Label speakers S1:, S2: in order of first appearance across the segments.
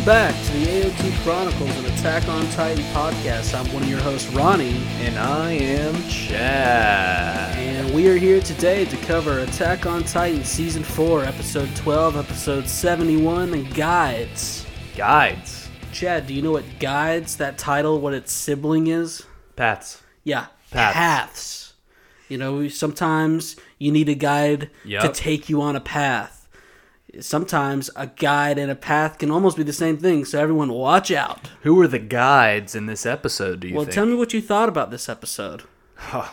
S1: Welcome back to the AOT Chronicles and Attack on Titan podcast. I'm one of your hosts, Ronnie,
S2: And I am Chad.
S1: and we are here today to cover Attack on Titan Season 4, Episode 12, Episode 71, and Guides.
S2: Guides.
S1: Chad, do you know what Guides, that title, what its sibling is?
S2: Paths.
S1: Yeah,
S2: Paths.
S1: paths. You know, sometimes you need a guide to take you on a path. Sometimes a guide and a path can almost be the same thing, so everyone watch out.
S2: Who were the guides in this episode, do you
S1: Well,
S2: think?
S1: tell me what you thought about this episode.
S2: Oh,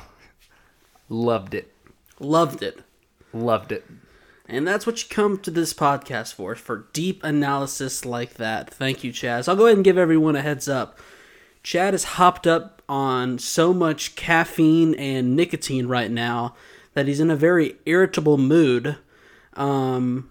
S2: Loved it.
S1: Loved it.
S2: Loved it.
S1: And that's what you come to this podcast for, for deep analysis like that. Thank you, Chaz. I'll go ahead and give everyone a heads up. Chad is hopped up on so much caffeine and nicotine right now that he's in a very irritable mood. Um,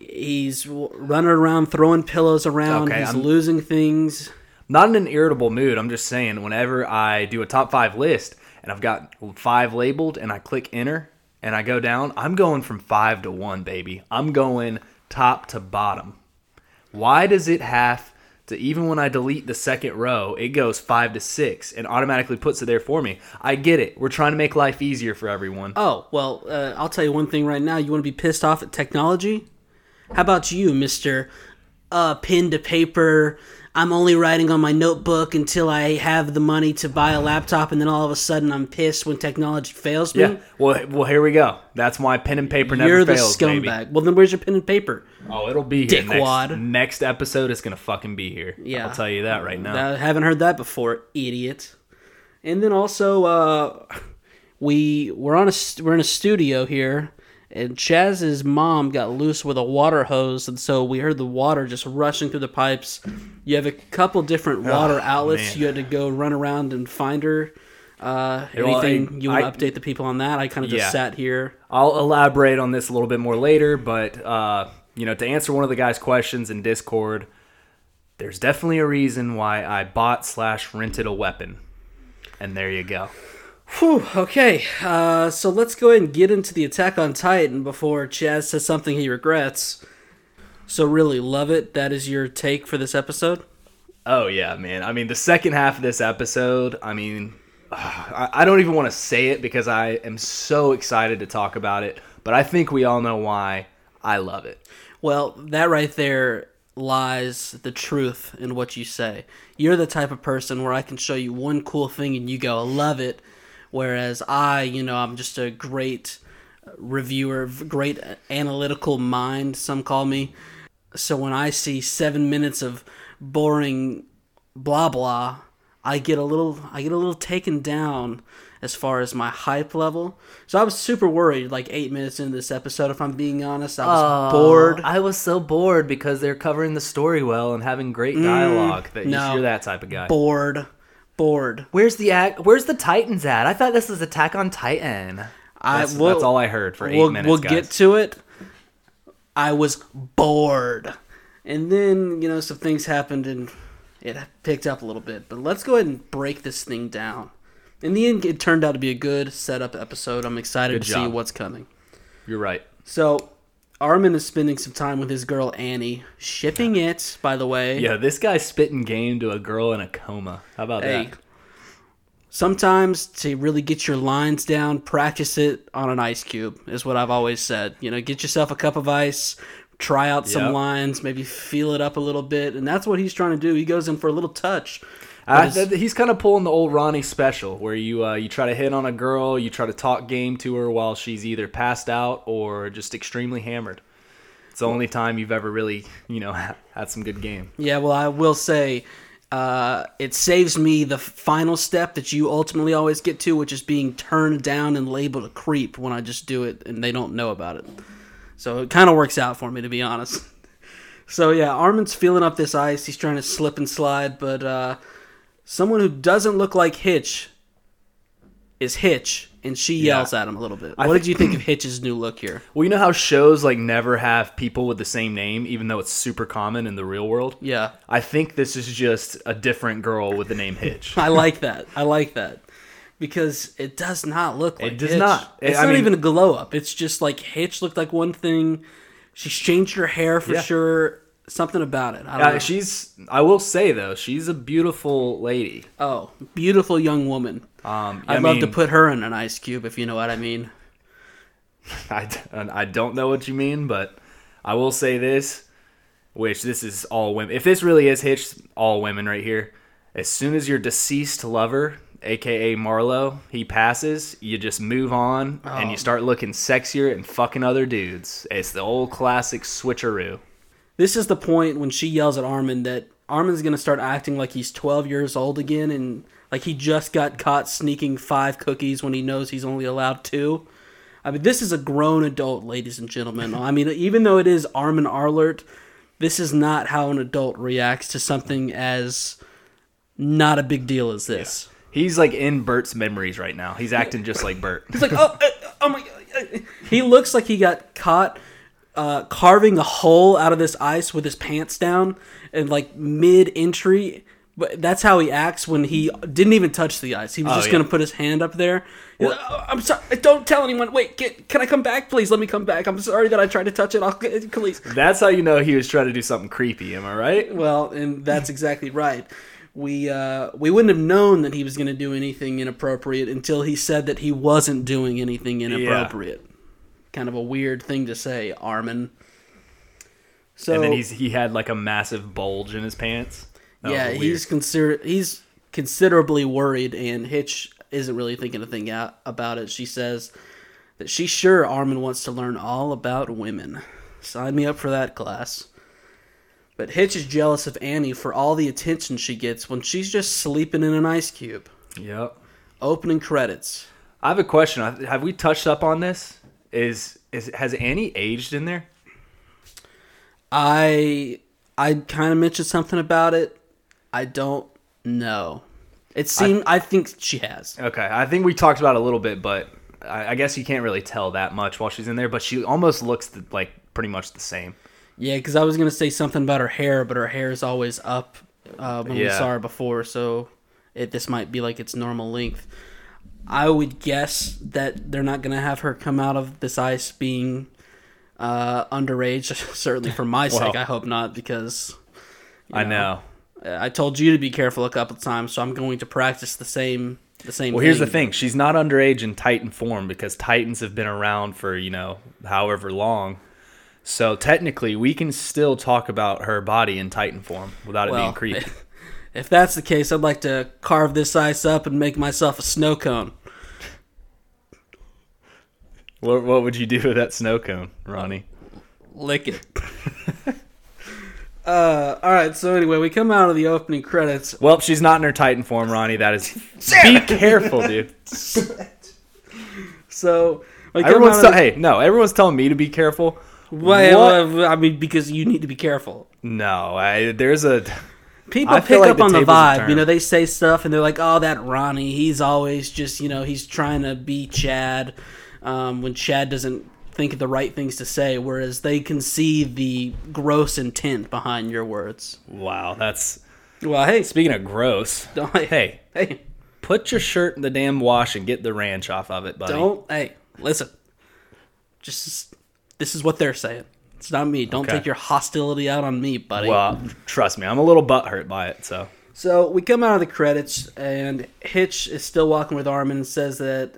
S1: he's running around throwing pillows around.
S2: Okay,
S1: he's
S2: I'm-
S1: losing things.
S2: Not in an irritable mood. I'm just saying, whenever I do a top five list and I've got five labeled and I click enter and I go down, I'm going from five to one, baby. I'm going top to bottom. Why does it have to, even when I delete the second row, it goes five to six and automatically puts it there for me? I get it. We're trying to make life easier for everyone.
S1: Oh, well, uh, I'll tell you one thing right now. You want to be pissed off at technology? How about you, Mr. Uh, pen to paper? I'm only writing on my notebook until I have the money to buy a laptop, and then all of a sudden I'm pissed when technology fails me.
S2: Yeah. Well, well, here we go. That's why pen and paper never
S1: You're the
S2: fails,
S1: scumbag.
S2: baby.
S1: Well, then where's your pen and paper?
S2: Oh, it'll be here
S1: Dickwad.
S2: next, next episode. is gonna fucking be here.
S1: Yeah.
S2: I'll tell you that right now.
S1: I haven't heard that before, idiot. And then also, uh, we we're on a we're in a studio here, and Chaz's mom got loose with a water hose, and so we heard the water just rushing through the pipes. You have a couple different water outlets.
S2: man.
S1: You had to go run around and find her. Uh,
S2: well,
S1: anything
S2: I-
S1: you want
S2: I-
S1: to update the people on that? I kind of just
S2: Yeah.
S1: sat here.
S2: I'll elaborate on this a little bit more later, but uh, you know, to answer one of the guys' questions in Discord, there's definitely a reason why I bought slash rented a weapon, and there you go.
S1: Whew, okay, uh, so let's go ahead and get into the Attack on Titan before Chaz says something he regrets. So, really, love it. That is your take for this episode?
S2: Oh yeah, man. I mean, the second half of this episode, I mean, I, I don't even want to say it because I am so excited to talk about it, but I think we all know why I love it.
S1: Well, that right there lies the truth in what you say. You're the type of person where I can show you one cool thing and you go, I love it. Whereas I, you know, I'm just a great reviewer, great analytical mind, some call me. So when I see seven minutes of boring blah blah, I get a little I get a little taken down as far as my hype level. So I was super worried like eight minutes into this episode, if I'm being honest. I was bored.
S2: I was so bored because they're covering the story well and having great dialogue. that
S1: Mm, no.
S2: you're that type of guy.
S1: bored. Bored.
S2: Where's the act? Where's the Titans at? I thought this was Attack on Titan.
S1: I
S2: That's,
S1: will-
S2: that's all I heard for 8
S1: we'll,
S2: minutes.
S1: We'll
S2: guys.
S1: get to it. I was bored. And then, you know, some things happened and it picked up a little bit. But let's go ahead and break this thing down. In the end, it turned out to be a good setup episode. I'm excited
S2: Good
S1: to see what's coming.
S2: You're right.
S1: So, Armin is spending some time with his girl Annie, shipping it, by the way.
S2: Yeah, this guy's spitting game to a girl in a coma. How about
S1: Hey,
S2: that?
S1: sometimes to really get your lines down, practice it on an ice cube, is what I've always said. You know, get yourself a cup of ice, try out some
S2: Yep.
S1: lines, maybe feel it up a little bit. And that's what he's trying to do. He goes in for a little touch.
S2: Uh, th- he's kind of pulling the old Ronnie special, where you uh, you try to hit on a girl, you try to talk game to her while she's either passed out or just extremely hammered. It's the only time you've ever really, you know, had some good game.
S1: Yeah, well, I will say uh, it saves me the final step that you ultimately always get to, which is being turned down and labeled a creep when I just do it and they don't know about it. So it kind of works out for me, to be honest. So yeah, Armin's feeling up this ice. He's trying to slip and slide, but uh, someone who doesn't look like Hitch is Hitch, and she yells at him a little bit. what did you think of Hitch's new look here?
S2: Well, you know how shows like never have people with the same name, even though it's super common in the real world.
S1: Yeah,
S2: I think this is just a different girl with the name Hitch.
S1: I like that. I like that because it does not look like it
S2: does
S1: Hitch.
S2: not.
S1: It's
S2: I
S1: not
S2: mean-
S1: even a glow up. It's just like Hitch looked like one thing. She's changed her hair for
S2: Yeah.
S1: sure. Something about it. I don't
S2: Uh,
S1: know.
S2: she's. I will say though, she's a beautiful lady.
S1: oh, beautiful young woman.
S2: Um, I
S1: I'd love to put her in an ice cube if you know what I mean.
S2: I, I don't know what you mean, but I will say this, which this is all women. If this really is Hitch, all women right here. As soon as your deceased lover, aka Marlowe, he passes, you just move on and
S1: Oh.
S2: you start looking sexier and fucking other dudes. It's the old classic switcheroo.
S1: This is the point when she yells at Armin that Armin's gonna start acting like he's 12 years old again and like he just got caught sneaking five cookies when he knows he's only allowed two. I mean, this is a grown adult, ladies and gentlemen. I mean, even though it is Armin Arlert, this is not how an adult reacts to something as not a big deal as this.
S2: He's like in Bert's memories right now. He's acting just like Bert.
S1: He's like, oh, uh, oh my god. He looks like he got caught uh, carving a hole out of this ice with his pants down and like mid entry. But that's how he acts when he didn't even touch the ice. He was
S2: Oh,
S1: just
S2: yeah.
S1: gonna put his hand up there. Like, "Oh, I'm sorry. Don't tell anyone. Wait, get, can I come back, please? Let me come back. I'm sorry that I tried to touch it. I'll please.
S2: That's how you know he was trying to do something creepy. Am I right?
S1: Well, and that's exactly right. We uh, we wouldn't have known that he was going to do anything inappropriate until he said that he wasn't doing anything inappropriate. Kind of a weird thing to say, Armin. So
S2: and then he's he had like a massive bulge in his pants. That
S1: yeah, he's consider he's considerably worried, and Hitch isn't really thinking a thing out about it. She says that she's sure Armin wants to learn all about women. Sign me up for that class. But Hitch is jealous of Annie for all the attention she gets when she's just sleeping in an ice cube.
S2: Yep.
S1: Opening credits.
S2: I have a question. Have we touched up on this? Is is has Annie aged in there?
S1: I I kind of mentioned something about it. I don't know. It seemed I, think she has.
S2: Okay, I think we talked about it a little bit, but I, I guess you can't really tell that much while she's in there. But she almost looks the, like pretty much the same.
S1: Yeah, because I was gonna say something about her hair, but her hair is always up uh, when we saw her before, so it this might be like its normal length. I would guess that they're not gonna have her come out of this ice being uh, underage. Certainly for my sake, I hope not, because you
S2: I know.
S1: I told you to be careful a couple times, so I'm going to practice the same the same.
S2: Well, here's the thing: she's not underage in Titan form because Titans have been around for you know however long. So technically, we can still talk about her body in Titan form without it being creepy.
S1: if that's the case, I'd like to carve this ice up and make myself a snow cone.
S2: what, what would you do with that snow cone, Ronnie?
S1: lick it. uh, all right. So anyway, we come out of the opening credits.
S2: Well, she's not in her Titan form, Ronnie. That is. be careful, dude.
S1: So
S2: Everyone's hey, no, everyone's telling me to be careful.
S1: Wait,
S2: What?
S1: well, I mean, because you need to be careful.
S2: No, I, there's a.
S1: People
S2: I
S1: pick
S2: like
S1: up
S2: the
S1: on the vibe. You know, they say stuff and they're like, "Oh, that Ronnie, he's always just, you know, he's trying to be Chad." Um, when Chad doesn't think of the right things to say, whereas they can see the gross intent behind your words.
S2: Wow, that's.
S1: Well, hey,
S2: Speaking of gross,
S1: don't,
S2: hey,
S1: hey,
S2: put your shirt in the damn wash and get the ranch off of it, buddy.
S1: Don't hey, listen. Just this is what they're saying. It's not me. Don't
S2: Okay.
S1: take your hostility out on me, buddy.
S2: Well, trust me, I'm a little butthurt by it. So
S1: so we come out of the credits, and Hitch is still walking with Armin and says that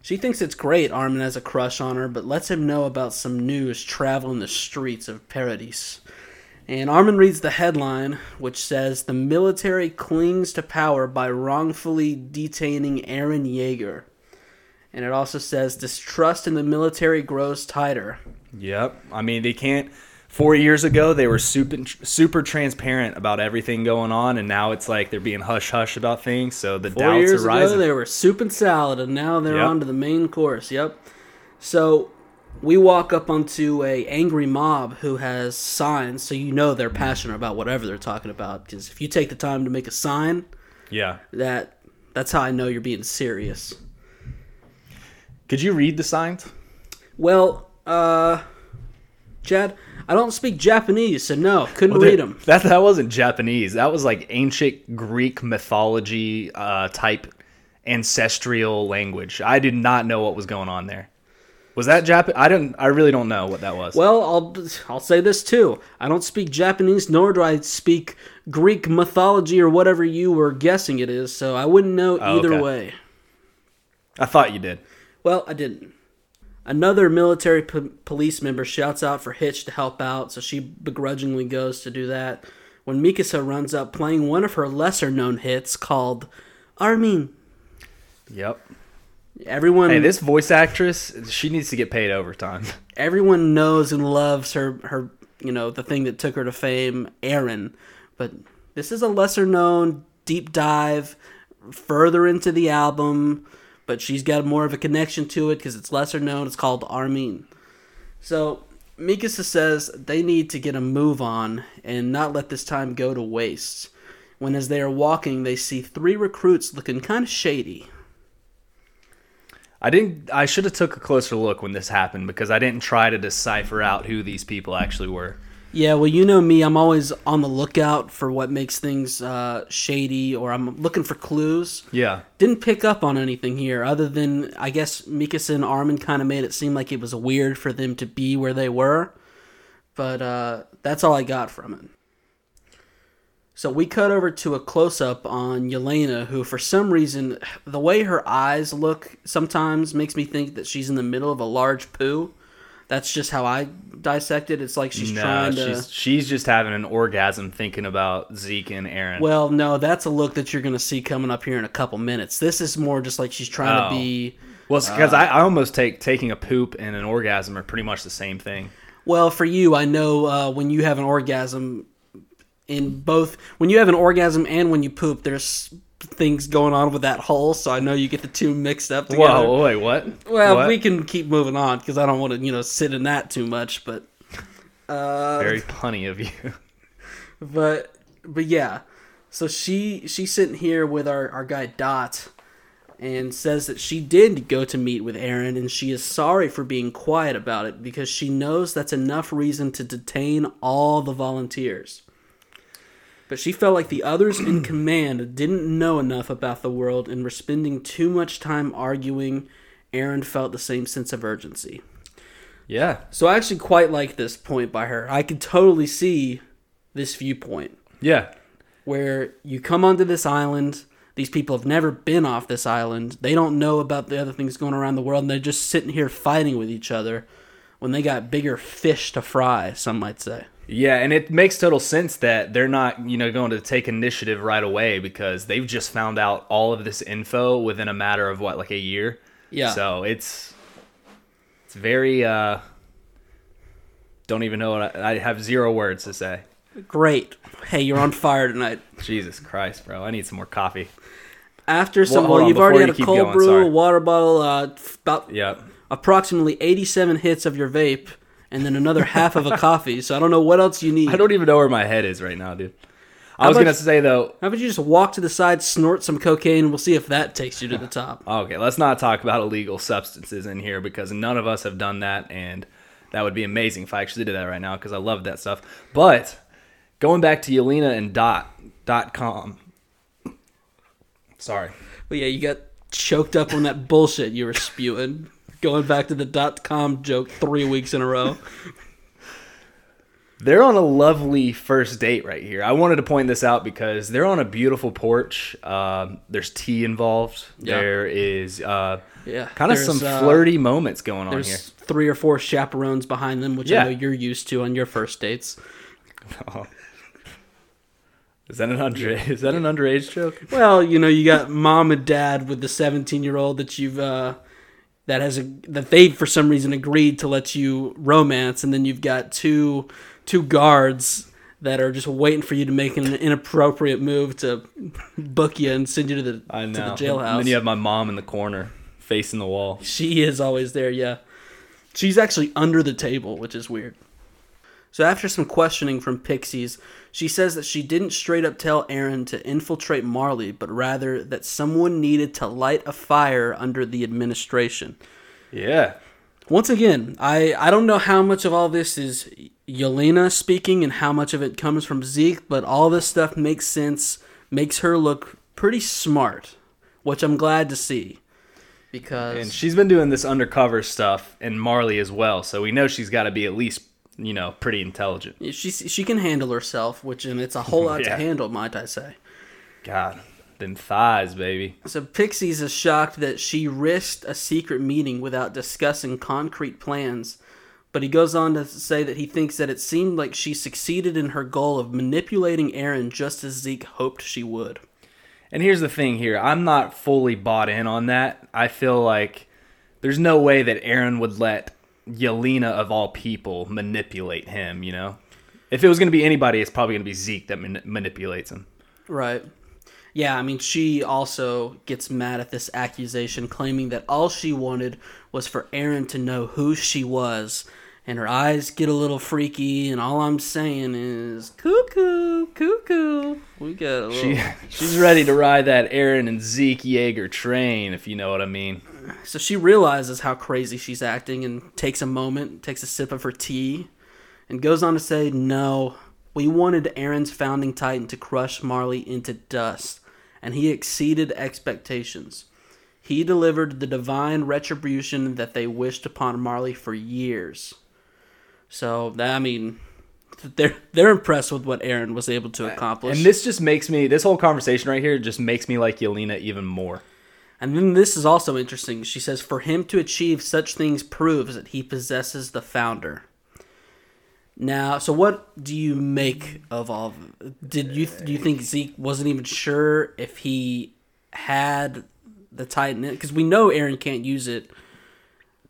S1: she thinks it's great Armin has a crush on her, but lets him know about some news traveling the streets of Paradise. And Armin reads the headline, which says The military clings to power by wrongfully detaining Eren Yeager. And it also says distrust in the military grows tighter.
S2: Yep. I mean, they can't. Four years ago, they were super super transparent about everything going on, and now it's like they're being hush hush about things. So the
S1: Four
S2: doubts
S1: years
S2: are
S1: ago, they were soup and salad, and now they're
S2: Yep.
S1: on to the main course. Yep. So we walk up onto a angry mob who has signs, so you know they're passionate about whatever they're talking about. Because if you take the time to make a sign,
S2: yeah.
S1: that that's how I know you're being serious.
S2: Could you read the signs?
S1: Well, uh, Chad, I don't speak Japanese, so no, couldn't
S2: Well,
S1: read them.
S2: That that wasn't Japanese. That was like ancient Greek mythology uh, type ancestral language. I did not know what was going on there. Was that Jap? I didn't. I really don't know what that was.
S1: Well, I'll I'll say this too. I don't speak Japanese, nor do I speak Greek mythology or whatever you were guessing it is. So I wouldn't know
S2: Oh,
S1: either
S2: okay.
S1: way.
S2: I thought you did.
S1: Well, I didn't. Another military p- police member shouts out for Hitch to help out, so she begrudgingly goes to do that. When Mikasa runs up playing one of her lesser known hits called Armin.
S2: Yep.
S1: Everyone
S2: Hey, this voice actress, she needs to get paid overtime.
S1: everyone knows and loves her her you know the thing that took her to fame eren but this is a lesser known deep dive further into the album but she's got more of a connection to it because it's lesser known it's called armin so mikasa says they need to get a move on and not let this time go to waste when as they are walking they see three recruits looking kind of shady
S2: I didn't. I should have took a closer look when this happened because I didn't try to decipher out who these people actually were.
S1: Yeah, well, you know me. I'm always on the lookout for what makes things uh, shady, or I'm looking for clues.
S2: Yeah.
S1: Didn't pick up on anything here, other than I guess Mikasa and Armin kind of made it seem like it was weird for them to be where they were. But uh, that's all I got from it. So we cut over to a close up on Yelena, who for some reason, the way her eyes look sometimes makes me think that she's in the middle of a large poo. That's just how I dissect it. It's like she's
S2: no,
S1: trying to.
S2: she's she's just having an orgasm thinking about Zeke and Eren.
S1: Well, no, that's a look that you're going to see coming up here in a couple minutes. This is more just like she's trying
S2: Oh.
S1: to be.
S2: well, because I, I almost take taking a poop and an orgasm are pretty much the same thing.
S1: Well, for you, I know uh, when you have an orgasm, in both when you have an orgasm and when you poop, there's things going on with that hole. So I know you get the two mixed up together.
S2: Whoa, wait, what?
S1: Well,
S2: What?
S1: we can keep moving on because I don't want to, you know, sit in that too much. But, uh,
S2: very punny of you.
S1: but, but yeah. So she she's sitting here with our our guy Dot, and says that she did go to meet with Eren, and she is sorry for being quiet about it because she knows that's enough reason to detain all the volunteers. But she felt like the others in command didn't know enough about the world and were spending too much time arguing. Eren felt the same sense of urgency.
S2: yeah,
S1: So I actually quite like this point by her. I could totally see this viewpoint
S2: yeah,
S1: where you come onto this island. These people have never been off this island. They don't know about the other things going around the world, and they're just sitting here fighting with each other when they got bigger fish to fry, some might say.
S2: Yeah, and it makes total sense that they're not, you know, going to take initiative right away because they've just found out all of this info within a matter of what, like a year.
S1: Yeah.
S2: So it's it's very. uh Don't even know what I, I have zero words to say.
S1: Great. Hey, you're on fire tonight.
S2: Jesus Christ, bro! I need some more coffee.
S1: After some, well,
S2: on,
S1: you've already had
S2: you
S1: a cold
S2: going,
S1: brew,
S2: sorry.
S1: water bottle, uh, about
S2: Yep.
S1: approximately 87 hits of your vape, and then another half of a coffee. So I don't know what else you need.
S2: I don't even know where my head is right now, dude. I
S1: How
S2: was
S1: about-
S2: gonna say though.
S1: How about you just walk to the side, snort some cocaine, and we'll see if that takes you to the top.
S2: Okay, let's not talk about illegal substances in here because none of us have done that, and that would be amazing if I actually did that right now because I love that stuff. But going back to Yelena and Dot dot com. Sorry.
S1: But yeah, you got choked up on that bullshit you were spewing. Going back to the dot com joke three weeks in a row.
S2: They're on a lovely first date right here. I wanted to point this out because they're on a beautiful porch. Um, there's tea involved.
S1: Yeah.
S2: There is uh,
S1: Yeah,
S2: kind of some
S1: uh,
S2: flirty moments going on
S1: There's
S2: here.
S1: three or four chaperones behind them, which
S2: Yeah.
S1: I know you're used to on your first dates.
S2: Is that an under is that an underage joke?
S1: Well, you know, you got mom and dad with the 17 year old that you've uh, that has a that they for some reason agreed to let you romance, and then you've got two two guards that are just waiting for you to make an inappropriate move to book you and send you to the
S2: I
S1: to
S2: know.
S1: the
S2: And
S1: jailhouse.
S2: then you have my mom in the corner, facing the wall.
S1: She is always there, yeah. She's actually under the table, which is weird. So after some questioning from Pixis, she says that she didn't straight up tell Eren to infiltrate Marley, but rather that someone needed to light a fire under the administration.
S2: Yeah.
S1: Once again, I, I don't know how much of all this is Yelena speaking and how much of it comes from Zeke, but all this stuff makes sense, makes her look pretty smart, which I'm glad to see. because
S2: And she's been doing this undercover stuff, and Marley as well. So we know she's got to be at least, you know, pretty intelligent.
S1: she she can handle herself, which and it's a whole lot
S2: Yeah.
S1: to handle, might I say.
S2: God, them thighs, baby.
S1: So Pixis is shocked that she risked a secret meeting without discussing concrete plans. But he goes on to say that he thinks that it seemed like she succeeded in her goal of manipulating Eren just as Zeke hoped she would.
S2: And here's the thing here I'm not fully bought in on that. I feel like there's no way that Eren would let Yelena, of all people, manipulate him, you know? If it was going to be anybody, it's probably going to be Zeke that man- manipulates him.
S1: Right. Yeah, I mean, she also gets mad at this accusation, claiming that all she wanted was for Eren to know who she was. And her eyes get a little freaky, and all I'm saying is, cuckoo, cuckoo. We got a little.
S2: She, she's ready to ride that Eren and Zeke Yeager train, if you know what I mean.
S1: So she realizes how crazy she's acting and takes a moment, takes a sip of her tea, and goes on to say, No, we wanted Eren's founding titan to crush Marley into dust, and he exceeded expectations. He delivered the divine retribution that they wished upon Marley for years. So, that, I mean, they're, they're impressed with what Eren was able to accomplish.
S2: And this just makes me, this whole conversation right here just makes me like Yelena even more.
S1: And then this is also interesting. She says, "For him to achieve such things proves that he possesses the founder." Now, so what do you make of all? Of Did you do you think Zeke wasn't even sure if he had the Titan? Because we know Eren can't use it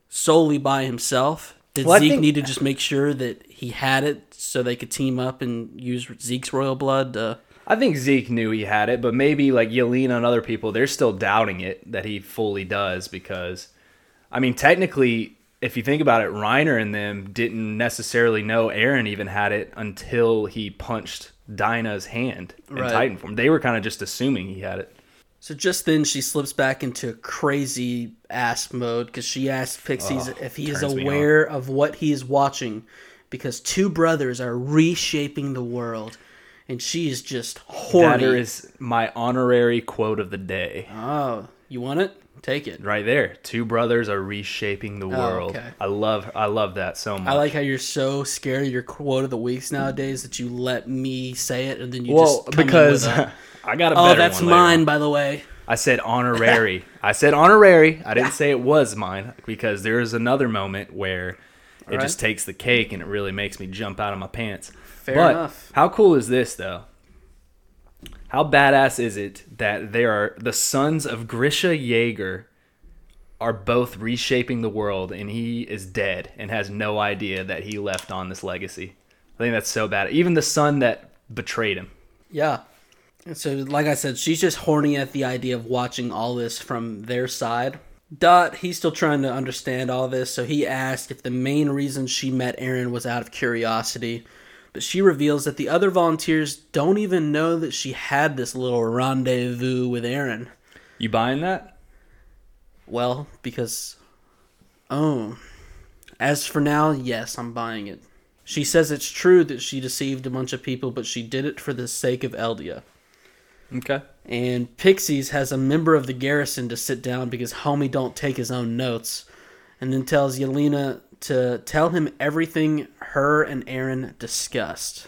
S1: solely by himself. Did
S2: Well,
S1: Zeke
S2: think-
S1: need to just make sure that he had it so they could team up and use Zeke's royal blood? To,
S2: I think Zeke knew he had it, but maybe like Yelena and other people, they're still doubting it that he fully does because, I mean, technically, if you think about it, Reiner and them didn't necessarily know Eren even had it until he punched Dinah's hand in
S1: Right.
S2: Titan form. They were kind of just assuming he had it.
S1: So just then she slips back into crazy ass mode because she asks Pixis
S2: Oh,
S1: if he is
S2: turns me on.
S1: aware of what he is watching because two brothers are reshaping the world and she is just horny.
S2: That is my honorary quote of the day.
S1: oh, you want it? Take it.
S2: Right there. Two brothers are reshaping the oh, world.
S1: Oh, okay.
S2: I love I love that so much.
S1: I like how you're so scared of your quote of the weeks nowadays that you let me say it and then you
S2: well,
S1: just
S2: because I got a
S1: oh
S2: better
S1: that's mine by the way.
S2: I said honorary. I said honorary. I didn't say it was mine because there is another moment where it
S1: Alright.
S2: just takes the cake and it really makes me jump out of my pants.
S1: Fair
S2: but
S1: enough.
S2: how cool is this though? How badass is it that there are the sons of Grisha Jaeger are both reshaping the world and he is dead and has no idea that he left on this legacy. I think that's so bad. Even the son that betrayed him.
S1: Yeah. So, like I said, she's just horny at the idea of watching all this from their side. Dot, he's still trying to understand all this, so he asked if the main reason she met Eren was out of curiosity. But she reveals that the other volunteers don't even know that she had this little rendezvous with Eren.
S2: You buying that?
S1: Well, because. Oh. As for now, yes, I'm buying it. She says it's true that she deceived a bunch of people, but she did it for the sake of Eldia.
S2: Okay.
S1: And Pixis has a member of the garrison to sit down because Homie don't take his own notes, and then tells Yelena to tell him everything her and Eren discussed.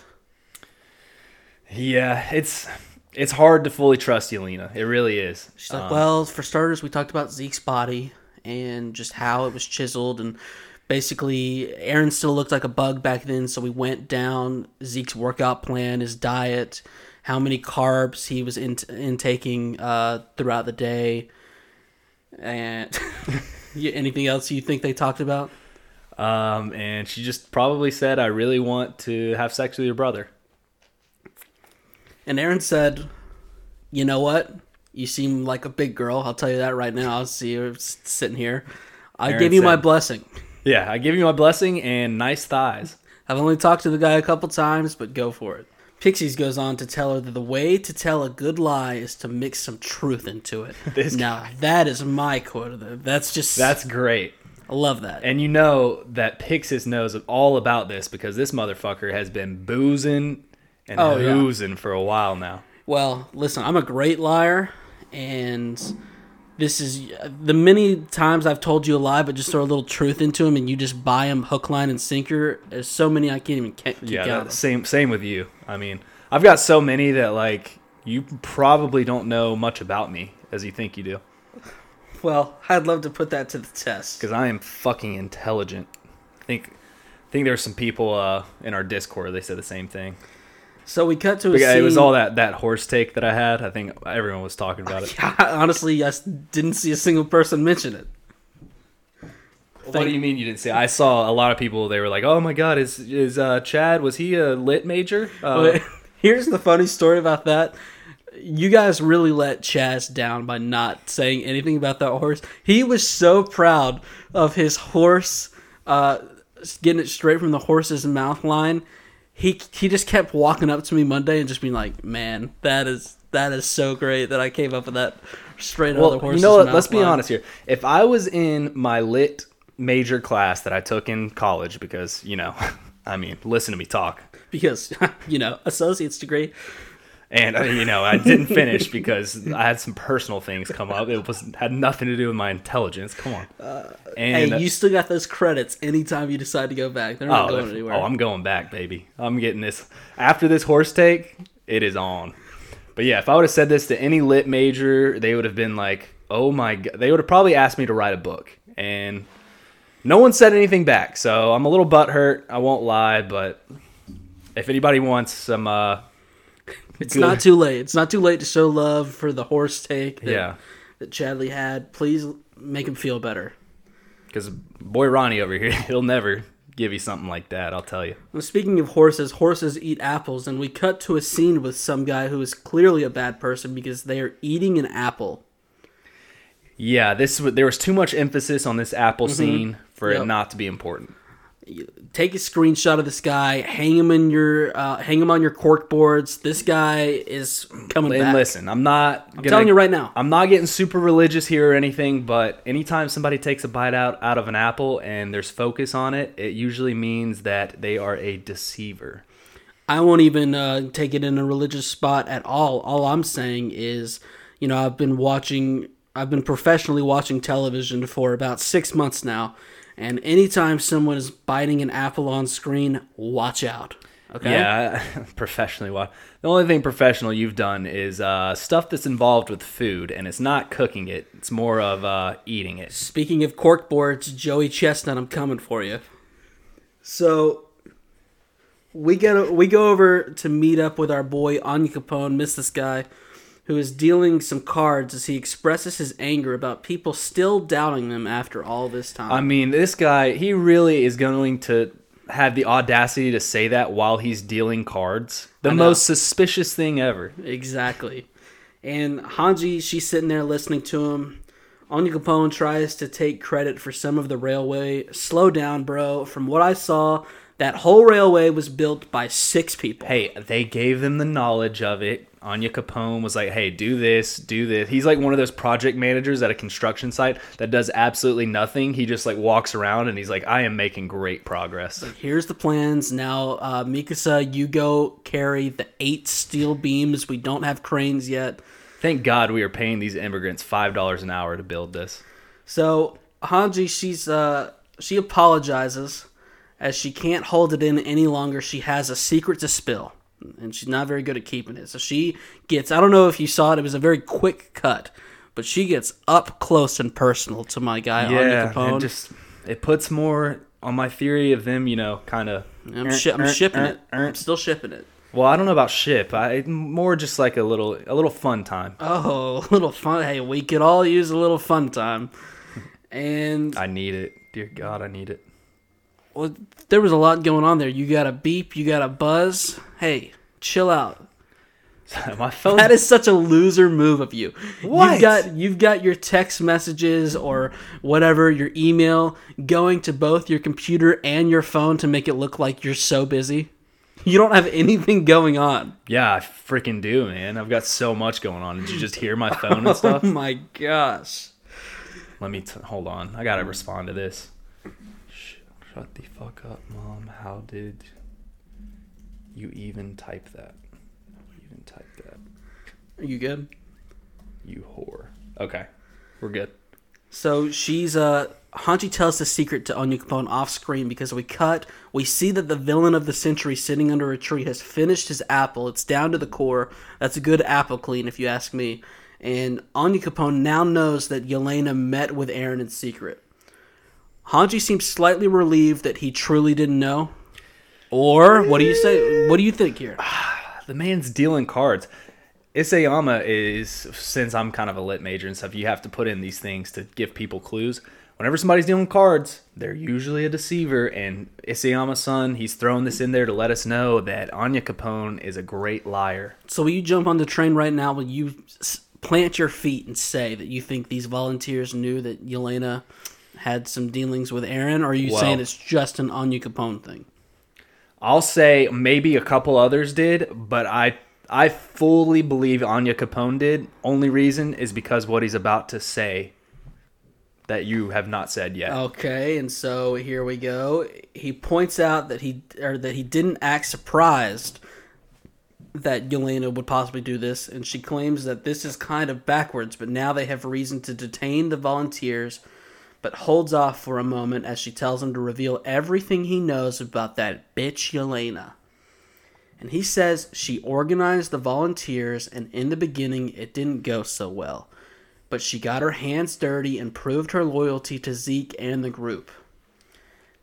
S2: Yeah, it's it's hard to fully trust Yelena. It really is.
S1: She's like,
S2: Um,
S1: well, for starters, we talked about Zeke's body and just how it was chiseled, and basically, Eren still looked like a bug back then, so we went down Zeke's workout plan, his diet, how many carbs he was in- intaking uh, throughout the day, and anything else you think they talked about?
S2: Um, and she just probably said, "I really want to have sex with your brother."
S1: And Eren said, "You know what? You seem like a big girl. I'll tell you that right now. I'll see you sitting here. I
S2: Eren
S1: give you my blessing.
S2: Yeah, I give you my blessing and nice thighs.
S1: I've only talked to the guy a couple times, but go for it." Pixis goes on to tell her that the way to tell a good lie is to mix some truth into it.
S2: This
S1: now that is my quote of the. That's just
S2: That's great.
S1: I love that.
S2: And you know that Pixis knows all about this because this motherfucker has been boozing and
S1: Oh, yeah.
S2: for a while now.
S1: Well, listen, I'm a great liar, and this is the many times I've told you a lie, but just throw a little truth into them, and you just buy them hook, line, and sinker. There's so many I can't even keep
S2: Yeah, that, same same with you. I mean, I've got so many that like you probably don't know much about me as you think you do
S1: Well, I'd love to put that to the test.
S2: because I am fucking intelligent. I think I think there's some people uh, in our Discord. They said the same thing.
S1: So we cut to a
S2: yeah,
S1: scene.
S2: it was all that that horse take that I had. I think everyone was talking about it.
S1: Honestly, I didn't see a single person mention it.
S2: What do you mean you didn't see? I saw a lot of people. They were like, "Oh my god, is is uh, Chad? Was he a lit major?" Uh,
S1: here's the funny story about that. You guys really let Chaz down by not saying anything about that horse. He was so proud of his horse, uh, getting it straight from the horse's mouth line. He he just kept walking up to me Monday and just being like, "Man, that is that is so great that I came up with that straight out of the
S2: well,
S1: horse's
S2: you know what? Let's be honest here. If I was in my lit major class that I took in college, because you know, I mean, listen to me talk.
S1: because you know associate's degree.
S2: And uh, you know I didn't finish because I had some personal things come up. It was had nothing to do with my intelligence. Come on, and
S1: hey, you still got those credits anytime you decide to go back. They're not
S2: oh,
S1: going anywhere.
S2: oh, I'm going back, baby. I'm getting this after this horse take. It is on. But yeah, if I would have said this to any lit major, they would have been like, "Oh my god!" They would have probably asked me to write a book, and no one said anything back. So I'm a little butthurt. I won't lie, but if anybody wants some, uh,
S1: It's
S2: Good.
S1: not too late. It's not too late to show love for the horse take that,
S2: yeah,
S1: that Chadley had. Please make him feel better.
S2: because boy Ronnie over here, he'll never give you something like that. I'll tell you.
S1: Well, speaking of horses, horses eat apples, and we cut to a scene with some guy who is clearly a bad person because they are eating an apple.
S2: Yeah, this there was too much emphasis on this apple mm-hmm. scene for
S1: Yep.
S2: it not to be important.
S1: Take a screenshot of this guy, hang him in your, uh, hang him on your cork boards. This guy is coming
S2: And
S1: back.
S2: listen, I'm not.
S1: I'm telling you right now.
S2: I'm not getting super religious here or anything, but anytime somebody takes a bite out out of an apple and there's focus on it, it usually means that they are a deceiver.
S1: I won't even uh, take it in a religious spot at all. All I'm saying is, you know, I've been watching, I've been professionally watching television for about six months now, and anytime someone is biting an apple on screen, watch out. Okay.
S2: Yeah, professionally. Well, the only thing professional you've done is uh, stuff that's involved with food, and it's not cooking it. It's more of uh, eating it.
S1: Speaking of cork boards, Joey Chestnut, I'm coming for you. So we go we go over to meet up with our boy Onyankopon, miss this guy, who is dealing some cards as he expresses his anger about people still doubting them after all this time.
S2: I mean, this guy, he really is going to have the audacity to say that while he's dealing cards. The most suspicious thing ever.
S1: Exactly. And Hange, she's sitting there listening to him. Onyankopon tries to take credit for some of the railway. Slow down, bro. From what I saw, that whole railway was built by six people.
S2: Hey, they gave them the knowledge of it. Onyankopon was like, hey, do this, do this. He's like one of those project managers at a construction site that does absolutely nothing. He just like walks around and he's like, I am making great progress.
S1: Here's the plans. Now, uh, Mikasa, you go carry the eight steel beams. We don't have cranes yet.
S2: Thank God we are paying these immigrants $5 an hour to build this.
S1: So Hange, she's uh, she apologizes as she can't hold it in any longer. She has a secret to spill, and she's not very good at keeping it. So she gets. I don't know if you saw it. It was a very quick cut, but she gets up close and personal to my guy
S2: Yeah,
S1: Capone.
S2: it just it puts more on my theory of them, you know, kind of.
S1: I'm, shi- I'm shipping it. I'm still shipping it.
S2: Well, I don't know about ship. I more just like a little a little fun time.
S1: Oh, a little fun. Hey, we could all use a little fun time. And
S2: I need it. Dear God, I need it.
S1: Well, there was a lot going on there. You got a beep, you got a buzz. Hey, chill out.
S2: my phone.
S1: That is such a loser move of you.
S2: What?
S1: You've got you've got your text messages or whatever, your email going to both your computer and your phone to make it look like you're so busy. You don't have anything going on.
S2: Yeah, I freaking do, man. I've got so much going on. Did you just hear my phone and stuff?
S1: Oh
S2: stuff?
S1: my gosh.
S2: Let me t- hold on. I gotta respond to this. Sh- shut the fuck up, mom. How did you even type that? You even type that?
S1: Are you good?
S2: You whore. Okay. We're good.
S1: So she's uh Hange tells the secret to Onyankopon off screen because we cut, we see that the villain of the century sitting under a tree has finished his apple. It's down to the core. That's a good apple clean, if you ask me. And Anya Capone now knows that Yelena met with Eren in secret. Hange seems slightly relieved that he truly didn't know. Or what do you say? What do you think here?
S2: The man's dealing cards. Isayama is since I'm kind of a lit major and stuff, you have to put in these things to give people clues. Whenever somebody's dealing cards, they're usually a deceiver, and Isayama's son, he's throwing this in there to let us know that Onyankopon is a great liar.
S1: So will you jump on the train right now? Will you plant your feet and say that you think these volunteers knew that Yelena had some dealings with Aaron, or are you
S2: Well-
S1: saying it's just an Onyankopon thing?
S2: I'll say maybe a couple others did, but I I fully believe Onyankopon did. Only reason is because what he's about to say that you have not said yet.
S1: Okay, and so here we go. He points out that he or that he didn't act surprised that Yelena would possibly do this, and she claims that this is kind of backwards, but now they have reason to detain the volunteers, but holds off for a moment as she tells him to reveal everything he knows about that bitch Yelena. And he says she organized the volunteers, and in the beginning it didn't go so well. But she got her hands dirty and proved her loyalty to Zeke and the group.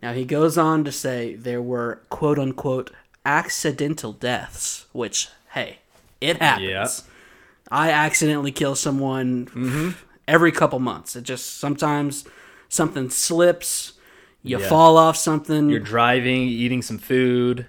S1: Now he goes on to say there were quote unquote accidental deaths, which, hey, it happens.
S2: Yeah.
S1: I accidentally kill someone
S2: Mm-hmm.
S1: every couple months. It just sometimes something slips, you
S2: Yeah.
S1: fall off something.
S2: You're driving, eating some food,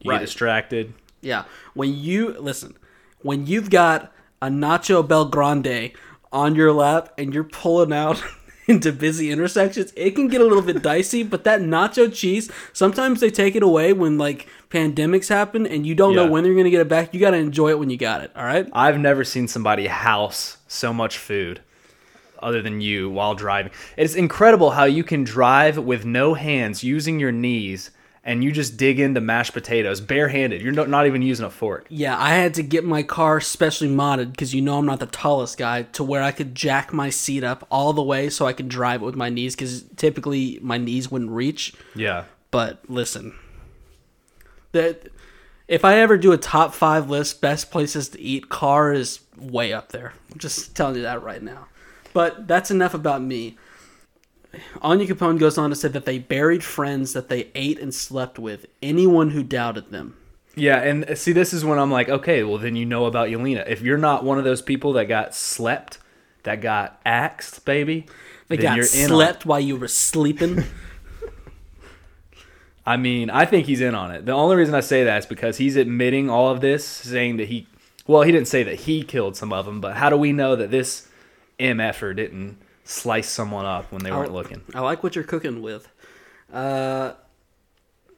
S2: you
S1: Right.
S2: get distracted.
S1: Yeah. When you listen, when you've got a Nacho Bel Grande on your lap and you're pulling out into busy intersections, it can get a little bit dicey, but that nacho cheese, sometimes they take it away when like pandemics happen and you don't know when they're going to get it back. You got to enjoy it when you got it, all right?
S2: I've never seen somebody house so much food other than you while driving. It's incredible how you can drive with no hands using your knees and you just dig into mashed potatoes barehanded. You're not even using a fork.
S1: Yeah, I had to get my car specially modded because you know I'm not the tallest guy to where I could jack my seat up all the way so I could drive it with my knees because typically my knees wouldn't reach.
S2: Yeah.
S1: But listen, that if I ever do a top five list, best places to eat, car is way up there. I'm just telling you that right now. But that's enough about me. Onyankopon goes on to say that they buried friends that they ate and slept with, anyone who doubted them.
S2: Yeah, and uh, see, this is when I'm like, okay, well, then you know about Yelena. If you're not one of those people that got slept, that got axed, baby,
S1: They got slept while you were sleeping.
S2: I mean, I think he's in on it. The only reason I say that is because he's admitting all of this, saying that he, well, he didn't say that he killed some of them, but how do we know that this MFer didn't slice someone up when they weren't looking?
S1: I like what you're cooking with. Uh,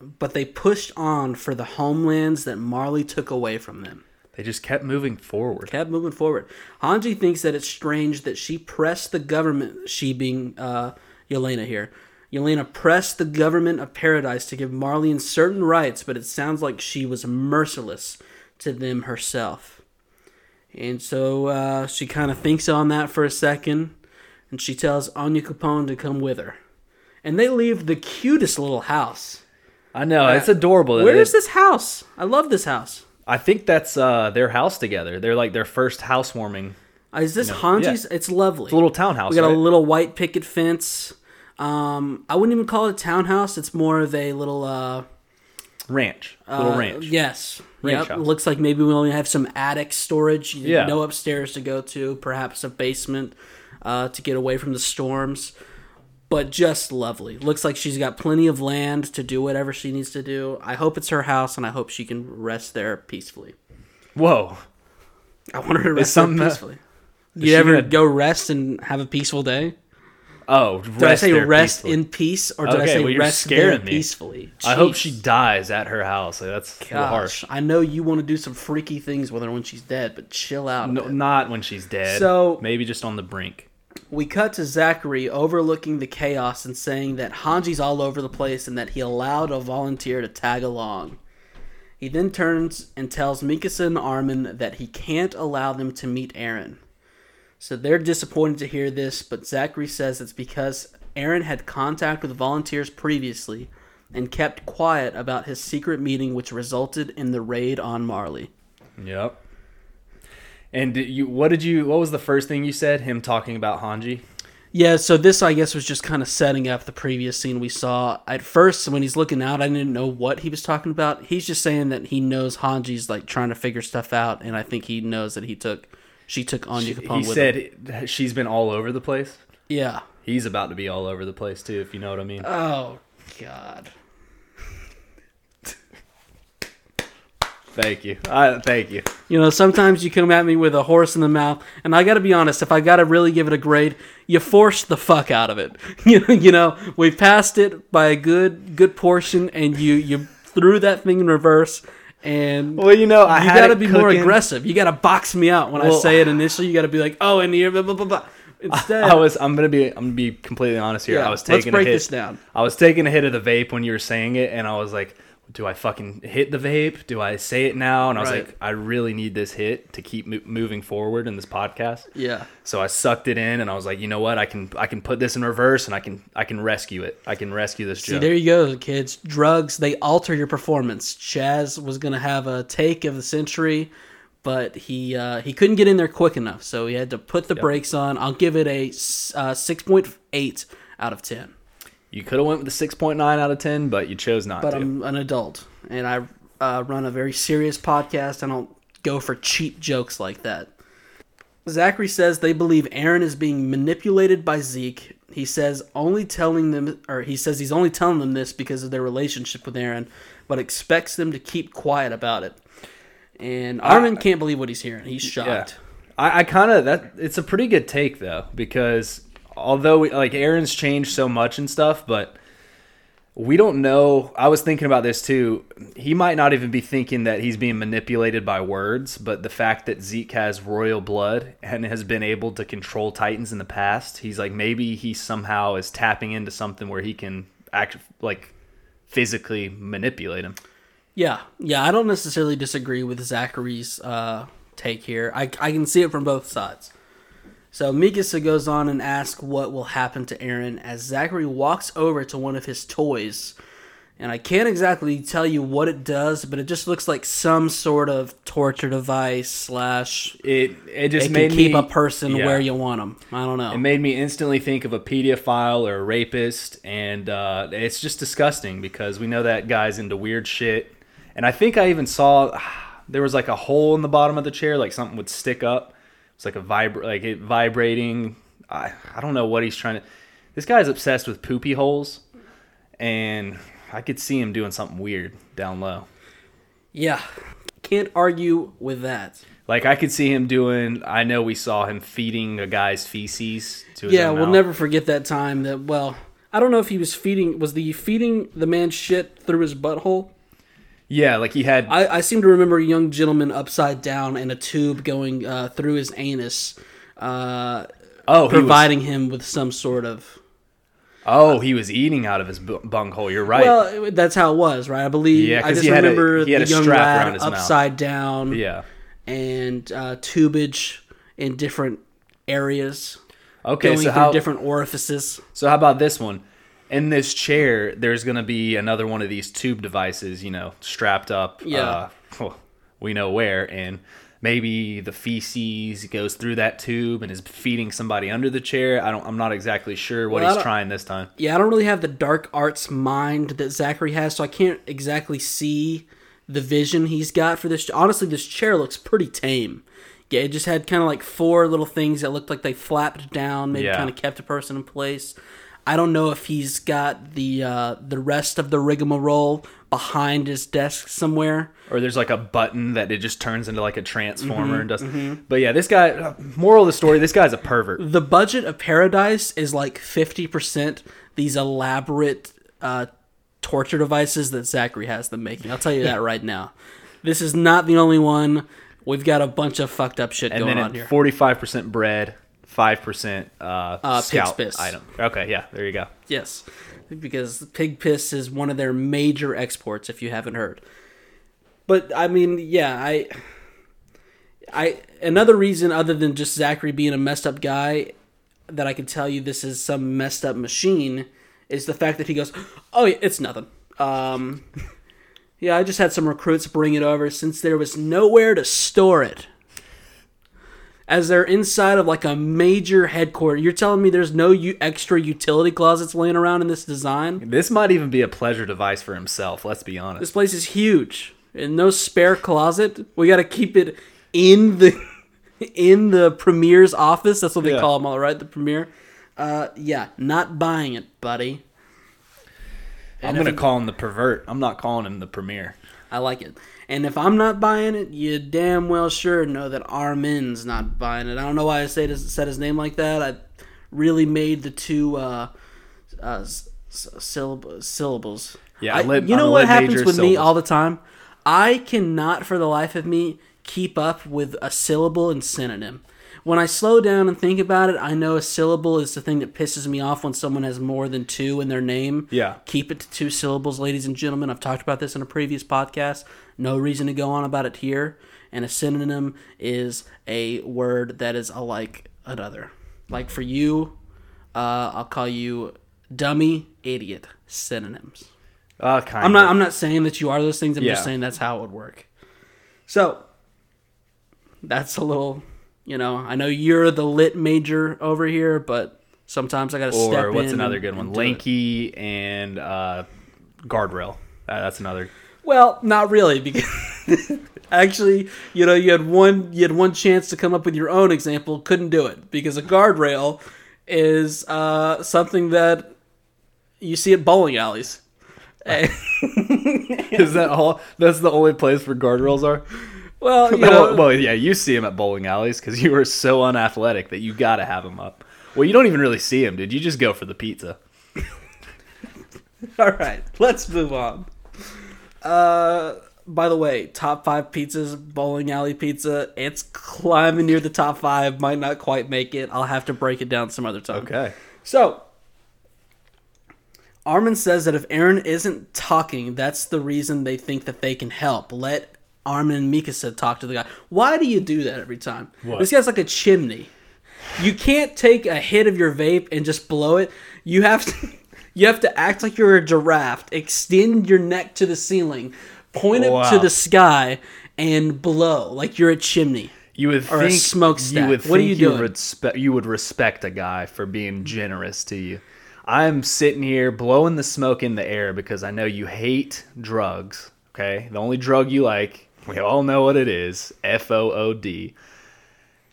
S1: but they pushed on for the homelands that Marley took away from them.
S2: They just kept moving forward.
S1: kept moving forward. Hange thinks that it's strange that she pressed the government, she being uh, Yelena here. Yelena pressed the government of Paradise to give Marlene certain rights, but it sounds like she was merciless to them herself. And so uh, she kind of thinks on that for a second, and she tells Onyankopon to come with her. And they leave the cutest little house.
S2: I know it's adorable.
S1: Where
S2: It-
S1: is this house? I love this house.
S2: I think that's uh, their house together. They're like their first housewarming.
S1: Uh, Is this
S2: know,
S1: Hange's? It's lovely.
S2: It's a little townhouse.
S1: We got
S2: right?
S1: a little white picket fence. Um, I wouldn't even call it a townhouse. It's more of a little uh,
S2: ranch, little
S1: uh,
S2: ranch.
S1: Yes.
S2: Ranch
S1: yep. Looks like maybe we only have some attic storage. You
S2: Yeah.
S1: No upstairs to go to. Perhaps a basement uh, to get away from the storms. But just lovely. Looks like she's got plenty of land to do whatever she needs to do. I hope it's her house, and I hope she can rest there peacefully.
S2: Whoa,
S1: I want her to rest there peacefully.
S2: Is
S1: You ever
S2: gonna-
S1: go rest and have a peaceful day?
S2: Oh,
S1: Did I say rest
S2: peacefully.
S1: in peace, or did I say
S2: well,
S1: rest there
S2: me.
S1: peacefully?
S2: I hope she dies at her house. Like, That's little harsh.
S1: I know you want to do some freaky things with her when she's dead, but chill out.
S2: No, not when she's dead.
S1: So-
S2: maybe just on the brink.
S1: We cut to Zachary overlooking the chaos and saying that Hange's all over the place and that he allowed a volunteer to tag along. He then turns and tells Mikasa and Armin that he can't allow them to meet Eren. So they're disappointed to hear this, but Zachary says it's because Eren had contact with volunteers previously and kept quiet about his secret meeting, which resulted in the raid on Marley.
S2: Yep. And you what did you what was the first thing you said? Him talking about Hange?
S1: Yeah, so this I guess was just kind of setting up the previous scene we saw. At first, when he's looking out, I didn't know what he was talking about. He's just saying that he knows Hange's like trying to figure stuff out, and I think he knows that he took she took Onyankopon
S2: He said she's been all over the place.
S1: Yeah.
S2: He's about to be all over the place too, if you know what I mean.
S1: Oh God.
S2: Thank you. I, thank you.
S1: You know, sometimes you come at me with a horse in the mouth, and I got to be honest. If I got to really give it a grade, you forced the fuck out of it. You know, you know, we passed it by a good good portion, and you you threw that thing in reverse. And
S2: Well, you know, I
S1: you got to be more aggressive. You got to box me out when I say it initially. You got to be like, oh, and here, blah blah blah. blah. Instead,
S2: I was I'm gonna be I'm gonna be completely honest here.
S1: Yeah,
S2: I was taking.
S1: let's break
S2: a hit.
S1: this down.
S2: I was taking a hit of the vape when you were saying it, and I was like, "Do I fucking hit the vape? Do I say it now?" And I was
S1: Right.
S2: like, "I really need this hit to keep mo- moving forward in this podcast."
S1: yeah.
S2: So I sucked it in, and I was like, "You know what? I can I can put this in reverse, and I can I can rescue it. I can rescue this
S1: See,
S2: joke."
S1: there you go, kids. Drugs, they alter your performance. Chaz was going to have a take of the century, but he uh, he couldn't get in there quick enough, so he had to put the brakes on. I'll give it a uh, 6.8 out of 10.
S2: You could have went with point nine out of ten, but you chose not
S1: But
S2: to.
S1: I'm an adult, and I uh, run a very serious podcast. I don't go for cheap jokes like that. Zachary says they believe Eren is being manipulated by Zeke. He says only telling them, or he says he's only telling them this because of their relationship with Eren, but expects them to keep quiet about it. And Armin can't believe what he's hearing. He's
S2: Yeah,
S1: shocked.
S2: I, I kind of that. It's a pretty good take though, because although we, like Eren's changed so much and stuff, but we don't know. I was thinking about this too. He might not even be thinking that he's being manipulated by words, but the fact that Zeke has royal blood and has been able to control Titans in the past, he's like maybe he somehow is tapping into something where he can act like physically manipulate him.
S1: Yeah, yeah. I don't necessarily disagree with Zachary's uh, take here. I, I can see it from both sides. So Mikasa goes on and asks what will happen to Eren as Zachary walks over to one of his toys. And I can't exactly tell you what it does, but it just looks like some sort of torture device slash
S2: It it just
S1: it
S2: made
S1: can keep
S2: me,
S1: a person
S2: yeah.
S1: where you want them. I don't know.
S2: It made me instantly think of a pedophile or a rapist, and uh, it's just disgusting because we know that guy's into weird shit. And I think I even saw there was like a hole in the bottom of the chair, like something would stick up. It's like a vibra- like it vibrating. I I don't know what he's trying to. This guy's obsessed with poopy holes, and I could see him doing something weird down low.
S1: yeah, can't argue with that.
S2: Like I could see him doing. I know we saw him feeding a guy's feces to his
S1: Yeah, we'll
S2: mouth.
S1: never forget that time that well, I don't know if he was feeding was the feeding the man shit through his butthole.
S2: Yeah, like he had.
S1: I, I seem to remember a young gentleman upside down and a tube going uh, through his anus, uh,
S2: oh, he was,
S1: providing him with some sort of.
S2: oh, he was eating out of his bu- bunghole. You're right.
S1: Well, that's how it was, right? I believe.
S2: Yeah,
S1: I just
S2: he had a-
S1: remember
S2: he had
S1: the
S2: a
S1: young
S2: strap
S1: lad
S2: around his mouth.
S1: upside down
S2: yeah.
S1: and uh, tubage in different areas,
S2: Okay,
S1: going
S2: so
S1: through
S2: how
S1: different orifices.
S2: so how about this one? In this chair, there's gonna be another one of these tube devices, you know, strapped up.
S1: Yeah.
S2: Uh, we know where, and maybe the feces goes through that tube and is feeding somebody under the chair. I don't. I'm not exactly sure what
S1: Well,
S2: he's trying this time.
S1: Yeah, I don't really have the dark arts mind that Zachary has, so I can't exactly see the vision he's got for this. Honestly, this chair looks pretty tame. Yeah, it just had kind of like four little things that looked like they flapped down, maybe
S2: Yeah.
S1: kind of kept a person in place. I don't know if he's got the uh, the rest of the rigmarole behind his desk somewhere.
S2: Or there's like a button that it just turns into like a transformer
S1: Mm-hmm,
S2: and does. But yeah, this guy. Moral of the story: This guy's a pervert.
S1: The budget of Paradise is like fifty percent these elaborate uh, torture devices that Zachary has them making. I'll tell you that right now. This is not the only one. We've got a bunch of fucked up shit
S2: and
S1: going on here.
S2: forty-five percent bread, five percent uh,
S1: Uh,
S2: scout
S1: piss.
S2: item. Okay, yeah, there you go.
S1: Yes, because pig piss is one of their major exports. If you haven't heard, but I mean, yeah, I, I another reason other than just Zachary being a messed up guy that I can tell you this is some messed up machine is the fact that he goes, "Oh, yeah, it's nothing." Um, yeah, I just had some recruits bring it over since there was nowhere to store it. As they're inside of like a major headquarters, you're telling me there's no u- extra utility closets laying around in this design?
S2: This might even be a pleasure device for himself. Let's be honest.
S1: This place is huge, and no spare closet. We got to keep it in the in the premier's office. That's what they
S2: Yeah.
S1: call them, all right? The premier. Uh, yeah, not buying it, buddy.
S2: I'm gonna call him the pervert. I'm not calling him the premier.
S1: I like it. And if I'm not buying it, you damn well sure know that Armin's not buying it. I don't know why I say this, said his name like that. I really made the two uh, uh, syllab- syllables.
S2: Yeah,
S1: I,
S2: lit-
S1: you know what happens with me all the time? I cannot, for the life of me, keep up with a syllable and synonym. When I slow down and think about it, I know a syllable is the thing that pisses me off when someone has more than two in their name.
S2: Yeah.
S1: Keep it to two syllables, ladies and gentlemen. I've talked about this in a previous podcast. No reason to go on about it here. And a synonym is a word that is alike another. Like for you, uh, I'll call you dummy, idiot. Synonyms.
S2: Uh, kind
S1: I'm not.
S2: of.
S1: I'm not saying that you are those things. I'm
S2: Yeah.
S1: just saying that's how it would work. So that's a little. You know, I know you're the lit major over here, but sometimes I got to step
S2: Or
S1: in.
S2: what's another good one?
S1: it.
S2: Lanky and uh, guardrail. Uh, that's another.
S1: Well, not really, because actually, you know, you had one you had one chance to come up with your own example, couldn't do it because a guardrail is uh, something that you see at bowling alleys.
S2: Is that all? That's the only place where guardrails are.
S1: well, you
S2: well,
S1: know,
S2: well, yeah, you see him at bowling alleys because you were so unathletic that you got to have him up. Well, you don't even really see him, did You just go for the pizza.
S1: all right, let's move on. Uh, by the way, top five pizzas, bowling alley pizza. It's climbing near the top five. Might not quite make it. I'll have to break it down some other time.
S2: Okay.
S1: So, Armin says that if Eren isn't talking, that's the reason they think that they can help. Let Armin and Mikasa talk to the guy. Why do you do that every time?
S2: What?
S1: This guy's like a chimney. You can't take a hit of your vape and just blow it. You have to you have to act like you're a giraffe, extend your neck to the ceiling, point it to the sky and blow like you're a chimney.
S2: You would
S1: Or a
S2: think
S1: smokestack.
S2: You would
S1: What are you
S2: you
S1: doing?
S2: Respe- you would respect a guy for being generous to you. I'm sitting here blowing the smoke in the air because I know you hate drugs. Okay, the only drug you like, we all know what it is. F O O D.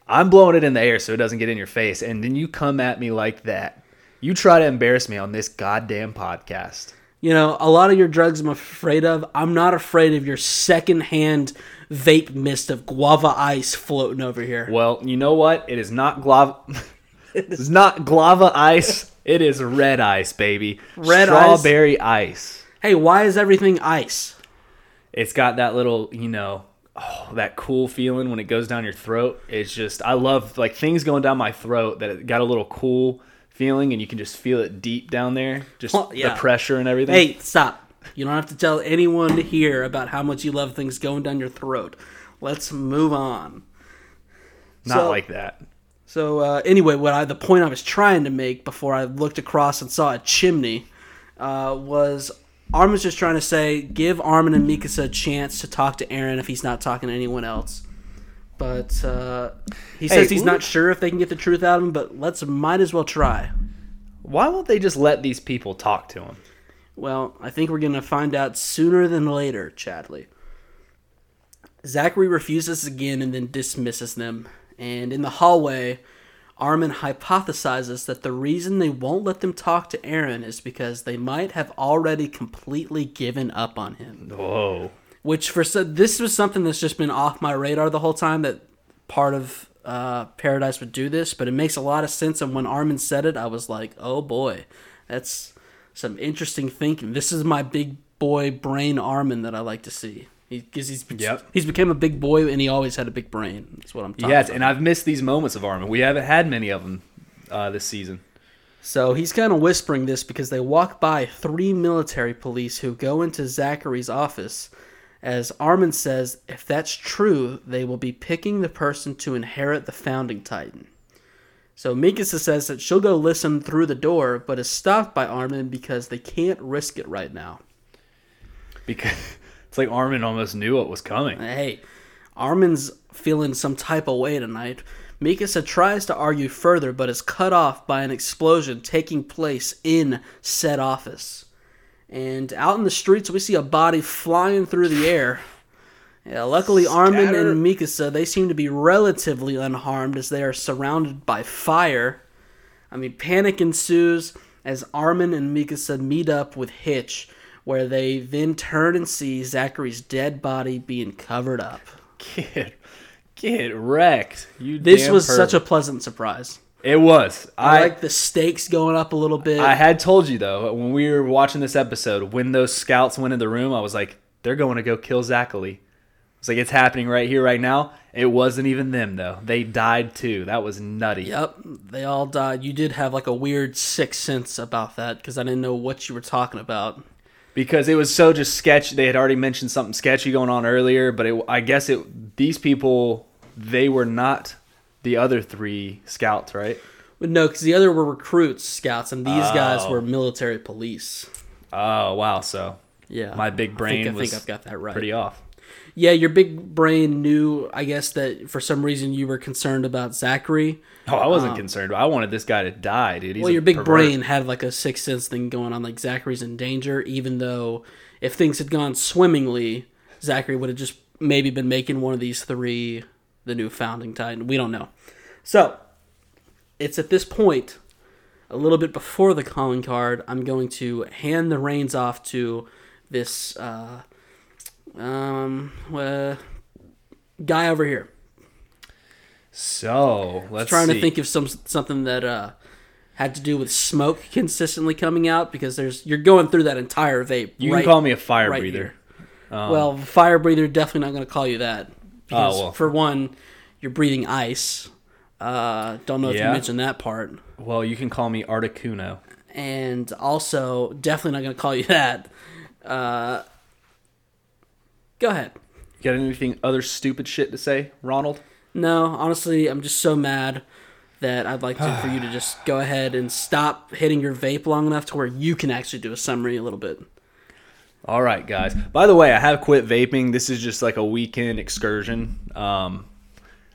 S2: I'm blowing it in the air so it doesn't get in your face, and then you come at me like that. You try to embarrass me on this goddamn podcast.
S1: You know, a lot of your drugs I'm afraid of. I'm not afraid of your secondhand vape mist of guava ice floating over here.
S2: Well, you know what? It is not guava. it's not guava ice. It is red ice, baby.
S1: Red ice?
S2: strawberry ice.
S1: Hey, why is everything ice?
S2: It's got that little, you know, oh, that cool feeling when it goes down your throat. It's just, I love like things going down my throat that it got a little cool feeling, and you can just feel it deep down there, just
S1: Well, yeah.
S2: the pressure and everything.
S1: Hey, stop. You don't have to tell anyone here about how much you love things going down your throat. Let's move on.
S2: not
S1: so-
S2: like that.
S1: So uh, anyway, what I the point I was trying to make before I looked across and saw a chimney uh, was Armin's just trying to say give Armin and Mikasa a chance to talk to Eren if he's not talking to anyone else. But uh, he says
S2: Hey,
S1: he's not sure if they can get the truth out of him, but let's might as well try.
S2: Why won't they just let these people talk to him?
S1: Well, I think we're gonna find out sooner than later, Chadley. Zachary refuses again and then dismisses them. And in the hallway, Armin hypothesizes that the reason they won't let them talk to Eren is because they might have already completely given up on him.
S2: Whoa.
S1: Which for so- this was something that's just been off my radar the whole time that part of uh, Paradise would do this, but it makes a lot of sense. And when Armin said it, I was like, oh boy, that's some interesting thinking. This is my big boy brain Armin that I like to see. Because he's
S2: Yep.
S1: he's became a big boy and he always had a big brain. That's what I'm talking
S2: Yes,
S1: about.
S2: and I've missed these moments of Armin. We haven't had many of them uh, this season.
S1: So he's kind of whispering this because they walk by three military police who go into Zachary's office As Armin says, if that's true, they will be picking the person to inherit the founding titan. So Mikasa says that she'll go listen through the door, but is stopped by Armin because they can't risk it right now.
S2: Because it's like Armin almost knew what was coming.
S1: Hey, Armin's feeling some type of way tonight. Mikasa tries to argue further, but is cut off by an explosion taking place in said office. And out in the streets, we see a body flying through the air. Yeah, luckily, Armin and Mikasa they seem to be relatively unharmed as they are surrounded by fire. I mean, panic ensues as Armin and Mikasa meet up with Hitch, where they then turn and see Zachary's dead body being covered up.
S2: Get, get wrecked. You.
S1: This was such a pleasant surprise.
S2: It was.
S1: I,
S2: I
S1: like the stakes going up a little bit.
S2: I had told you though when we were watching this episode when those scouts went in the room, I was like, they're going to go kill Zachary. It's like it's happening right here, right now. It wasn't even them though. They died too. That was nutty.
S1: Yep, they all died. You did have like a weird sixth sense about that because I didn't know what you were talking about.
S2: Because it was so just sketchy. They had already mentioned something sketchy going on earlier, but it, I guess it these people they were not the other three scouts, right?
S1: But no, because the other were recruits, scouts, and these guys
S2: Oh.
S1: were military police.
S2: Oh wow, so
S1: Yeah,
S2: my big
S1: I
S2: brain
S1: think, I think I've got that right.
S2: pretty off.
S1: Yeah, your big brain knew. I guess that for some reason you were concerned about Zachary.
S2: Oh, I wasn't concerned. I wanted this guy to die, dude. He's
S1: well, your big
S2: pervert.
S1: brain had like a sixth sense thing going on, like Zachary's in danger. Even though if things had gone swimmingly, Zachary would have just maybe been making one of these three the new founding titan. We don't know. So it's at this point, a little bit before the calling card, I'm going to hand the reins off to this uh, um uh, guy over here.
S2: So let's
S1: trying
S2: see.
S1: to think of some something that uh, had to do with smoke consistently coming out because there's you're going through that entire vape.
S2: You
S1: right,
S2: can call me a fire
S1: right
S2: breather. Um,
S1: well, fire breather definitely not going to call you that because
S2: Oh, well.
S1: for one, you're breathing ice. Uh, don't know if
S2: Yeah.
S1: you mentioned that part,
S2: Well, you can call me Articuno.
S1: and also definitely not going to call you that. Uh, go ahead.
S2: You got anything other stupid shit to say, Ronald?
S1: No, honestly, I'm just so mad that I'd like to, for you to just go ahead and stop hitting your vape long enough to where you can actually do a summary a little bit.
S2: All right, guys. By the way, I have quit vaping. This is just like a weekend excursion. Um,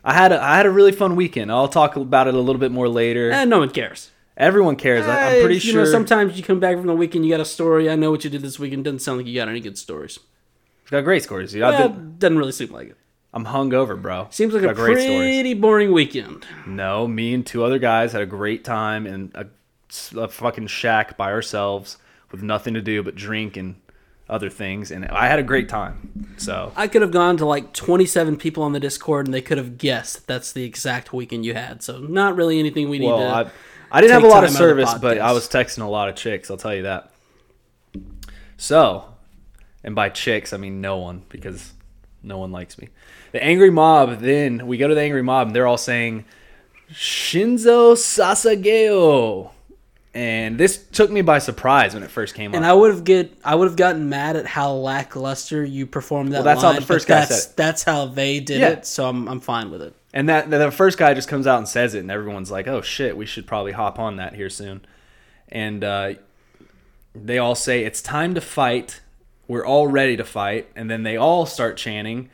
S2: I had a, I had a really fun weekend. I'll talk about it a little bit more later.
S1: And no one cares.
S2: Everyone cares. I, I'm
S1: Eh,
S2: pretty
S1: you
S2: sure.
S1: know, sometimes you come back from the weekend, you got a story. I know what you did this weekend. Doesn't sound like you got any good stories.
S2: Got great scores. Dude. I've
S1: Well,
S2: been-
S1: doesn't really seem like it.
S2: I'm hungover, bro.
S1: Seems like
S2: got
S1: a pretty boring weekend.
S2: No, me and two other guys had a great time in a, a fucking shack by ourselves with nothing to do but drink and other things, and I had a great time. So
S1: I could have gone to like 27 people on the Discord, and they could have guessed that's the exact weekend you had. So not really anything we need
S2: well,
S1: to.
S2: I, I didn't have a lot of
S1: out of
S2: service, but I was texting a lot of chicks. I'll tell you that. So, and by chicks I mean no one because no one likes me. The angry mob. Then we go to the angry mob, and they're all saying Shinzo Sasageo. And this took me by surprise when it first came
S1: and
S2: up.
S1: I would have get I would have gotten mad at how lackluster you performed that.
S2: Well, that's how the first guy
S1: that's,
S2: said it.
S1: That's how they did
S2: Yeah.
S1: it. So I'm I'm fine with it.
S2: And that the first guy just comes out and says it, and everyone's like, "Oh shit, we should probably hop on that here soon." And uh, they all say, "It's time to fight. We're all ready to fight." And then they all start chanting,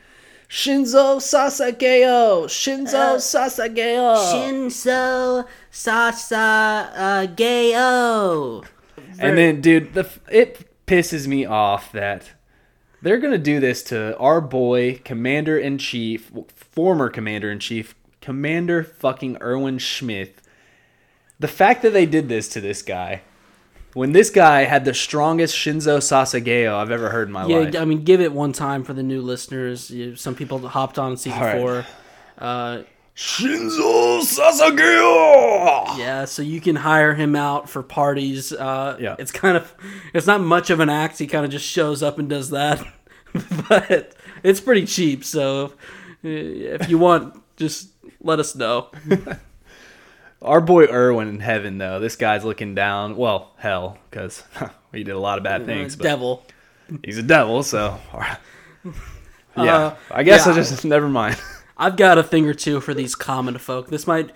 S2: "Shinzo Sasageo, Shinzo uh, Sasageo."
S1: Shinso Sasageo.
S2: and then, dude, the it pisses me off that they're gonna do this to our boy, Commander in Chief, former Commander in Chief, Commander fucking Erwin Schmidt. The fact that they did this to this guy, when this guy had the strongest Shinzo Sasageo I've ever heard in my life.
S1: Yeah,
S2: life.
S1: I mean, give it one time for the new listeners. Some people hopped on season
S2: right.
S1: four. Uh,
S2: Shinzo Sasageo.
S1: yeah, so you can hire him out for parties. Uh,
S2: Yeah.
S1: it's kind of, it's not much of an act. He kind of just shows up and does that, but it's pretty cheap. So uh, if you want, just let us know.
S2: Our boy Erwin in heaven, though, this guy's looking down. Well, hell, because he did a lot of bad things.
S1: Uh,
S2: But
S1: Devil.
S2: he's a devil, so Yeah,
S1: Uh,
S2: I guess
S1: yeah.
S2: I just never mind.
S1: I've got a thing or two for these common folk. This might,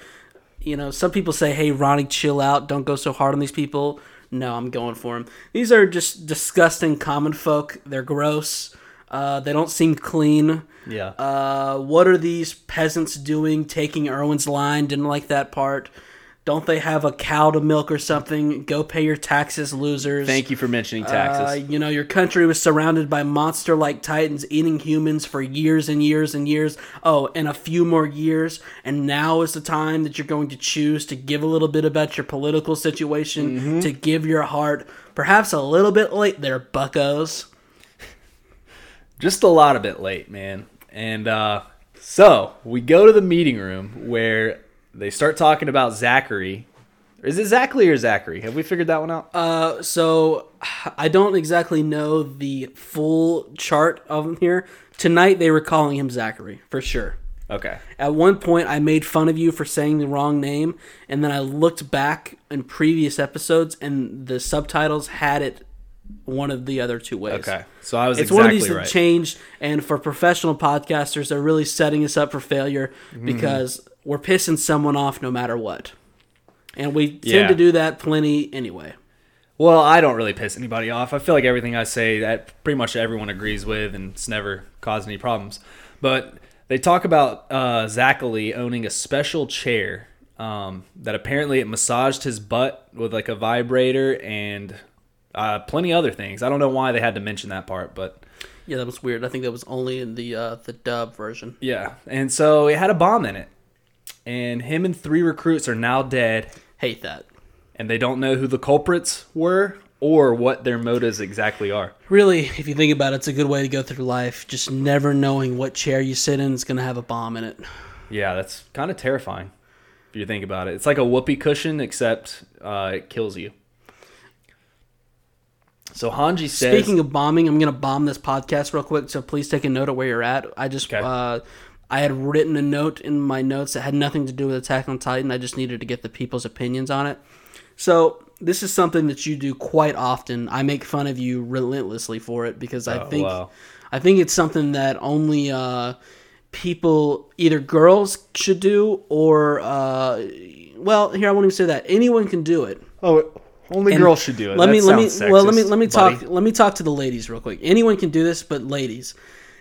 S1: you know, some people say, "Hey, Ronnie, chill out. Don't go so hard on these people." No, I'm going for them. These are just disgusting common folk. They're gross. Uh, they don't seem clean.
S2: Yeah.
S1: Uh, what are these peasants doing? Taking Erwin's line. Didn't like that part. Don't they have a cow to milk or something? Go pay your taxes, losers.
S2: Thank you for mentioning
S1: Uh,
S2: taxes.
S1: you know, your country was surrounded by monster like titans eating humans for years and years and years. Oh, and a few more years. And now is the time that you're going to choose to give a little bit about your political situation,
S2: Mm-hmm.
S1: to give your heart. Perhaps a little bit late there, buckos.
S2: Just a lot of bit late, man. And uh, so we go to the meeting room where they start talking about Zachary. Is it Zachary or Zachary? Have we figured that one out?
S1: Uh, so I don't exactly know the full chart of him here. Tonight they were calling him Zachary for sure.
S2: okay.
S1: At one point, I made fun of you for saying the wrong name, and then I looked back in previous episodes, and the subtitles had it one of the other two ways.
S2: Okay. So I was
S1: It's one of
S2: exactly
S1: these that
S2: right.
S1: changed, and for professional podcasters, they're really setting us up for failure
S2: Mm-hmm.
S1: because we're pissing someone off no matter what. And we tend
S2: Yeah.
S1: to do that plenty anyway.
S2: Well, I don't really piss anybody off. I feel like everything I say that pretty much everyone agrees with, and it's never caused any problems. But they talk about uh, Zachary owning a special chair um, that apparently it massaged his butt with like a vibrator and uh, plenty other things. I don't know why they had to mention that part, but
S1: Yeah, that was weird. I think that was only in the uh, the dub version.
S2: yeah. And so it had a bomb in it, and him and three recruits are now dead,
S1: Hate that.
S2: and they don't know who the culprits were or what their motives exactly are.
S1: Really, if you think about it, it's a good way to go through life. Just never knowing what chair you sit in is going to have a bomb in it.
S2: Yeah, that's kind of terrifying if you think about it. It's like a whoopee cushion, except uh, it kills you. So Hange says,
S1: Speaking of bombing, I'm going to bomb this podcast real quick, so please take a note of where you're at. I just,
S2: Okay.
S1: uh, I had written a note in my notes that had nothing to do with Attack on Titan. I just needed to get the people's opinions on it. So this is something that you do quite often. I make fun of you relentlessly for it because I
S2: Oh,
S1: think,
S2: wow.
S1: I think it's something that only uh, people, either girls, should do, or, uh, well, here I won't even say that. Anyone can do it.
S2: "Oh, only
S1: And
S2: girls should do it."
S1: Let
S2: That
S1: me let me
S2: sounds
S1: well let me let me
S2: buddy.
S1: talk let me talk to the ladies real quick. Anyone can do this, but ladies,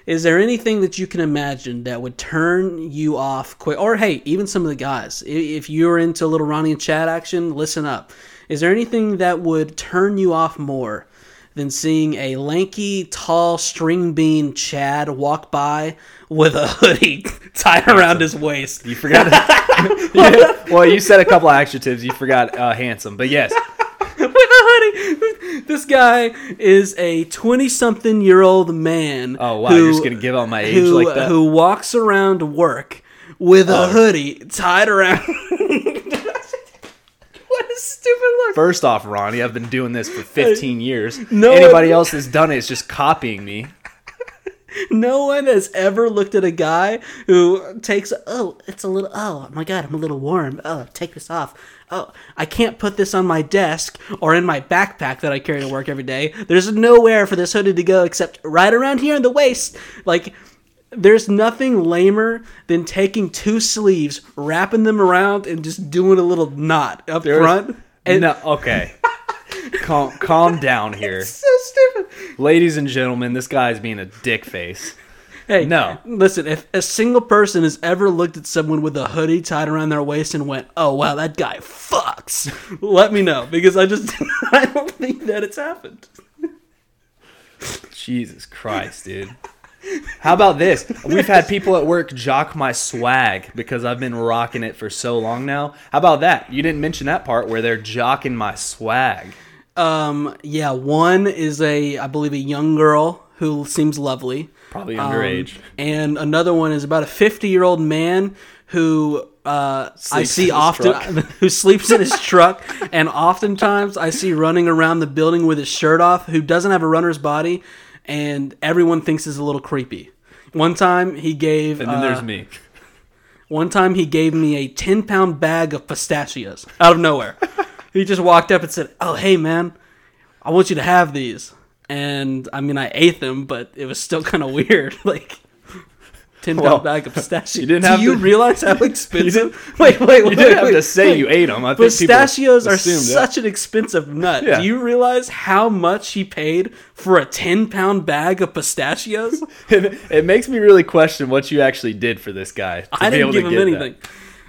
S1: is there anything that you can imagine that would turn you off quick? Or hey, even some of the guys, if you're into a little Ronnie and Chad action, listen up. Is there anything that would turn you off more? Than seeing a lanky, tall, string bean Chad walk by with a hoodie tied around his waist.
S2: You forgot. Yeah, Well, you said a couple of adjectives. You forgot uh, handsome, but yes,
S1: with a hoodie. This guy is a twenty-something-year-old man.
S2: Oh, wow,
S1: who-
S2: you're just gonna give out my age
S1: who,
S2: like that?
S1: Who walks around work with a
S2: Oh.
S1: hoodie tied around. what a stupid look!
S2: first off, Ronnie, I've been doing this for 15 years.
S1: No
S2: Anybody
S1: one-
S2: else that's done it is just copying me.
S1: No one has ever looked at a guy who takes. Oh, it's a little. Oh my god, I'm a little warm. Oh, take this off. Oh, I can't put this on my desk or in my backpack that I carry to work every day. There's nowhere for this hoodie to go except right around here in the waist. Like, there's nothing lamer than taking two sleeves, wrapping them around, and just doing a little knot up
S2: There's-
S1: front. And
S2: no, okay. calm, calm down here.
S1: so stupid.
S2: Ladies and gentlemen, this guy's being a dick face.
S1: Hey,
S2: No.
S1: Listen, if a single person has ever looked at someone with a hoodie tied around their waist and went, "Oh wow, that guy fucks," let me know because I just I don't think that it's happened.
S2: Jesus Christ, dude. How about this? We've had people at work jock my swag because I've been rocking it for so long now. How about that? You didn't mention that part where they're jocking my swag.
S1: Um, yeah, one is a I believe a young girl who seems lovely,
S2: Probably
S1: Um,
S2: underage.
S1: and another one is about a fifty-year-old man who uh, I see often who sleeps in his truck, and oftentimes I see running around the building with his shirt off, who doesn't have a runner's body, and everyone thinks is a little creepy. One time he gave
S2: and then
S1: uh,
S2: there's me.
S1: one time he gave me a 10 pound bag of pistachios out of nowhere. he just walked up and said, Oh, hey, man, I want you to have these. And I mean I ate them, but it was still kind of weird. Like ten pound
S2: Well,
S1: bag of pistachios.
S2: you didn't
S1: Do
S2: have
S1: you
S2: to-
S1: realize how expensive? wait, wait, wait.
S2: You didn't have
S1: wait,
S2: to say
S1: wait.
S2: you ate them. I
S1: Pistachios are
S2: assumed
S1: such an expensive nut.
S2: Yeah.
S1: Do you realize how much he paid for a ten pound bag of pistachios?
S2: it, it makes me really question what you actually did for this guy.
S1: I didn't give him anything.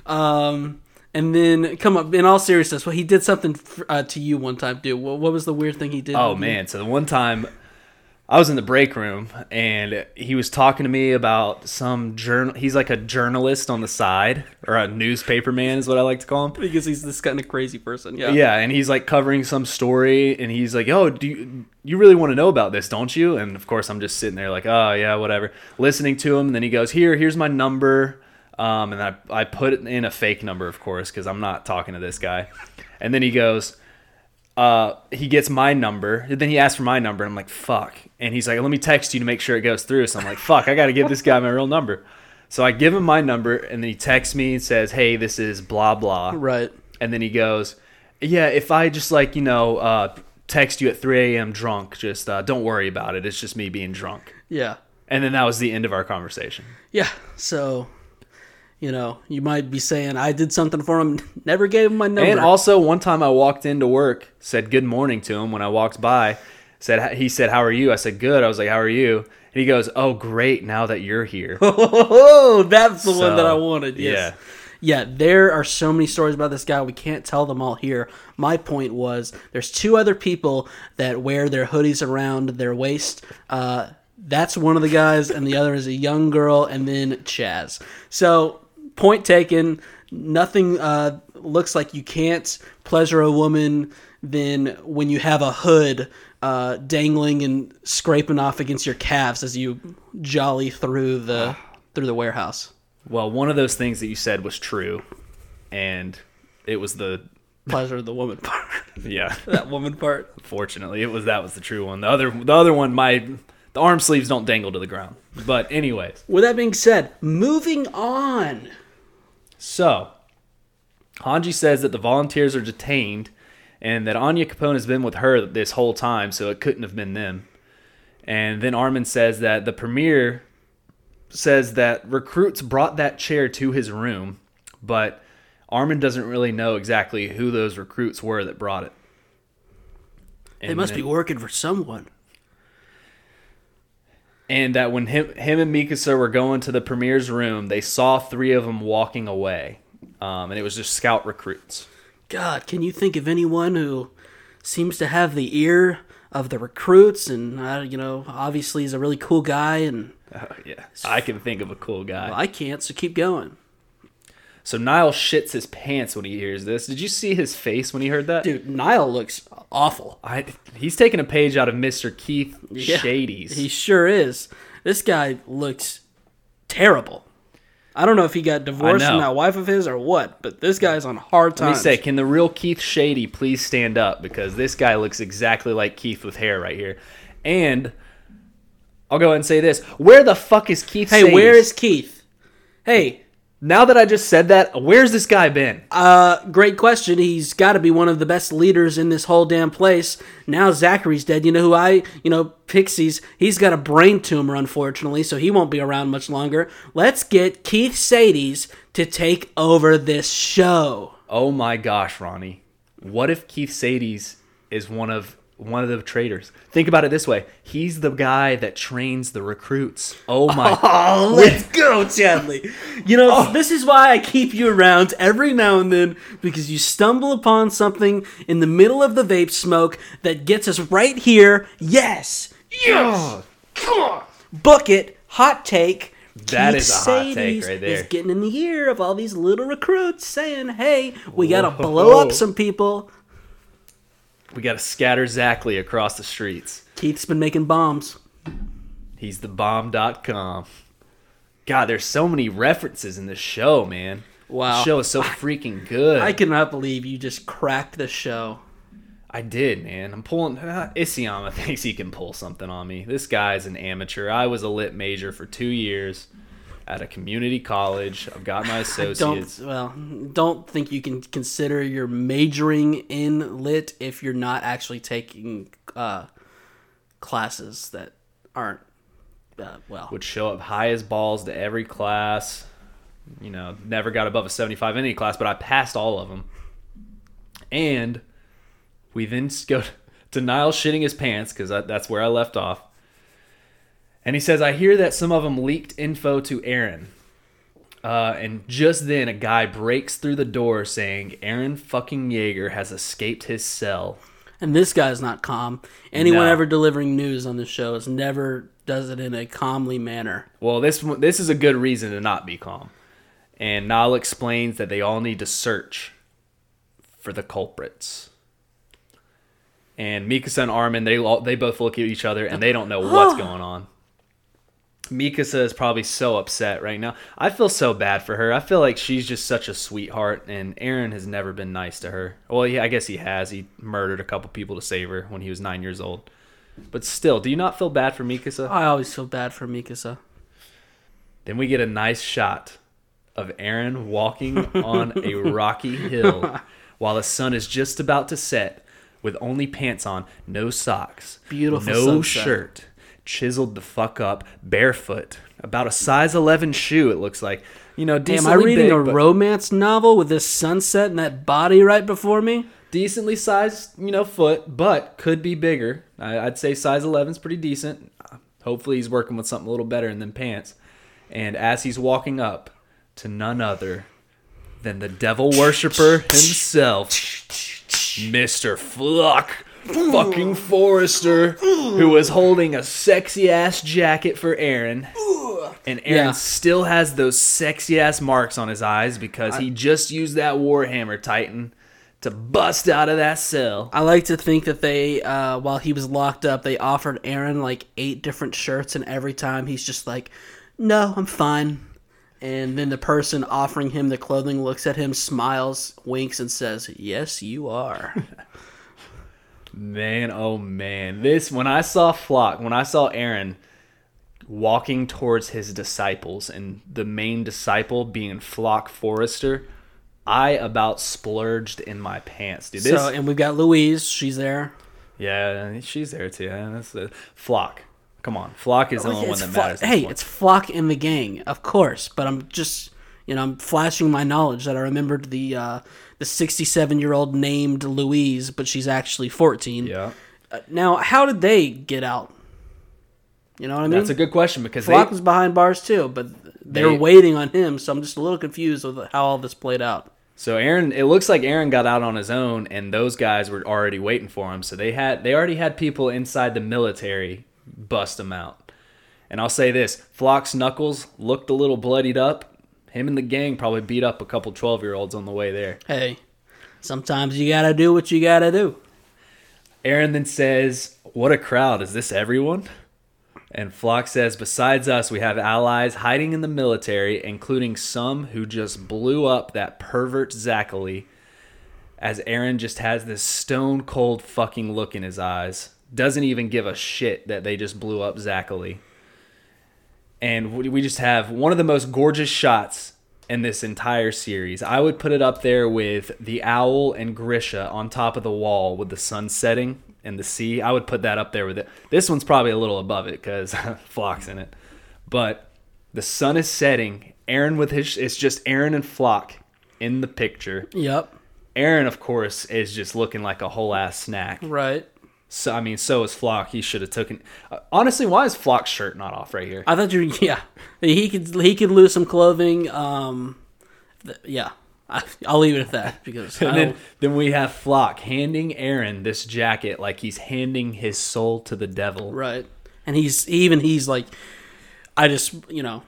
S1: Um, and then come up in all seriousness. Well, he did something uh, to you one time, dude. What, what was the weird thing he did?
S2: Oh
S1: with you?
S2: man! So the one time I was in the break room and he was talking to me about some journal. He's like a journalist on the side or a newspaper man is what I like to call him.
S1: because he's this kind of crazy person. Yeah.
S2: Yeah, and he's like covering some story, and he's like, "Oh, do you you really want to know about this, don't you?" And of course, I'm just sitting there like, "Oh yeah, whatever," listening to him. And then he goes, "Here, here's my number," um, and I I put in a fake number, of course, because I'm not talking to this guy. And then he goes, uh, he gets my number. And then he asks for my number, and I'm like, "Fuck!" And he's like, "Let me text you to make sure it goes through." So I'm like, "Fuck! I got to give this guy my real number." So I give him my number, and then he texts me and says, "Hey, this is blah blah."
S1: Right.
S2: And then he goes, "Yeah, if I just like you know uh, text you at 3 a.m. drunk, just uh, don't worry about it. It's just me being drunk."
S1: Yeah.
S2: And then that was the end of our conversation.
S1: Yeah. So, you know, you might be saying I did something for him, never gave him my number.
S2: And also, one time I walked into work, said good morning to him when I walked by. Said he said, "How are you?" I said, "Good." I was like, "How are you?" And he goes, "Oh, great! Now that you're here."
S1: oh, that's the one that I wanted. Yes. Yeah, there are so many stories about this guy. We can't tell them all here. My point was there's two other people that wear their hoodies around their waist. Uh, that's one of the guys, and the other is a young girl, and then Chaz. So, point taken. Nothing uh, looks like you can't pleasure a woman than when you have a hood uh, dangling and scraping off against your calves as you jolly through the through the warehouse.
S2: Well, one of those things that you said was true, and it was the
S1: pleasure of the woman part.
S2: yeah.
S1: that woman part.
S2: Fortunately, it was that was the true one. The other the other one, my the arm sleeves don't dangle to the ground. But anyways,
S1: With that being said, moving on.
S2: So Hange says that the volunteers are detained, and that Onyankopon has been with her this whole time, so it couldn't have been them. And then Armin says that the premier says that recruits brought that chair to his room, but Armin doesn't really know exactly who those recruits were that brought it.
S1: They must
S2: then-
S1: be working for someone.
S2: And that when him him and Mikasa were going to the premier's room, they saw three of them walking away, um, and it was just scout recruits.
S1: God, can you think of anyone who seems to have the ear of the recruits and, uh, you know, obviously he's a really cool guy and
S2: Uh, yeah, I can think of a cool guy.
S1: well, I can't, so keep going.
S2: So Nile shits his pants when he hears this. Did you see his face when he heard that?
S1: Dude, Nile looks awful.
S2: I, he's taking a page out of Mr. Keith
S1: Yeah,
S2: Shadis.
S1: He sure is. This guy looks terrible. I don't know if he got divorced from that wife of his or what, but this guy's on hard
S2: time.
S1: Let
S2: me say, can the real Keith Shady please stand up because this guy looks exactly like Keith with hair right here. And I'll go ahead and say this: Where the fuck is Keith?
S1: hey,
S2: Shadis?
S1: where is Keith? Hey,
S2: Now that I just said that, where's this guy been?
S1: Uh, great question. He's got to be one of the best leaders in this whole damn place. Now Zachary's dead. You know who I, you know, Pixis. He's got a brain tumor, unfortunately, so he won't be around much longer. Let's get Keith Shadis to take over this show.
S2: Oh my gosh, Ronnie. What if Keith Shadis is one of one of the traders. Think about it this way. He's the guy that trains the recruits. Oh my
S1: Oh, let's go, Chadley. You know,
S2: Oh.
S1: this is why I keep you around every now and then because you stumble upon something in the middle of the vape smoke that gets us right here. Yes. Yes. Oh, Book it. Hot take.
S2: That
S1: Keith
S2: is a hot take right there.
S1: Is getting in the ear of all these little recruits saying, "Hey, we got to blow up some people."
S2: We got to scatter Zachley across the streets.
S1: Keith's been making bombs.
S2: He's the bomb.com. God, there's so many references in this show, man.
S1: Wow.
S2: The show is so freaking good.
S1: I cannot believe you just cracked the show.
S2: I did, man. I'm pulling. Uh, Isayama thinks he can pull something on me. This guy's an amateur. I was a lit major for two years at a community college. I've got my associates.
S1: Don't well, don't think you can consider your majoring in lit if you're not actually taking uh, classes that aren't uh, well.
S2: Would show up high as balls to every class. You know, never got above a 75 in any class, but I passed all of them. And we then go to Nile shitting his pants because that's where I left off. And he says, I hear that some of them leaked info to Eren. Uh, and just then, a guy breaks through the door saying Eren fucking Yeager has escaped his cell.
S1: And this guy's not calm. Anyone
S2: No.
S1: ever delivering news on this show is never does it in a calmly manner.
S2: Well, this this is a good reason to not be calm. And Nile explains that they all need to search for the culprits. And Mikasa and Armin, they they both look at each other and they don't know what's going on. Mikasa is probably so upset right now. I feel so bad for her. I feel like she's just such a sweetheart, and Eren has never been nice to her. Well, yeah, I guess he has. He murdered a couple people to save her when he was nine years old. But still, do you not feel bad for Mikasa?
S1: I always feel bad for Mikasa.
S2: Then we get a nice shot of Eren walking on a rocky hill while the sun is just about to set with only pants on, no socks,
S1: Beautiful
S2: no
S1: sunset.
S2: shirt, chiseled the fuck up, barefoot, about a size 11 shoe it looks like. You know,
S1: am I reading
S2: big,
S1: a romance novel with this sunset and that body right before me?
S2: decently sized, you know, foot, but could be bigger. I, I'd say size 11 is pretty decent. Hopefully, he's working with something a little better than pants. And as he's walking up to none other than the devil worshiper himself, Mr. Floch fucking Forrester, who was holding a sexy ass jacket for Eren. And Eren
S1: Yeah.
S2: still has those sexy ass marks on his eyes because he just used that Warhammer Titan to bust out of that cell.
S1: I like to think that they, uh, while he was locked up, they offered Eren like eight different shirts, and every time he's just like, "No, I'm fine." And then the person offering him the clothing looks at him, smiles, winks, and says, "Yes, you are."
S2: Man, oh man. This when I saw Floch, when I saw Eren walking towards his disciples and the main disciple being Floch Forrester, I about splurged in my pants, dude. This,
S1: so, and we've got Louise. She's there.
S2: yeah, she's there too. That's the Flock. Come on, Floch is the only one that matters.
S1: hey, it's Floch in the gang, of course. But I'm just, you know, I'm flashing my knowledge that I remembered the uh, the 67 year old named Louise, but she's actually 14.
S2: yeah.
S1: Uh, now, how did they get out? You know what I mean?
S2: That's a good question because
S1: Floch
S2: they,
S1: was behind bars too, but they, were
S2: They-
S1: waiting on him. So I'm just a little confused with how all this played out.
S2: So Eren, it looks like Eren got out on his own, and those guys were already waiting for him. So they had they already had people inside the military bust him out. And I'll say this: Floch's knuckles looked a little bloodied up. Him and the gang probably beat up a couple twelve year olds on the way there.
S1: Hey, sometimes you gotta do what you gotta do.
S2: Eren then says, "What a crowd! Is this everyone?" And Floch says, "Besides us, we have allies hiding in the military, including some who just blew up that pervert Zachary." As Eren just has this stone cold fucking look in his eyes, doesn't even give a shit that they just blew up Zachary. And we we just have one of the most gorgeous shots in this entire series. I would put it up there with the owl and Grisha on top of the wall with the sun setting and the sea. I would put that up there with it. This one's probably a little above it because Floch's in it. But the sun is setting. Eren with his it's just Eren and Floch in the picture.
S1: Yep.
S2: Eren, of course, is just looking like a whole ass snack.
S1: Right.
S2: So I mean, so is Floch. He should have taken. Uh, honestly, why is Floch's shirt not off right here?
S1: I thought you. Yeah, he could. He could lose some clothing. Um, th- yeah, I, I'll leave it at that because
S2: And then, then we have Floch handing Eren this jacket like he's handing his soul to the devil.
S1: right, and he's even he's like, I just you know,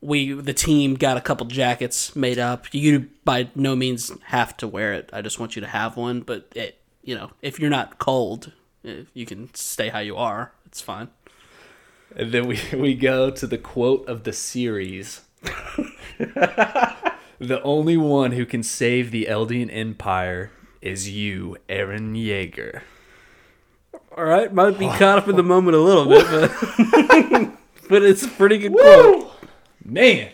S1: we the team got a couple jackets made up. You by no means have to wear it. I just want you to have one. But it, you know, if you're not cold, you can stay how you are. It's fine.
S2: And then we, we go to the quote of the series. the only one who can save the Eldian Empire is you, Eren Yeager.
S1: All right, might be caught up in the moment a little bit, but but it's a pretty good quote.
S2: Man,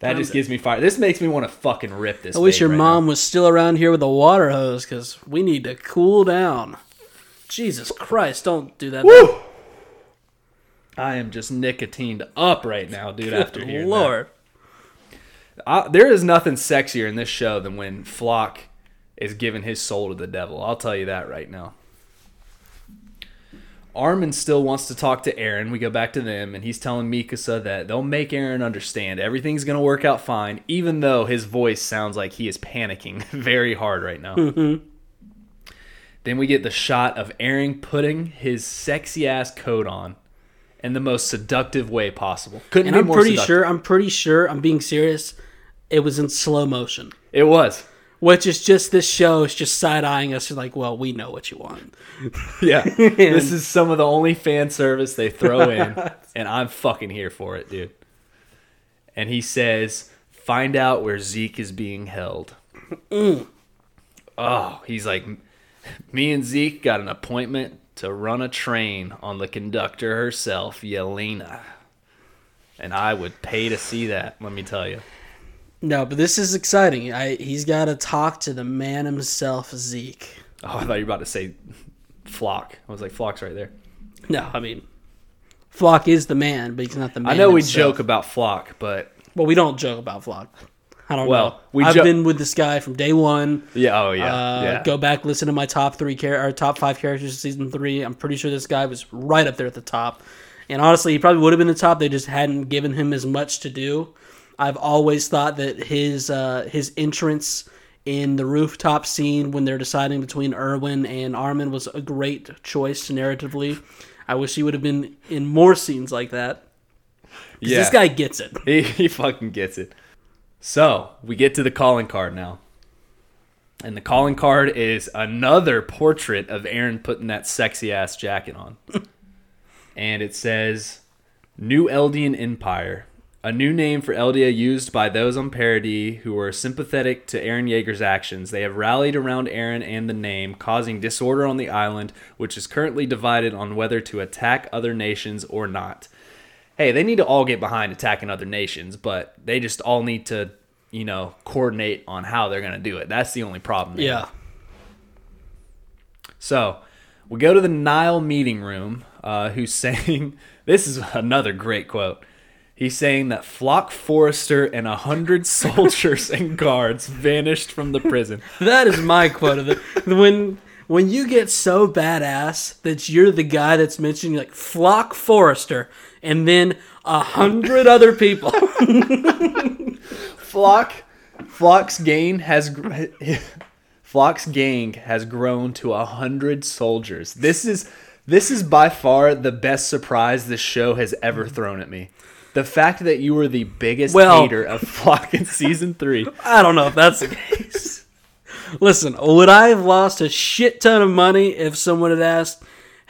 S2: that just gives me fire. This makes me want to fucking rip this.
S1: I wish your
S2: right
S1: mom was still around here with a water hose because we need to cool down. Jesus Christ! Don't do that.
S2: Woo! I am just nicotined up right now, dude. after
S1: Good
S2: hearing
S1: Lord.
S2: that. I, there is nothing sexier in this show than when Floch is giving his soul to the devil. I'll tell you that right now. Armin still wants to talk to Eren. We go back to them, and he's telling Mikasa that they'll make Eren understand everything's going to work out fine, even though his voice sounds like he is panicking very hard right now. Then we get the shot of Eren putting his sexy ass coat on in the most seductive way possible. Couldn't
S1: And
S2: be
S1: I'm
S2: more
S1: pretty
S2: seductive.
S1: sure. I'm pretty sure. I'm being serious. It was in slow motion,
S2: it was.
S1: which is just this show is just side eyeing us. Like, well, we know what you want.
S2: Yeah, this is some of the only fan service they throw in, and I'm fucking here for it, dude. And he says, "Find out where Zeke is being held." Mm. Oh, he's like, me and Zeke got an appointment to run a train on the conductor herself, Yelena. And I would pay to see that. Let me tell you.
S1: No, but this is exciting. I he's got to talk to the man himself, Zeke.
S2: Oh, I thought you were about to say Floch. I was like, Floch's right there.
S1: No, I mean, Floch is the man, but he's not the man.
S2: I know we joke about Floch, but
S1: Well, we don't joke about Floch. I don't
S2: Well,
S1: know.
S2: we
S1: I've
S2: jo-
S1: been with this guy from day one.
S2: yeah, oh yeah,
S1: Uh,
S2: yeah.
S1: Go back, listen to my top three char- or top five characters of season three. I'm pretty sure this guy was right up there at the top. And honestly, he probably would have been at the top. They just hadn't given him as much to do. I've always thought that his uh, his entrance in the rooftop scene when they're deciding between Erwin and Armin was a great choice narratively. I wish he would have been in more scenes like that.
S2: yeah.
S1: This guy gets it.
S2: He, he fucking gets it. So we get to the calling card now. And the calling card is another portrait of Eren putting that sexy ass jacket on. and it says New Eldian Empire. A new name for Eldia used by those on Paradis who are sympathetic to Eren Yeager's actions. They have rallied around Eren and the name, causing disorder on the island, which is currently divided on whether to attack other nations or not hey, they need to all get behind attacking other nations, but they just all need to, you know, coordinate on how they're going to do it. That's the only problem. there.
S1: Yeah.
S2: So we go to the Nile meeting room, uh, who's saying, this is another great quote. He's saying that Floch Forster and a hundred soldiers and guards vanished from the prison.
S1: That is my quote of it. When when you get so badass that you're the guy that's mentioning like Floch Forster and then a hundred other people.
S2: Floch, Floch's gang has Floch's gang has grown to a hundred soldiers. This is this is by far the best surprise this show has ever thrown at me. The fact that you were the biggest
S1: Well-
S2: hater of Floch in season three.
S1: I don't know if that's the case. Listen, would I have lost a shit ton of money if someone had asked,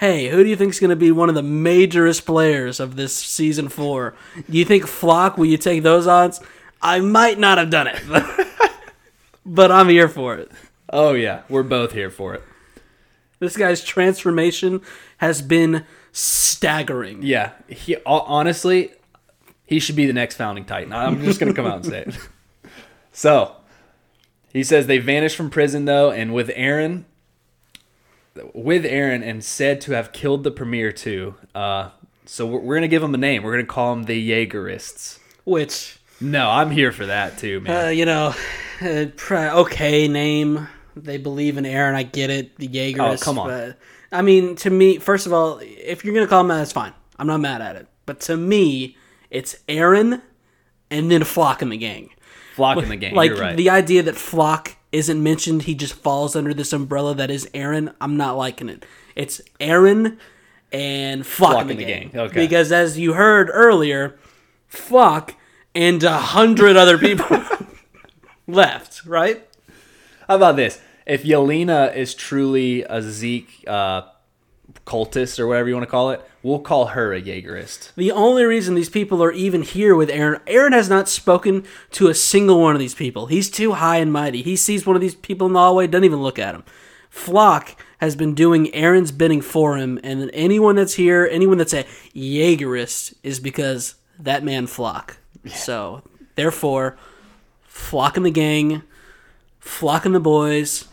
S1: "Hey, who do you think is going to be one of the majorest players of this season four? Do you think Floch? Will you take those odds?" I might not have done it, but I'm here for it.
S2: Oh yeah, we're both here for it.
S1: This guy's transformation has been staggering.
S2: Yeah, he honestly, he should be the next founding titan. I'm just gonna come out and say it. So, he says they vanished from prison though, and with Eren, with Eren, and said to have killed the premier too. Uh, so we're, we're gonna give him a name. We're gonna call him the Jaegerists.
S1: Which,
S2: No, I'm here for that too, man.
S1: uh, you know, uh, okay name. They believe in Eren. I get it. The Jaegers.
S2: Oh, come on.
S1: But, I mean, to me, first of all, if you're gonna call him that, that's fine. I'm not mad at it. But to me, it's Eren, and then Floch in the gang.
S2: Floch in the game.
S1: Like
S2: You're right.
S1: the idea that Floch isn't mentioned, he just falls under this umbrella that is Eren. I'm not liking it. It's Eren and Floch, in the, gang.
S2: Okay.
S1: Because as you heard earlier, Floch and a hundred other people left. Right?
S2: How about this? If Yelena is truly a Zeke uh, cultist or whatever you want to call it, we'll call her a Jaegerist.
S1: The only reason these people are even here with Eren, Eren has not spoken to a single one of these people. He's too high and mighty. He sees one of these people in the hallway, doesn't even look at him. Floch has been doing Eren's bidding for him, and anyone that's here, anyone that's a Jaegerist, is because that man Floch. So, therefore, Floch and the gang, Floch and the boys,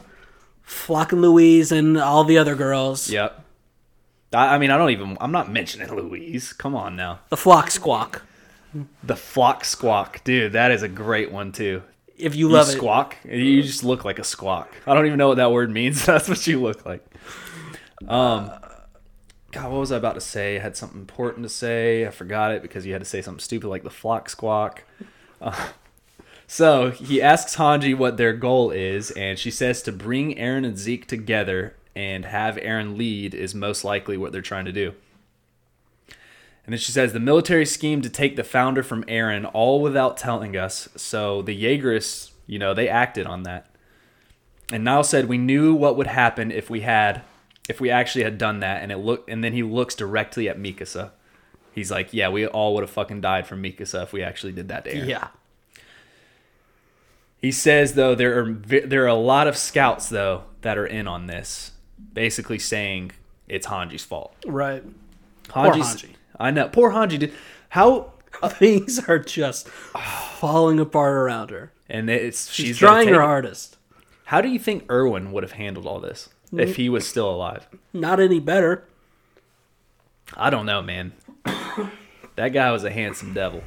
S1: Floch and Louise and all the other girls.
S2: Yep. I, I mean, I don't even. I'm not mentioning Louise. Come on now.
S1: The Flock Squawk.
S2: The flock squawk, dude. That is a great one too.
S1: If you
S2: You
S1: love it.
S2: squawk. You just look like a squawk. I don't even know what that word means. That's what you look like. Um, God, what was I about to say? I had something important to say. I forgot it because you had to say something stupid like the flock squawk. Uh, so he asks Hange what their goal is, and she says to bring Eren and Zeke together and have Eren lead is most likely what they're trying to do. And then she says the military scheme to take the founder from Eren all without telling us. So the Jaegerists, you know, they acted on that. And Nile said we knew what would happen if we had if we actually had done that and it looked and then he looks directly at Mikasa. He's like, "Yeah, we all would have fucking died from Mikasa if we actually did that to Eren."
S1: Yeah.
S2: He says though there are there are a lot of scouts though that are in on this, basically saying it's Hange's fault.
S1: Right.
S2: Hange's,
S1: Hange.
S2: I know. Poor Hange did. How
S1: Things are just falling apart around her.
S2: and it's
S1: She's,
S2: she's
S1: trying her hardest.
S2: How do you think Erwin would have handled all this if mm. he was still alive?
S1: Not any better.
S2: I don't know, man. that guy was a handsome devil.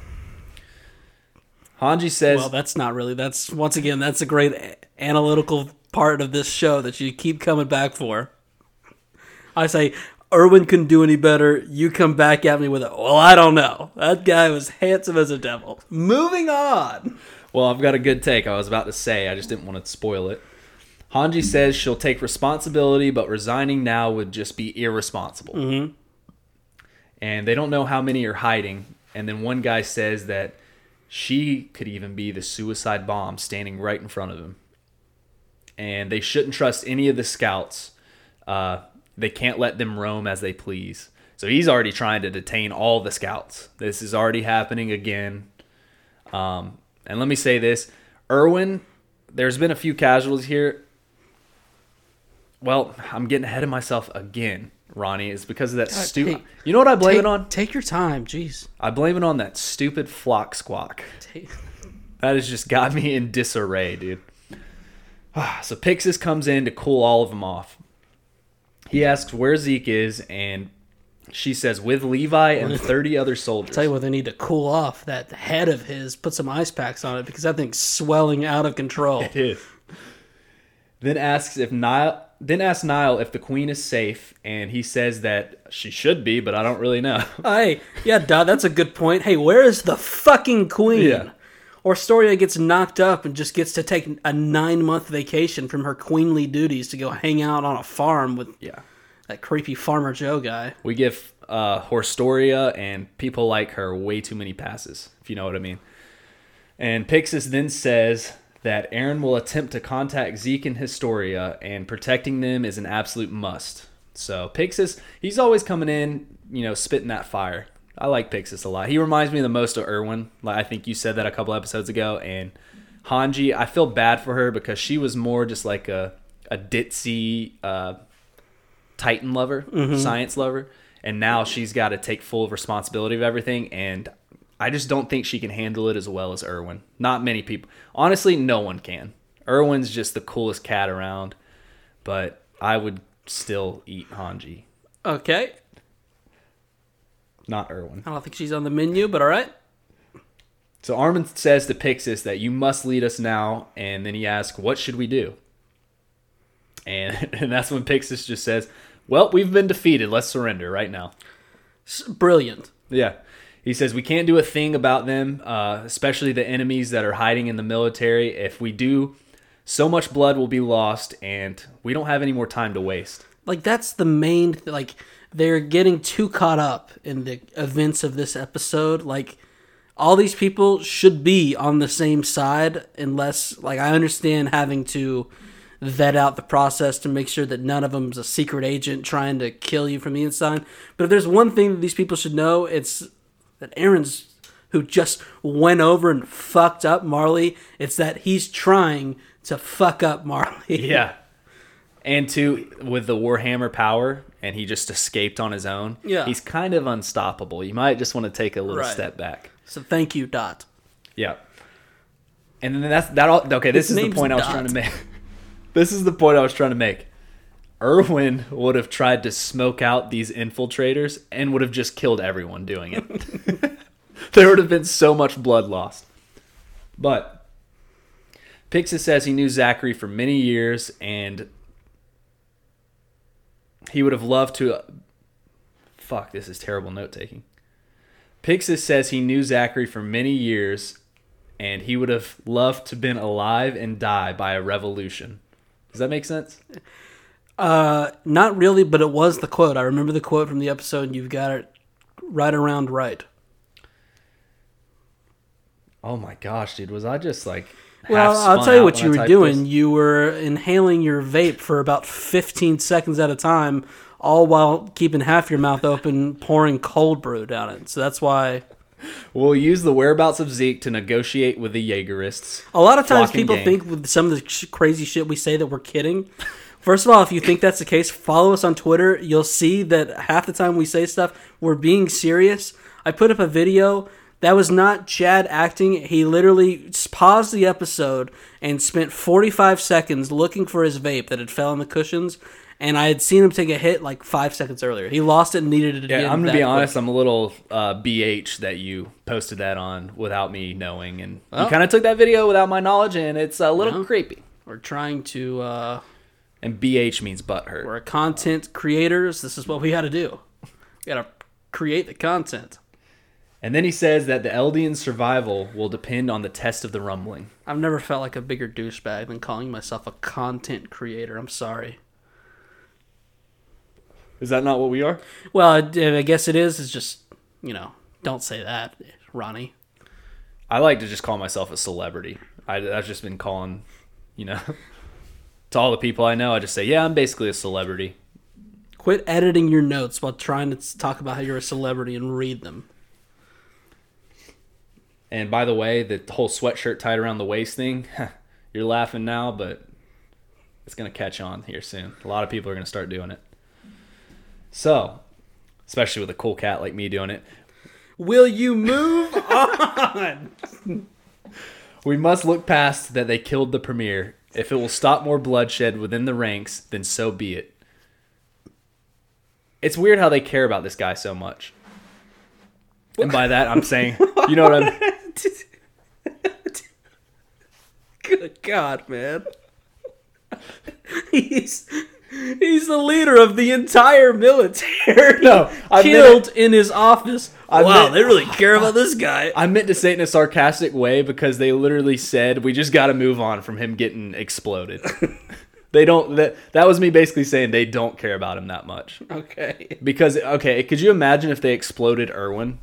S2: Hange says,
S1: Well, that's not really. That's once again, that's a great analytical part of this show that you keep coming back for. I say, Erwin couldn't do any better. You come back at me with it. Well, I don't know. That guy was handsome as a devil. Moving on.
S2: Well, I've got a good take. I was about to say, I just didn't want to spoil it. Hange says she'll take responsibility, but resigning now would just be irresponsible. Mm-hmm. And they don't know how many are hiding. And then one guy says that she could even be the suicide bomb standing right in front of him. And they shouldn't trust any of the scouts. Uh, they can't let them roam as they please. So he's already trying to detain all the scouts. This is already happening again. Um, and let me say this Erwin, there's been a few casualties here. Well, I'm getting ahead of myself again, Ronnie. It's because of that stupid.
S1: hey,
S2: You know what I blame
S1: take,
S2: it on?
S1: Take your time. Jeez.
S2: I blame it on that stupid flock squawk.
S1: Take,
S2: That has just got me in disarray, dude. So Pixis comes in to cool all of them off. He asks where Zeke is, and she says with Levi and 30 other soldiers.
S1: tell you what, they need to cool off that head of his. Put some ice packs on it because that thing's swelling out of control.
S2: It is. Then asks if Nile. Then asks Nile if the queen is safe, and he says that she should be, but I don't really know.
S1: Hey, yeah, that's a good point. Hey, where is the fucking queen?
S2: Yeah.
S1: Or Storia gets knocked up and just gets to take a nine month vacation from her queenly duties to go hang out on a farm with
S2: yeah,
S1: that creepy Farmer Joe guy.
S2: we give uh, Horstoria and people like her way too many passes, if you know what I mean. And Pixis then says that Eren will attempt to contact Zeke and Historia, and protecting them is an absolute must. So Pixis, he's always coming in, you know, spitting that fire. I like Pixis a lot. He reminds me the most of Erwin. Like I think you said that a couple episodes ago. And Hange, I feel bad for her because she was more just like a a ditzy uh, Titan lover, science lover, and now she's got to take full responsibility of everything. And I just don't think she can handle it as well as Erwin. Not many people. Honestly, no one can. Erwin's just the coolest cat around, but I would still eat Hange,
S1: Okay.
S2: Not Erwin.
S1: I don't think she's on the menu, but all right.
S2: So Armin says to Pixis that you must lead us now, and then he asks, "What should we do?" And and that's when Pixis just says, "Well, we've been defeated. Let's surrender right now."
S1: Brilliant.
S2: Yeah. He says we can't do a thing about them, uh, especially the enemies that are hiding in the military. If we do, so much blood will be lost, and we don't have any more time to waste.
S1: Like that's the main th- like they're getting too caught up in the events of this episode. Like all these people should be on the same side unless like I understand having to vet out the process to make sure that none of them's a secret agent trying to kill you from the inside. But if there's one thing that these people should know it's that Eren's who just went over and fucked up Marley it's that he's trying to fuck up Marley.
S2: Yeah. And two, with the Warhammer power, and he just escaped on his own.
S1: Yeah.
S2: He's kind of unstoppable. You might just want to take a little
S1: Right.
S2: step back.
S1: so thank you Dot
S2: Yeah. And then that's that all okay, this
S1: His
S2: is the point I was trying to make. this is the point I was trying to make. Erwin would have tried to smoke out these infiltrators and would have just killed everyone doing it. there would have been so much blood lost. But Pixis says he knew Zachary for many years and he would have loved to. Fuck, this is terrible note taking. Pixis says he knew Zachary for many years and he would have loved to been alive and die by a revolution. Does that make sense?
S1: Uh, not really, but it was the quote. I remember the quote from the episode. and You've got it right around right.
S2: Oh my gosh, dude, was I just like
S1: Well, I'll tell you what you
S2: I
S1: were doing.
S2: this?
S1: You were inhaling your vape for about 15 seconds at a time, all while keeping half your mouth open, pouring cold brew down it. So that's why
S2: We'll use the whereabouts of Zeke to negotiate with the Jaegerists.
S1: a lot of times people
S2: gang.
S1: think with some of the crazy shit we say that we're kidding. First of all, if you think that's the case, follow us on Twitter. You'll see that half the time we say stuff, we're being serious. I put up a video that was not Chad acting. He literally paused the episode and spent 45 seconds looking for his vape that had fell on the cushions. And I had seen him take a hit like five seconds earlier. He lost it and needed it again.
S2: Yeah, I'm gonna be
S1: quick.
S2: honest. I'm a little uh, BH that you posted that on without me knowing, and
S1: Oh.
S2: you kind of took that video without my knowledge, and it's a little
S1: No.
S2: creepy.
S1: We're trying to. Uh,
S2: And BH means butthurt.
S1: We're content creators. This is what we got to do. We got to create the content.
S2: And then he says that the Eldian survival will depend on the test of the rumbling.
S1: I've never felt like a bigger douchebag than calling myself a content creator. I'm sorry.
S2: Is that not what we are?
S1: Well, I, I guess it is. It's just, you know, don't say that, Ronnie.
S2: I like to just call myself a celebrity. I, I've just been calling, you know, to all the people I know. I just say, yeah, I'm basically a celebrity.
S1: Quit editing your notes while trying to talk about how you're a celebrity and read them.
S2: And by the way, the whole sweatshirt tied around the waist thing, you're laughing now, but it's going to catch on here soon. A lot of people are going to start doing it. So, especially with a cool cat like me doing it,
S1: Will you move on?
S2: we must look past that they killed the premier. If it will stop more bloodshed within the ranks, then so be it. It's weird how they care about this guy so much. And by that, I'm saying, you know what I'm.
S1: Good God, man. He's he's the leader of the entire military.
S2: No, I meant
S1: killed in his office.
S2: I
S1: wow,
S2: meant-
S1: they really care about this guy.
S2: I meant to say it in a sarcastic way because they literally said we just got to move on from him getting exploded. they don't. That that was me basically saying they don't care about him that much.
S1: Okay.
S2: Because okay, could you imagine if they exploded Erwin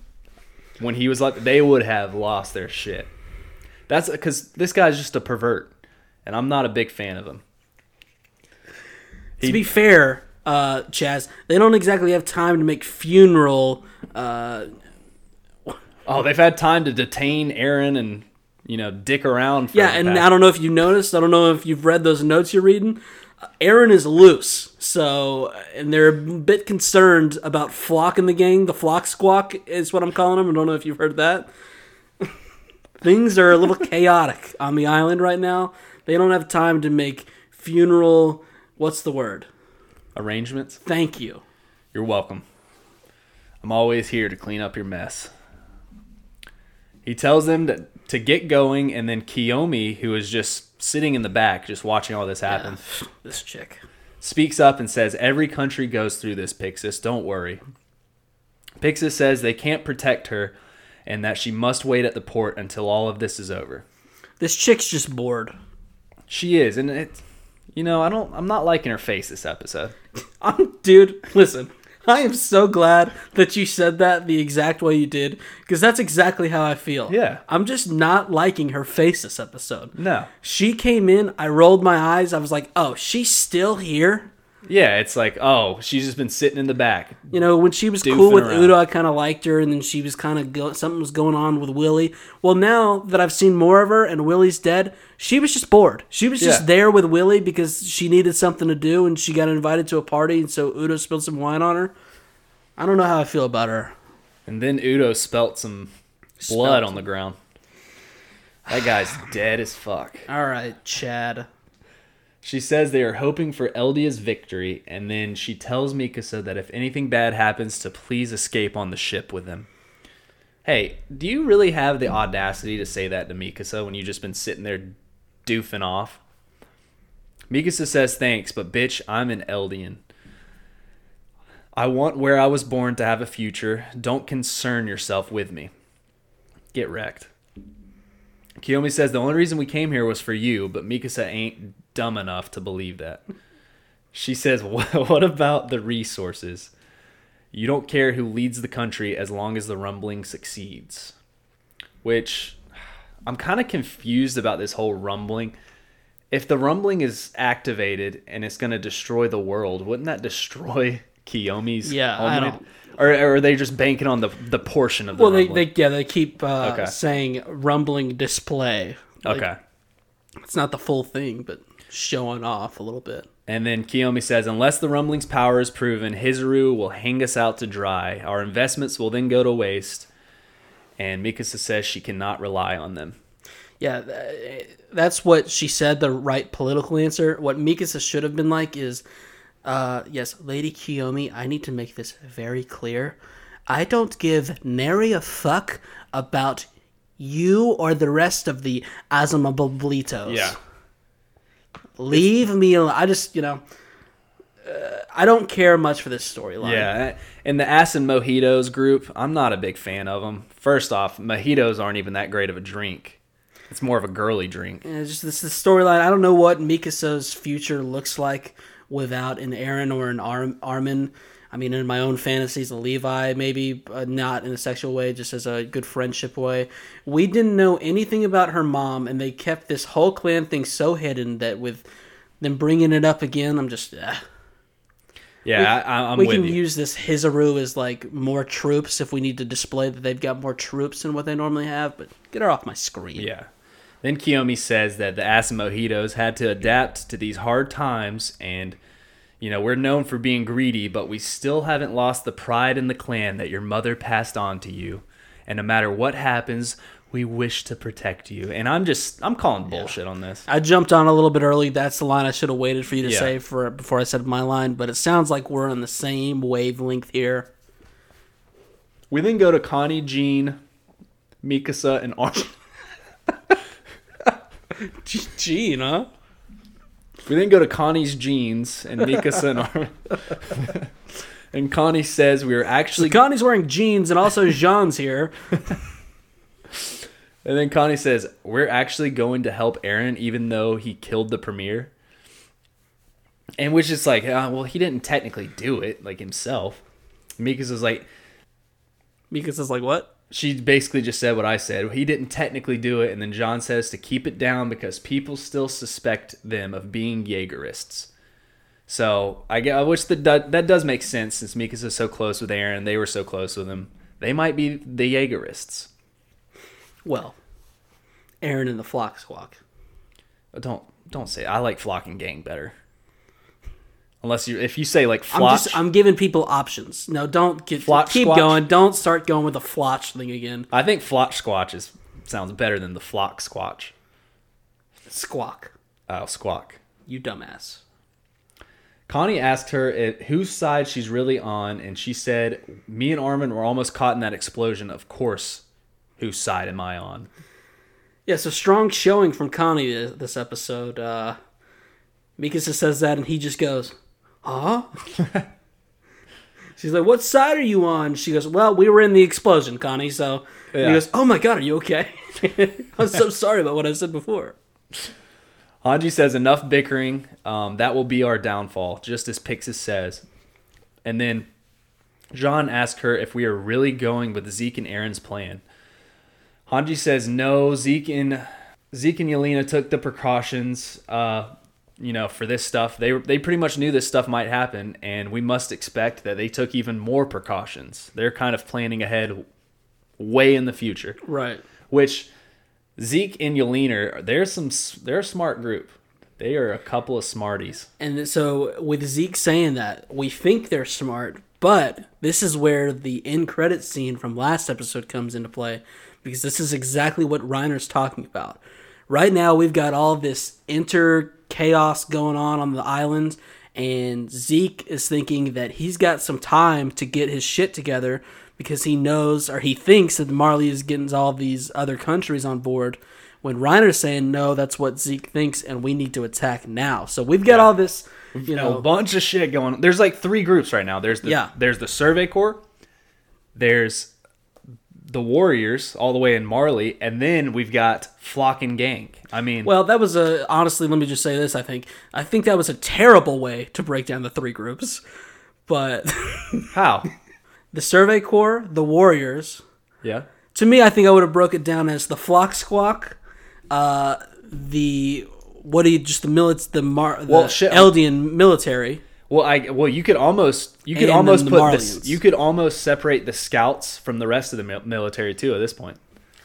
S2: when he was like they would have lost their shit. That's because this guy's just a pervert, and I'm not a big fan of him.
S1: to be fair, uh, Chaz, they don't exactly have time to make funeral. Uh,
S2: Oh, they've had time to detain Eren and you know dick around. For
S1: yeah, and I don't know if you noticed. I don't know if you've read those notes you're reading. Eren is loose, so and they're a bit concerned about Floch in the gang. The Flock Squawk is what I'm calling them. I don't know if you've heard that. Things are a little chaotic on the island right now. They don't have time to make funeral. What's the word?
S2: arrangements.
S1: Thank you.
S2: You're welcome. I'm always here to clean up your mess. He tells them to, to get going, and then Kiyomi, who is just sitting in the back, just watching all this happen,
S1: This chick.
S2: speaks up and says, Every country goes through this, Pixis. Don't worry. Pixis says they can't protect her and that she must wait at the port until all of this is over.
S1: This chick's just bored.
S2: She is, and it, you know, I don't, I'm not liking her face this episode.
S1: I'm, dude, listen. I am so glad that you said that the exact way you did because that's exactly how I feel.
S2: Yeah.
S1: I'm just not liking her face this episode.
S2: No.
S1: She came in, I rolled my eyes. I was like, "Oh, she's still here."
S2: Yeah, it's like, oh, she's just been sitting in the back.
S1: You know, when she was cool with
S2: around.
S1: Udo, I kind of liked her, and then she was kind of go- something was going on with Willie. Well, now that I've seen more of her and Willie's dead, she was just bored. She was just
S2: Yeah.
S1: there with Willie because she needed something to do, and she got invited to a party, and so Udo spilled some wine on her. I don't know how I feel about her.
S2: And then Udo spelt some blood on the ground. That guy's dead as fuck.
S1: All right, Chad.
S2: She says they are hoping for Eldia's victory, and then she tells Mikasa that if anything bad happens, to please escape on the ship with them. Hey, do you really have the audacity to say that to Mikasa when you've just been sitting there doofing off? Mikasa says thanks, but bitch, I'm an Eldian. I want where I was born to have a future. Don't concern yourself with me. Get wrecked. Kiyomi says the only reason we came here was for you, but Mikasa ain't dumb enough to believe that. She says, What about the resources? You don't care who leads the country as long as the rumbling succeeds. Which I'm kind of confused about this whole rumbling. If the rumbling is activated and it's going to destroy the world, wouldn't that destroy Kiyomi's
S1: Yeah, I don't-
S2: Or, or are they just banking on the the portion of the
S1: Well, they, they yeah they keep uh,
S2: Okay.
S1: saying rumbling display. Like,
S2: okay.
S1: it's not the full thing, but showing off a little bit.
S2: And then Kiyomi says, unless the rumbling's power is proven, Hizuru will hang us out to dry. Our investments will then go to waste. And Mikasa says she cannot rely on them.
S1: Yeah, that's what she said. The right political answer. What Mikasa should have been like is, uh, yes, Lady Kiyomi. I need to make this very clear. I don't give nary a fuck about you or the rest of the Azumabitos. Leave me alone. I just, you know, uh, I don't care much for this storyline.
S2: Yeah. And the Ass and Mojitos group, I'm not a big fan of them. First off, mojitos aren't even that great of a drink. It's more of a girly drink.
S1: It's just this, this storyline. I don't know what Mikasa's future looks like without an Eren or an Ar- Armin. I mean, in my own fantasies, a Levi, maybe uh, not in a sexual way, just as a good friendship way. We didn't know anything about her mom, and they kept this whole clan thing so hidden that with them bringing it up again, I'm just. Uh,
S2: Yeah, I, I'm
S1: we can
S2: you.
S1: use this Hizuru as like more troops if we need to display that they've got more troops than what they normally have. But get her off my screen.
S2: Yeah. Then Kiyomi says that the Azumabitos had to adapt to these hard times, and you know we're known for being greedy, but we still haven't lost the pride in the clan that your mother passed on to you. And no matter what happens, we wish to protect you. And I'm just I'm calling bullshit on this.
S1: I jumped on a little bit early. That's the line I should have waited for you to
S2: Yeah.
S1: say for before I said my line. But it sounds like we're on the same wavelength here.
S2: We then go to Connie, Jean, Mikasa, and Armin.
S1: Gene, huh?
S2: We then go to Connie's jeans and Mikasa and Armin. and Connie says we are actually
S1: Connie's wearing jeans, and also Jean's here.
S2: And then Connie says, We're actually going to help Eren even though he killed the premier. And which is like, uh, well, he didn't technically do it, like himself. Mikasa's like,
S1: Mikasa's like, what?
S2: She basically just said what I said. He didn't technically do it. And then Jean says to keep it down because people still suspect them of being Jaegerists. So I, get- I wish that that does make sense since Mikasa's so close with Eren. They were so close with him. They might be the Jaegerists.
S1: Well, Eren and the Flock Squawk.
S2: Don't don't say it. I like flock and gang better. Unless you if you say like
S1: I'm just I'm giving people options. No, don't get
S2: Flotch
S1: keep
S2: Squatch?
S1: going. Don't start going with the flotch thing again.
S2: I think flotch squatch is sounds better than the flock squatch.
S1: Squawk.
S2: Oh, squawk.
S1: You dumbass.
S2: Connie asked her whose side she's really on, and she said, "Me and Armin were almost caught in that explosion. Of course, whose side am I on?"
S1: Yeah, so strong showing from Connie this, this episode. Uh, Mikasa says that, and he just goes, "Huh?" She's like, "What side are you on?" She goes, "Well, we were in the explosion, Connie." So
S2: Yeah.
S1: he goes, "Oh my god, are you okay?" I'm so sorry about what I said before.
S2: Hange says, "Enough bickering. Um, that will be our downfall," just as Pixis says. And then Jean asks her if we are really going with Zeke and Eren's plan. Hange says, "No, Zeke and Zeke and Yelena took the precautions. Uh, you know, for this stuff, they they pretty much knew this stuff might happen, and we must expect that they took even more precautions. They're kind of planning ahead, way in the future."
S1: Right.
S2: which Zeke and Yelena, they're some they're a smart group. They are a couple of smarties.
S1: And so with Zeke saying that, we think they're smart, but this is where the end credit scene from last episode comes into play because this is exactly what Reiner's talking about. Right now we've got all this inter chaos going on on the islands. and Zeke is thinking that he's got some time to get his shit together because he knows or he thinks that Marley is getting all these other countries on board. When Reiner's saying no, that's what Zeke thinks, and we need to attack now. So we've got all this, you
S2: a
S1: know,
S2: bunch of shit going on. There's like three groups right now. There's the
S1: Yeah.
S2: there's the Survey Corps, there's the Warriors all the way in Marley, and then we've got Floch and Gang. I mean,
S1: Well, that was a honestly. Let me just say this. I think I think that was a terrible way to break down the three groups. But
S2: how?
S1: the Survey Corps, the Warriors.
S2: yeah.
S1: To me, I think I would have broke it down as the Flock Squawk, uh, the what do you just the milits the Mar the
S2: Well, shit.
S1: Eldian military.
S2: Well, I well you could almost you could
S1: And
S2: almost
S1: the
S2: put this you could almost separate the scouts from the rest of the military too. At this point,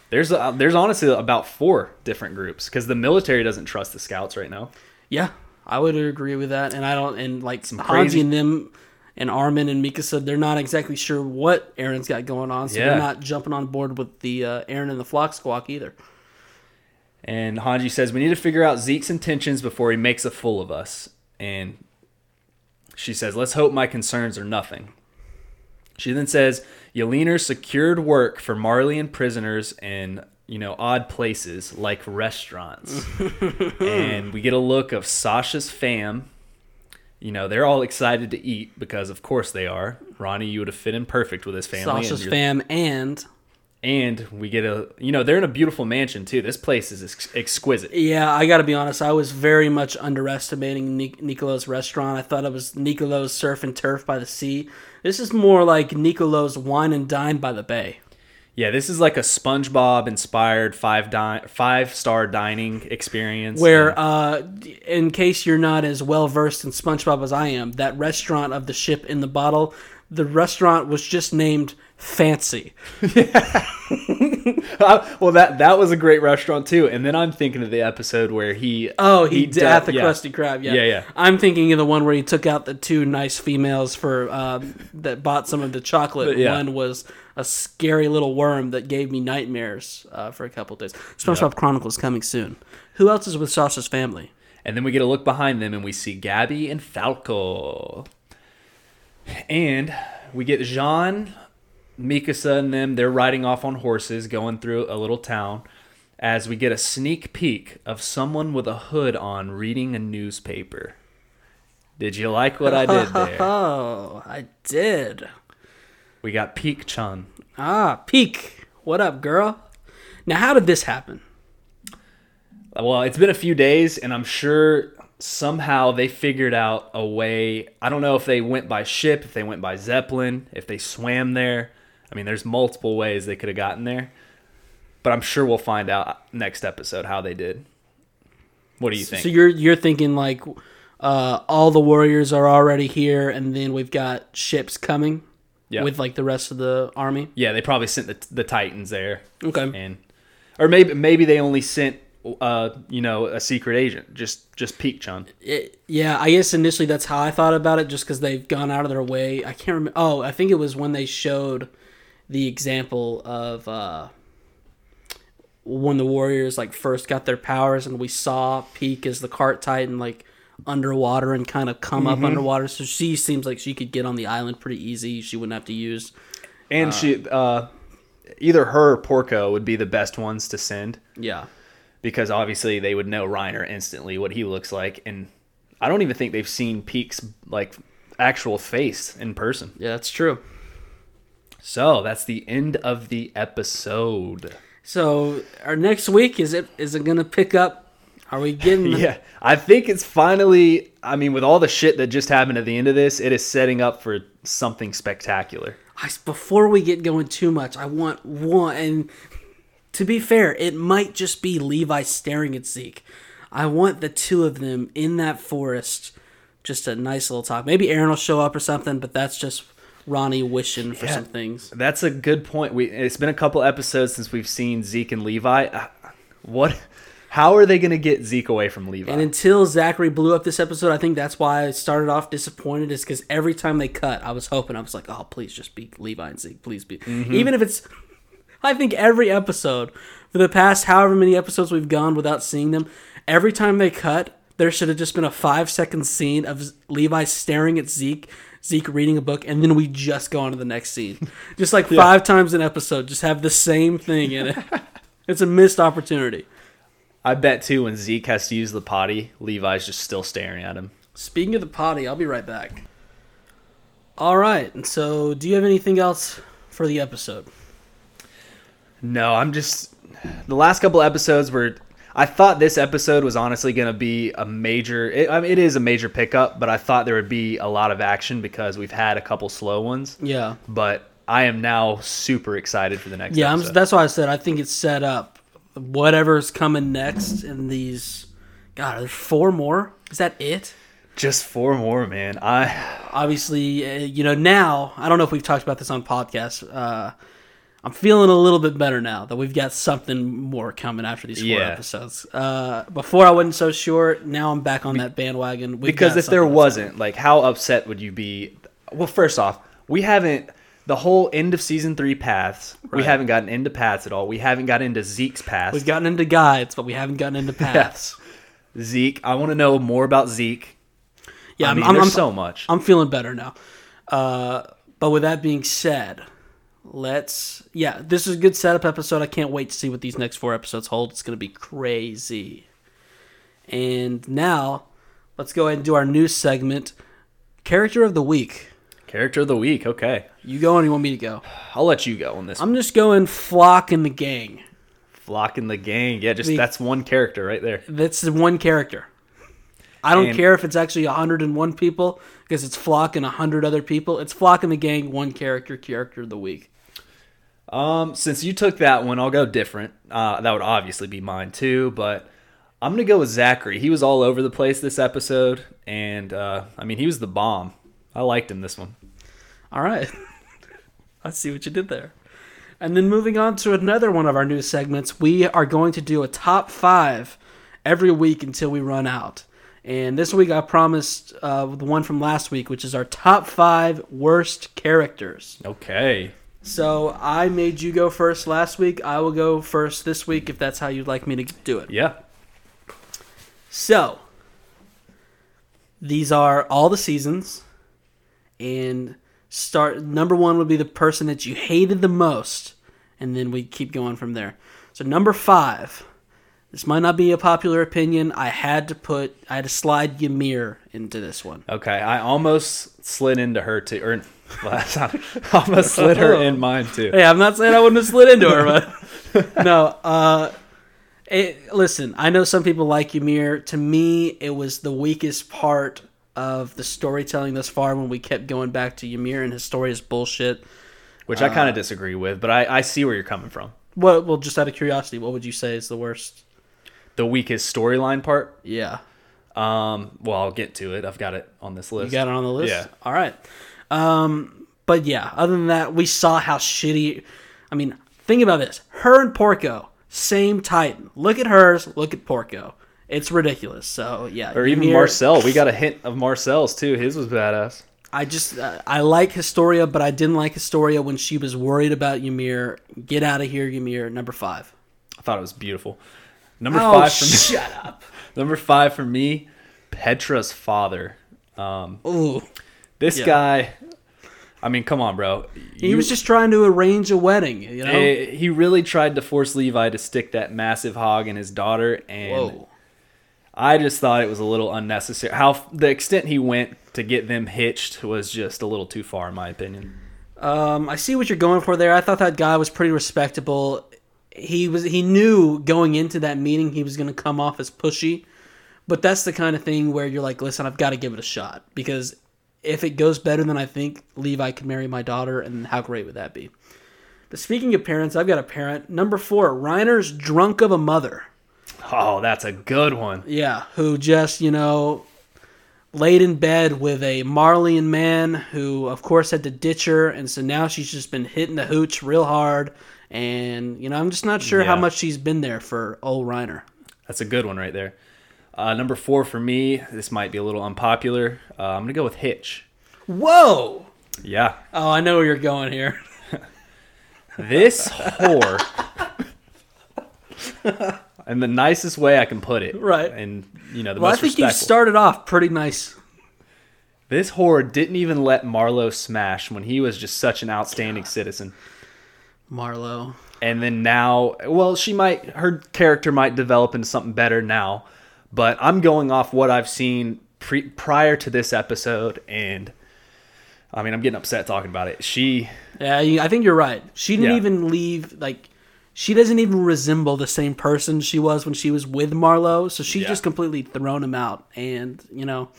S2: there's uh, there's honestly about four different groups because the military doesn't trust the scouts right now.
S1: Yeah, I would agree with that. And I don't and like Hange
S2: crazy-
S1: and them and Armin and Mika said they're not exactly sure what Eren's got going on, so
S2: Yeah.
S1: they're not jumping on board with the uh, Eren and the Flock Squawk either.
S2: And Hange says we need to figure out Zeke's intentions before he makes a fool of us. And she says, "Let's hope my concerns are nothing." She then says, "Yelena secured work for Marleyan prisoners in you know odd places like restaurants." and we get a look of Sasha's fam. You know they're all excited to eat because of course they are. Ronnie, you would have fit in perfect with his family.
S1: Sasha's
S2: and
S1: fam and
S2: and we get a you know they're in a beautiful mansion too. This place is ex- exquisite.
S1: Yeah, I got to be honest. I was very much underestimating Niccolo's restaurant. I thought it was Niccolo's surf and turf by the sea. This is more like Niccolo's wine and dine by the bay.
S2: Yeah, this is like a SpongeBob inspired five di- five star dining experience.
S1: Where,
S2: And-
S1: uh, in case you're not as well versed in SpongeBob as I am, that restaurant of the ship in the bottle, the restaurant was just named Fancy.
S2: Uh, well, that that was a great restaurant too. And then I'm thinking of the episode where he
S1: Oh, he, did
S2: did-
S1: at the
S2: yeah.
S1: Krusty Krab. Yeah.
S2: Yeah, yeah.
S1: I'm thinking of the one where he took out the two nice females for um, that bought some of the chocolate.
S2: But, yeah.
S1: One was a scary little worm that gave me nightmares uh, for a couple days. SpongeBob Chronicles coming soon. Who else is with Sasha's family?
S2: And then we get a look behind them and we see Gabi and Falco. And we get Jean, Mikasa, and them. They're riding off on horses going through a little town as we get a sneak peek of someone with a hood on reading a newspaper. Did you like what I did there?
S1: Oh, I did.
S2: We got Pieck Chun.
S1: Ah, Pieck. What up, girl? Now, how did this happen?
S2: Well, it's been a few days, and I'm sure somehow they figured out a way. I don't know if they went by ship, if they went by Zeppelin, if they swam there. I mean, there's multiple ways they could have gotten there. But I'm sure we'll find out next episode how they did. What do you think?
S1: So you're you're thinking like uh, all the warriors are already here, and then we've got ships coming
S2: yeah.
S1: with like the rest of the army.
S2: yeah, they probably sent the, the Titans there.
S1: Okay.
S2: And or maybe maybe they only sent uh, you know, a secret agent. Just just Pieck Chun.
S1: It, yeah, I guess initially that's how I thought about it, just because they've gone out of their way. I can't remember. Oh, I think it was when they showed the example of uh, when the warriors like first got their powers, and we saw Pieck as the cart titan like underwater and kind of come up underwater. So she seems like she could get on the island pretty easy. She wouldn't have to use.
S2: And she uh either her or Porco would be the best ones to send.
S1: Yeah.
S2: Because obviously they would know Reiner instantly what he looks like, and I don't even think they've seen Pieck's like actual face in person.
S1: Yeah, that's true.
S2: So that's the end of the episode.
S1: So our next week is it is it gonna pick up? Are we getting?
S2: Yeah, I think it's finally. I mean, with all the shit that just happened at the end of this, it is setting up for something spectacular.
S1: I, before we get going too much, I want one. And to be fair, it might just be Levi staring at Zeke. I want the two of them in that forest. Just a nice little talk. Maybe Aaron will show up or something, but that's just Ronnie wishing for
S2: Yeah.
S1: some things.
S2: That's a good point. We it's been a couple episodes since we've seen Zeke and Levi. Uh, What? How are they going to get Zeke away from Levi?
S1: And until Zachary blew up this episode, I think that's why I started off disappointed. Is because every time they cut, I was hoping I was like, "Oh, please just be Levi and Zeke, please be." Even if it's, I think every episode for the past however many episodes we've gone without seeing them, every time they cut there should have just been a five second scene of Levi staring at Zeke, Zeke reading a book, and then we just go on to the next scene. Just like five times an episode, just have the same thing in it. it's a missed opportunity.
S2: I bet too when Zeke has to use the potty, Levi's just still staring at him.
S1: Speaking of the potty, I'll be right back. All right, and so do you have anything else for the episode?
S2: No, I'm just the last couple episodes were. I thought this episode was honestly going to be a major. It, I mean, it is a major pickup, but I thought there would be a lot of action because we've had a couple slow ones.
S1: Yeah.
S2: But I am now super excited for the next.
S1: Yeah, I'm, that's why I said I think it's set up. Whatever's coming next in these, God, there's four more. Is that it?
S2: just four more, man. I
S1: Obviously, uh, you know now. I don't know if we've talked about this on podcast. Uh, I'm feeling a little bit better now that we've got something more coming after these four
S2: Yeah.
S1: episodes. Uh, before I wasn't so sure. Now I'm back on that bandwagon. We've
S2: because if there wasn't, like, how upset would you be? Well, first off, we haven't the whole end of season three paths. We haven't gotten into paths at all. We haven't gotten into Zeke's path.
S1: We've gotten into guides, but we haven't gotten into paths.
S2: Zeke. I want to know more about Zeke.
S1: Yeah,
S2: I
S1: I'm,
S2: mean,
S1: I'm, I'm,
S2: so much.
S1: I'm feeling better now. Uh, but with that being said, let's. Yeah, this is a good setup episode. I can't wait to see what these next four episodes hold. It's going to be crazy. And now, let's go ahead and do our new segment Character of the Week.
S2: Character of the week. Okay,
S1: You go and you want me to go?
S2: I'll let you go on this.
S1: I'm just going Floch and the Gang.
S2: Floch in the gang. Yeah, just
S1: The-
S2: that's one character right there.
S1: That's the one character. I don't
S2: And-
S1: care if it's actually 101 people because it's Floch and 100 other people. It's Floch and the Gang, one character, character of the week.
S2: Um, since you took that one, I'll go different. Uh, that would obviously be mine too, but I'm gonna go with Zachary. He was all over the place this episode, and uh, I mean, he was the bomb. I liked him this one.
S1: All right. I see what you did there. And then moving on to another one of our new segments, we are going to do a top five every week until we run out. And this week I promised uh, the one from last week, which is our top five worst characters.
S2: Okay.
S1: So I made you go first last week. I will go first this week if that's how you'd like me to do it.
S2: Yeah.
S1: So, these are all the seasons, and start number one would be the person that you hated the most, and then we keep going from there. So number five, this might not be a popular opinion. I had to put, I had to slide Ymir into this one.
S2: Okay. I almost slid into her too, or well, that's not- almost slid her in mine too.
S1: Hey, I'm not saying I wouldn't have slid into her, but no. Uh, it, listen, I know some people like Ymir. To me, it was the weakest part of the storytelling thus far when we kept going back to Ymir and his story is bullshit.
S2: Which I kind of disagree with, but I, I see where you're coming from.
S1: What? Well, just out of curiosity, what would you say is the worst?
S2: The weakest storyline part.
S1: Yeah,
S2: Um. Well, I'll get to it. I've got it on this list.
S1: you got it on the list.
S2: Yeah.
S1: All right. Um, but yeah, other than that, we saw how shitty. I mean, think about this: her and Porco, same Titan. Look at hers. Look at Porco. It's ridiculous. So yeah,
S2: or even Marcel. We got a hint of Marcel's too. His was badass.
S1: I just uh, I like Historia, but I didn't like Historia when she was worried about Ymir. Get out of here, Ymir. Number five.
S2: I thought it was beautiful. Number
S1: Oh,
S2: five for me.
S1: shut up.
S2: Number five for me, Petra's father. Um,
S1: Ooh,
S2: this
S1: Yeah.
S2: guy. I mean, come on, bro.
S1: he was just trying to arrange a wedding. You know.
S2: Eh, he really tried to force Levi to stick that massive hog in his daughter, and
S1: Whoa.
S2: I just thought it was a little unnecessary. How the extent he went to get them hitched was just a little too far, in my opinion.
S1: Um, I see what you're going for there. I thought that guy was pretty respectable. He was he knew going into that meeting he was going to come off as pushy, but that's the kind of thing where you're like, listen, I've got to give it a shot because if it goes better than I think, Levi could marry my daughter, and how great would that be? But speaking of parents, I've got a parent. Number four, Reiner's drunk of a mother.
S2: Oh, that's a good one.
S1: Yeah, who just, you know, laid in bed with a Marleyan man who, of course, had to ditch her. And so now she's just been hitting the hooch real hard. And, you know, I'm just not sure how much she's been there for old Reiner.
S2: That's a good one right there. Uh, number four for me. This might be a little unpopular. Uh, I'm gonna go with Hitch.
S1: Whoa!
S2: Yeah,
S1: Oh, I know where you're going here.
S2: this whore. in the nicest way I can put it.
S1: Right.
S2: And you know the
S1: Well, I
S2: most
S1: think you started off pretty nice.
S2: this whore didn't even let Marlowe smash when he was just such an outstanding citizen.
S1: Marlowe.
S2: and then now well she might her character might develop into something better now but i'm going off what i've seen pre- prior to this episode and i mean i'm getting upset talking about it she
S1: Yeah, I think you're right. She didn't
S2: Yeah.
S1: even leave like she doesn't even resemble the same person she was when she was with Marlowe. So she's
S2: Yeah.
S1: just completely thrown him out. And you know,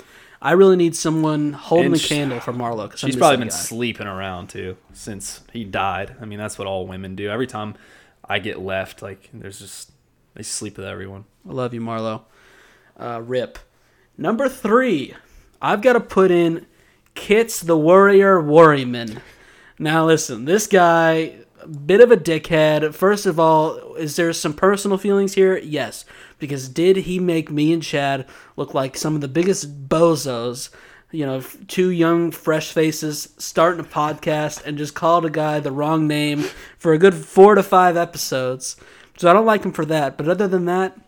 S1: I really need someone holding
S2: And
S1: the
S2: sh-
S1: candle for Marlowe because
S2: she's probably been sleeping around too since he died i mean that's what all women do every time i get left like there's just they sleep with everyone
S1: I love you, Marlowe. Uh, rip. Number three, I've got to put in Kits the Warrior Worryman. Now, listen, this guy, bit of a dickhead. First of all, is there some personal feelings here? Yes. Because did he make me and Chad look like some of the biggest bozos? You know, two young, fresh faces starting a podcast and just called a guy the wrong name for a good four to five episodes. So I don't like him for that. But other than that,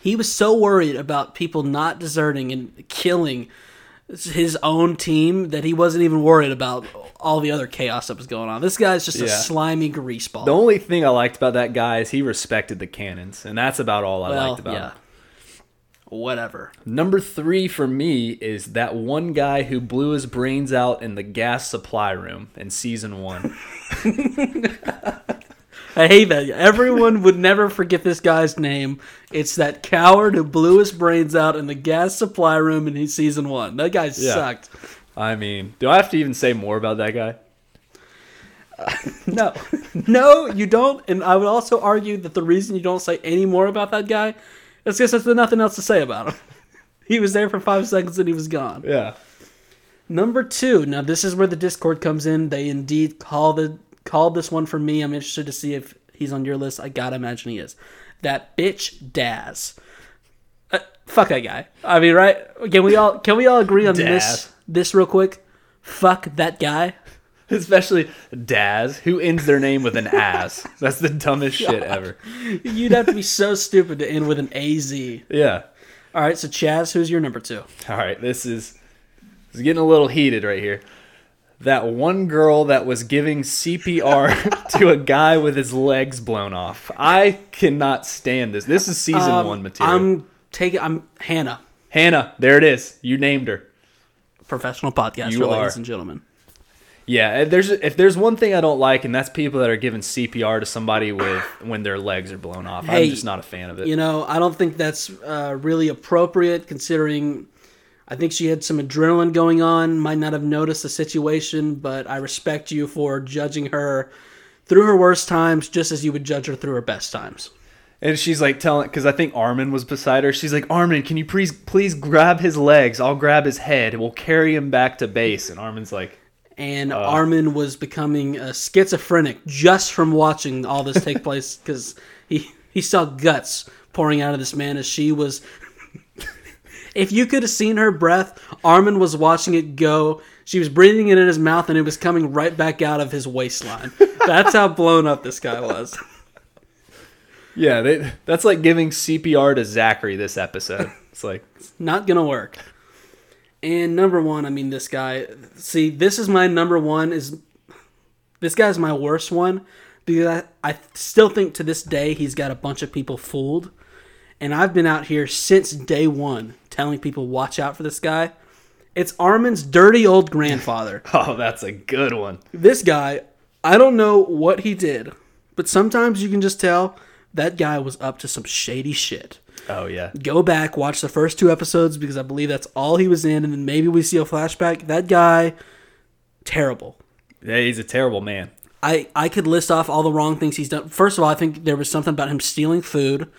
S1: he was so worried about people not deserting and killing his own team that he wasn't even worried about all the other chaos that was going on. This guy's just a slimy greaseball.
S2: the only thing i liked about that guy is he respected the cannons and that's about all i
S1: well,
S2: liked about
S1: yeah.
S2: him
S1: Whatever.
S2: Number three for me is that one guy who blew his brains out in the gas supply room in season one.
S1: I hate that. Everyone would never forget this guy's name. It's that coward who blew his brains out in the gas supply room in season one. That guy
S2: Yeah.
S1: sucked.
S2: I mean, do I have to even say more about that guy?
S1: No, no, you don't. And I would also argue that the reason you don't say any more about that guy is because there's nothing else to say about him. He was there for five seconds and he was gone.
S2: Yeah.
S1: Number two. Now this is where the Discord comes in. They indeed call the called this one for me. I'm interested to see if he's on your list. I gotta imagine he is. That bitch Daz. Uh, fuck that guy. I mean, right? Can we all can we all agree on this
S2: Daz.
S1: this real quick? Fuck that guy.
S2: Especially Daz, who ends their name with an ass. That's the dumbest shit ever.
S1: You'd have to be so stupid to end with an AZ.
S2: Yeah.
S1: All right, so Chaz, who's your number two?
S2: All right, this is, this is getting a little heated right here. That one girl that was giving CPR to a guy with his legs blown off. I cannot stand this. This is season
S1: Um,
S2: one material.
S1: I'm taking. I'm Hannah,
S2: Hannah, there it is. You named her.
S1: professional podcaster,
S2: You
S1: ladies
S2: are.
S1: and gentlemen.
S2: Yeah, if there's if there's one thing I don't like, and that's people that are giving CPR to somebody with when their legs are blown off.
S1: Hey,
S2: I'm just not a fan of it.
S1: You know, I don't think that's uh, really appropriate considering. I think she had some adrenaline going on. Might not have noticed the situation, but I respect you for judging her through her worst times, just as you would judge her through her best times.
S2: and she's like telling, because I think Armin was beside her. She's like, Armin, can you please please grab his legs? I'll grab his head. We'll carry him back to base. And Armin's like,
S1: and Armin was becoming uh, schizophrenic just from watching all this take place because he he saw guts pouring out of this man as she was. If you could have seen her breath, Armin was watching it go. She was breathing it in his mouth, and it was coming right back out of his waistline. That's how blown up this guy was.
S2: yeah, they, that's like giving CPR to Zachary this episode. It's like, it's
S1: Not gonna work. And number one, I mean, this guy. See, this is my number one. Is this guy's my worst one because I, I still think to this day he's got a bunch of people fooled, and I've been out here since day one telling people watch out for this guy. It's Armin's dirty old grandfather.
S2: oh, that's a good one.
S1: this guy, I don't know what he did, but sometimes you can just tell that guy was up to some shady shit
S2: Oh yeah,
S1: go back, watch the first two episodes because I believe that's all he was in, and then maybe we see a flashback. That guy, terrible.
S2: yeah, he's a terrible man.
S1: I, I could list off all the wrong things he's done. First of all, I think there was something about him stealing food.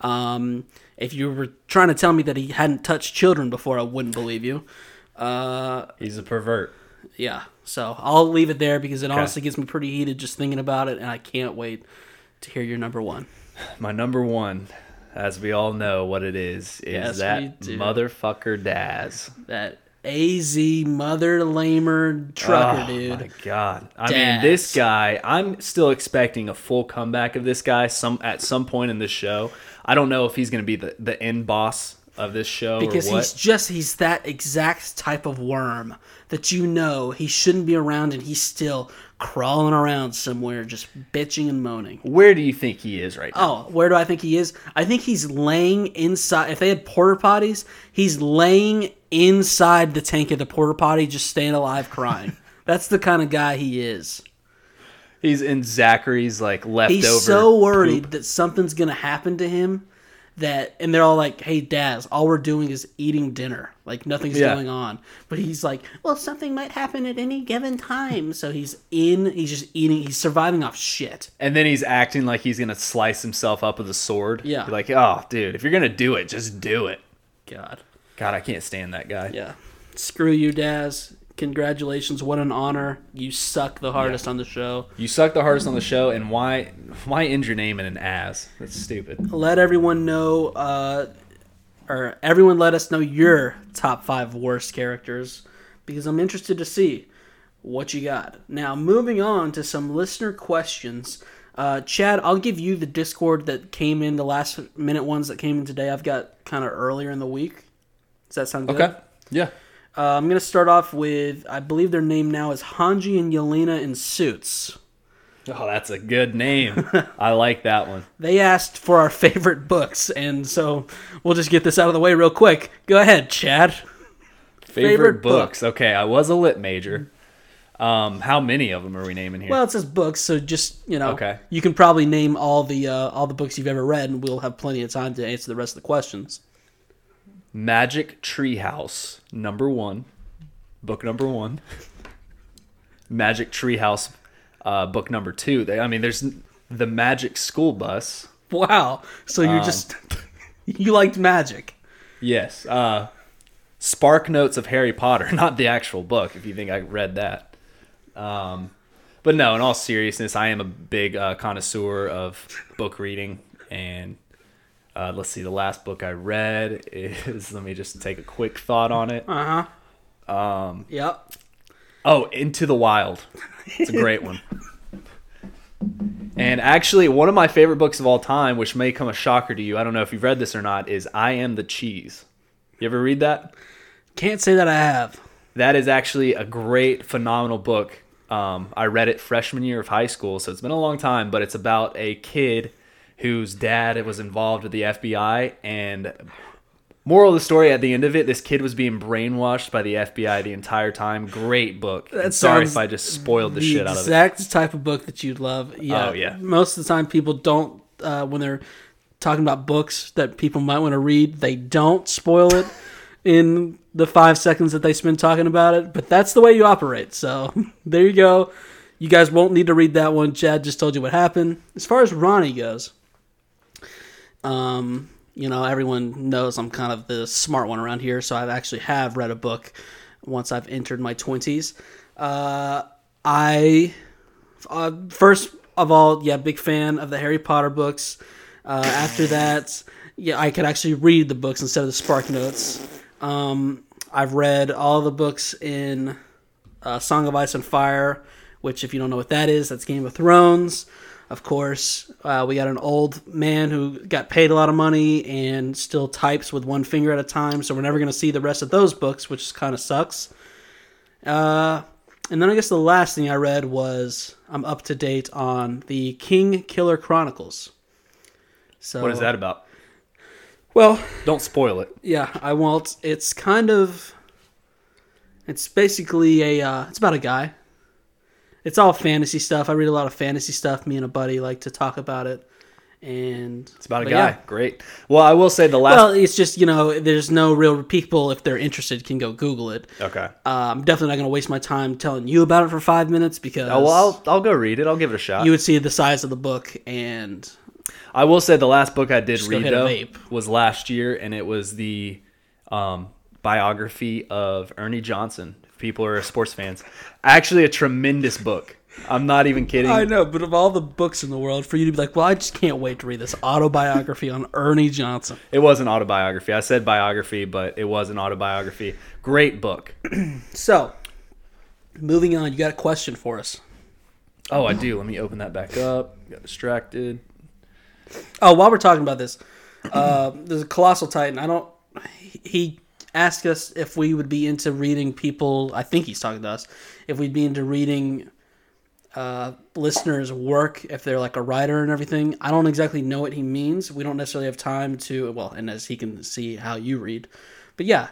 S1: Um, if you were trying to tell me that he hadn't touched children before, I wouldn't believe you. Uh,
S2: He's a pervert.
S1: yeah, so I'll leave it there because it honestly gets me pretty heated just thinking about it, and I can't wait to hear your number one.
S2: My number one, as we all know what it is, is
S1: Yes,
S2: that motherfucker Daz.
S1: That AZ mother lamer trucker, dude.
S2: Oh,
S1: dude.
S2: My God, I
S1: Dads.
S2: mean, this guy. I'm still expecting a full comeback of this guy some at some point in this show. I don't know if he's going to be the the end boss of this show
S1: Because
S2: or what.
S1: he's just he's that exact type of worm that you know he shouldn't be around and he's still crawling around somewhere just bitching and moaning.
S2: Where do you think he is right now?
S1: Oh, where do I think he is? I think he's laying inside. If they had porter potties, he's laying inside the tank of the porter potty, just staying alive, crying. That's the kind of guy he is.
S2: He's in Zachary's like leftover.
S1: He's so worried
S2: poop.
S1: that something's gonna happen to him that, and they're all like, "Hey, Daz, all we're doing is eating dinner. Like nothing's
S2: Yeah.
S1: going on." But he's like, "Well, something might happen at any given time." So he's in. He's just eating. He's surviving off shit.
S2: And then he's acting like he's gonna slice himself up with a sword.
S1: Yeah.
S2: You're like, oh, dude, if you're gonna do it, just do it.
S1: God.
S2: God, I can't stand that guy.
S1: Yeah. Screw you, Daz. Congratulations. What an honor. You suck the hardest on the show.
S2: You suck the hardest on the show, and why why end your name in an ass That's stupid.
S1: Let everyone know, uh, or everyone let us know your top five worst characters because I'm interested to see what you got. Now, moving on to some listener questions. Uh, Chad, I'll give you the Discord that came in, the last minute ones that came in today. I've got kind of earlier in the week. Does that sound good?
S2: Okay. Yeah.
S1: Uh, I'm going to start off with, I believe their name now is Hange and Yelena in Suits.
S2: Oh, that's a good name. I like that one.
S1: They asked for our favorite books, and so we'll just get this out of the way real quick. Go ahead, Chad.
S2: Favorite,
S1: Favorite book.
S2: books. Okay, I was a lit major. Um, how many of them are we naming here?
S1: Well, it says books, so just you know,
S2: Okay.
S1: you can probably name all the uh, all the books you've ever read, and we'll have plenty of time to answer the rest of the questions.
S2: Magic Treehouse, number one. Book number one. Magic Treehouse, uh, book number two. They, I mean, there's the Magic School Bus.
S1: Wow, so you
S2: Um,
S1: just you liked magic.
S2: Yes. Uh, Spark Notes of Harry Potter, not the actual book, if you think I read that. Um, but no, in all seriousness, I am a big uh, connoisseur of book reading. And uh, let's see, the last book I read is, let me just take a quick thought on it.
S1: Uh huh. Um. Yep.
S2: Oh, Into the Wild. It's a great one. And actually, one of my favorite books of all time, which may come a shocker to you, I don't know if you've read this or not, is I Am the Cheese. You ever read that?
S1: Can't say that I have.
S2: That is actually a great, phenomenal book. Um, I read it freshman year of high school, so it's been a long time, but it's about a kid whose dad was involved with the FBI. And moral of the story at the end of it, this kid was being brainwashed by the FBI the entire time. Great book.
S1: That
S2: sorry if I just spoiled the, shit out of it.
S1: That's the exact type of book that you'd love. Yeah.
S2: Oh, yeah.
S1: Most of the time, people don't uh, when they're talking about books that people might want to read. They don't spoil it in the five seconds that they spend talking about it. But that's the way you operate. So there you go. You guys won't need to read that one. Chad just told you what happened. As far as Ronnie goes, um, you know, everyone knows I'm kind of the smart one around here, so I actually have read a book once I've entered my 20s. Uh, I, uh, first of all, yeah, big fan of the Harry Potter books. Uh, after that, yeah, I could actually read the books instead of the Spark Notes. Um, I've read all the books in uh, Song of Ice and Fire, which, if you don't know what that is, that's Game of Thrones. Of course, uh, we got an old man who got paid a lot of money and still types with one finger at a time, so we're never going to see the rest of those books, which kind of sucks. Uh, and then I guess the last thing I read was I'm up to date on the Kingkiller Chronicles. So
S2: What is that about?
S1: Well,
S2: Don't spoil it.
S1: yeah, I won't. It's kind of. It's basically a. Uh, it's about a guy. It's all fantasy stuff. I read a lot of fantasy stuff. Me and a buddy like to talk about it, and
S2: It's about a guy.
S1: yeah.
S2: Great. Well, I will say the last.
S1: Well, it's just you know, there's no real people if they're interested can go Google it.
S2: okay.
S1: Uh, I'm definitely not going to waste my time telling you about it for five minutes because
S2: Oh, well, I'll, I'll go read it. I'll give it a shot.
S1: you would see the size of the book and
S2: I will say the last book I did read though was last year, and it was the um, biography of Ernie Johnson. People are sports fans, actually a tremendous book. I'm not even kidding.
S1: I know, but of all the books in the world, for you to be like, well, I just can't wait to read this autobiography on Ernie Johnson.
S2: It was an autobiography. I said biography, but it was an autobiography. Great book.
S1: So, moving on, you got a question for us.
S2: Oh, I do. Let me open that back up. Got distracted.
S1: Oh, while we're talking about this, uh, there's a colossal titan. I don't. He asked us if we would be into reading people. I think he's talking to us. If we'd be into reading uh, listeners' work, if they're like a writer and everything. I don't exactly know what he means. We don't necessarily have time to. Well, and as he can see how you read, but yeah.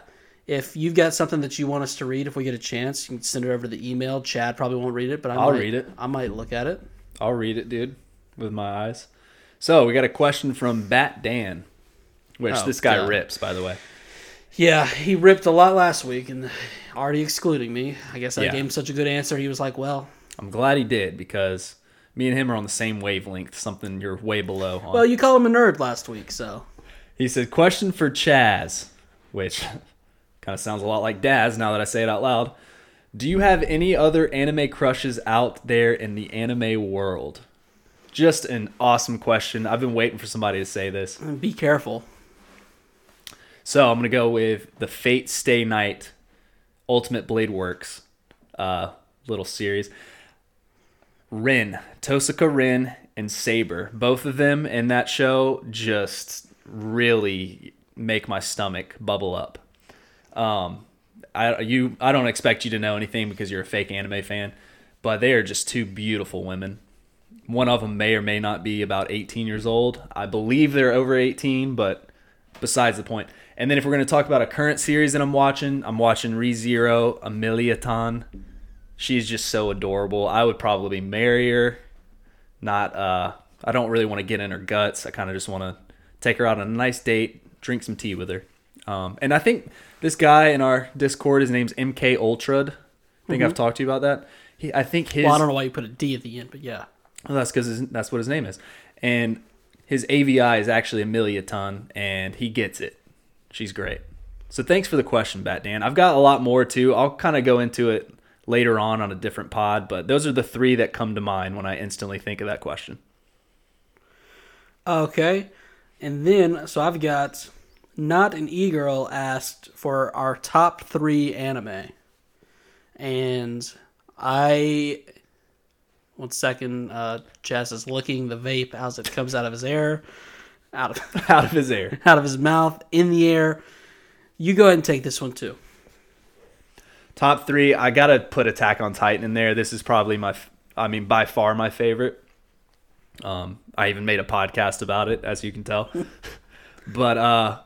S1: If you've got something that you want us to read, if we get a chance, you can send it over the email. Chad probably won't read it, but I
S2: I'll
S1: might,
S2: read it.
S1: I might look at it.
S2: I'll read it, dude, with my eyes. So we got a question from Bat Dan, which
S1: Oh,
S2: this guy
S1: God.
S2: rips, by the way.
S1: Yeah, he ripped a lot last week and already excluding me. I guess I
S2: Yeah.
S1: gave him such a good answer. He was like, "Well,
S2: I'm glad he did because me and him are on the same wavelength. Something you're way below. On.
S1: well, you called him a nerd last week, so
S2: He said, "Question for Chaz," which kind of sounds a lot like Daz now that I say it out loud. Do you have any other anime crushes out there in the anime world? Just an awesome question. I've been waiting for somebody to say this.
S1: be careful."
S2: So I'm gonna go with the Fate Stay Night Ultimate Blade Works uh, little series. Rin, Tosaka Rin, and Saber, both of them in that show just really make my stomach bubble up. Um, I you I don't expect you to know anything because you're a fake anime fan, but they are just two beautiful women. One of them may or may not be about 18 years old. I believe they're over 18, but besides the point. And then if we're going to talk about a current series that I'm watching, I'm watching ReZero Emilia-tan. She's just so adorable. I would probably marry her. Not uh I don't really want to get in her guts. I kind of just want to take her out on a nice date, drink some tea with her. Um, and I think this guy in our Discord, his name's MK Ultrad. I think I've talked to you about that. He, I think his
S1: Well, I don't know why you put a D at the end, but yeah.
S2: well, that's because that's what his name is. And his AVI is actually Emilia-tan, and he gets it. She's great. So thanks for the question, Bat Dan. I've got a lot more too. I'll kind of go into it later on on a different pod, but those are the three that come to mind when I instantly think of that question.
S1: Okay, and then so I've got not an e girl asked for our top three anime, and I. One second, uh, Chaz is licking the vape as it comes out of his air, out of
S2: Out of his air.
S1: out of his mouth, in the air. You go ahead and take this one too.
S2: Top three, I gotta put Attack on Titan in there. This is probably my, I mean, by far my favorite. Um, I even made a podcast about it, as you can tell. but uh,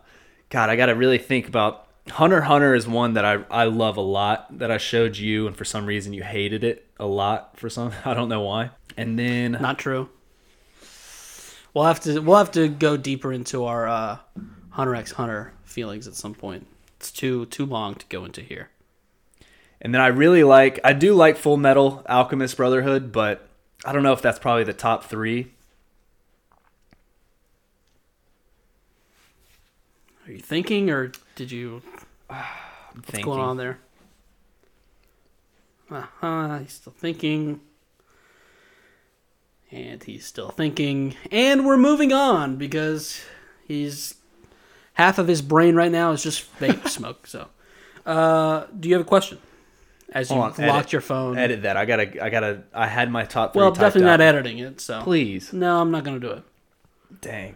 S2: God, I gotta really think about Hunter Hunter is one that I I love a lot. That I showed you, and for some reason you hated it a lot. For some, I don't know why. And then
S1: Not true. We'll have to we'll have to go deeper into our uh, Hunter x Hunter feelings at some point. It's too too long to go into here.
S2: And then I really like, I do like Fullmetal Alchemist Brotherhood, but I don't know if that's probably the top three.
S1: Are you thinking, or did you? What's
S2: thinking.
S1: going on there? Uh huh. He's still thinking, and he's still thinking, and we're moving on because he's half of his brain right now is just vape smoke. So, uh, do you have a question? As you
S2: on,
S1: locked
S2: edit-
S1: your phone.
S2: Edit that. I gotta, I gotta, I had my top three.
S1: well, definitely not
S2: out.
S1: editing it. So,
S2: Please.
S1: no, I'm not gonna do it
S2: Dang.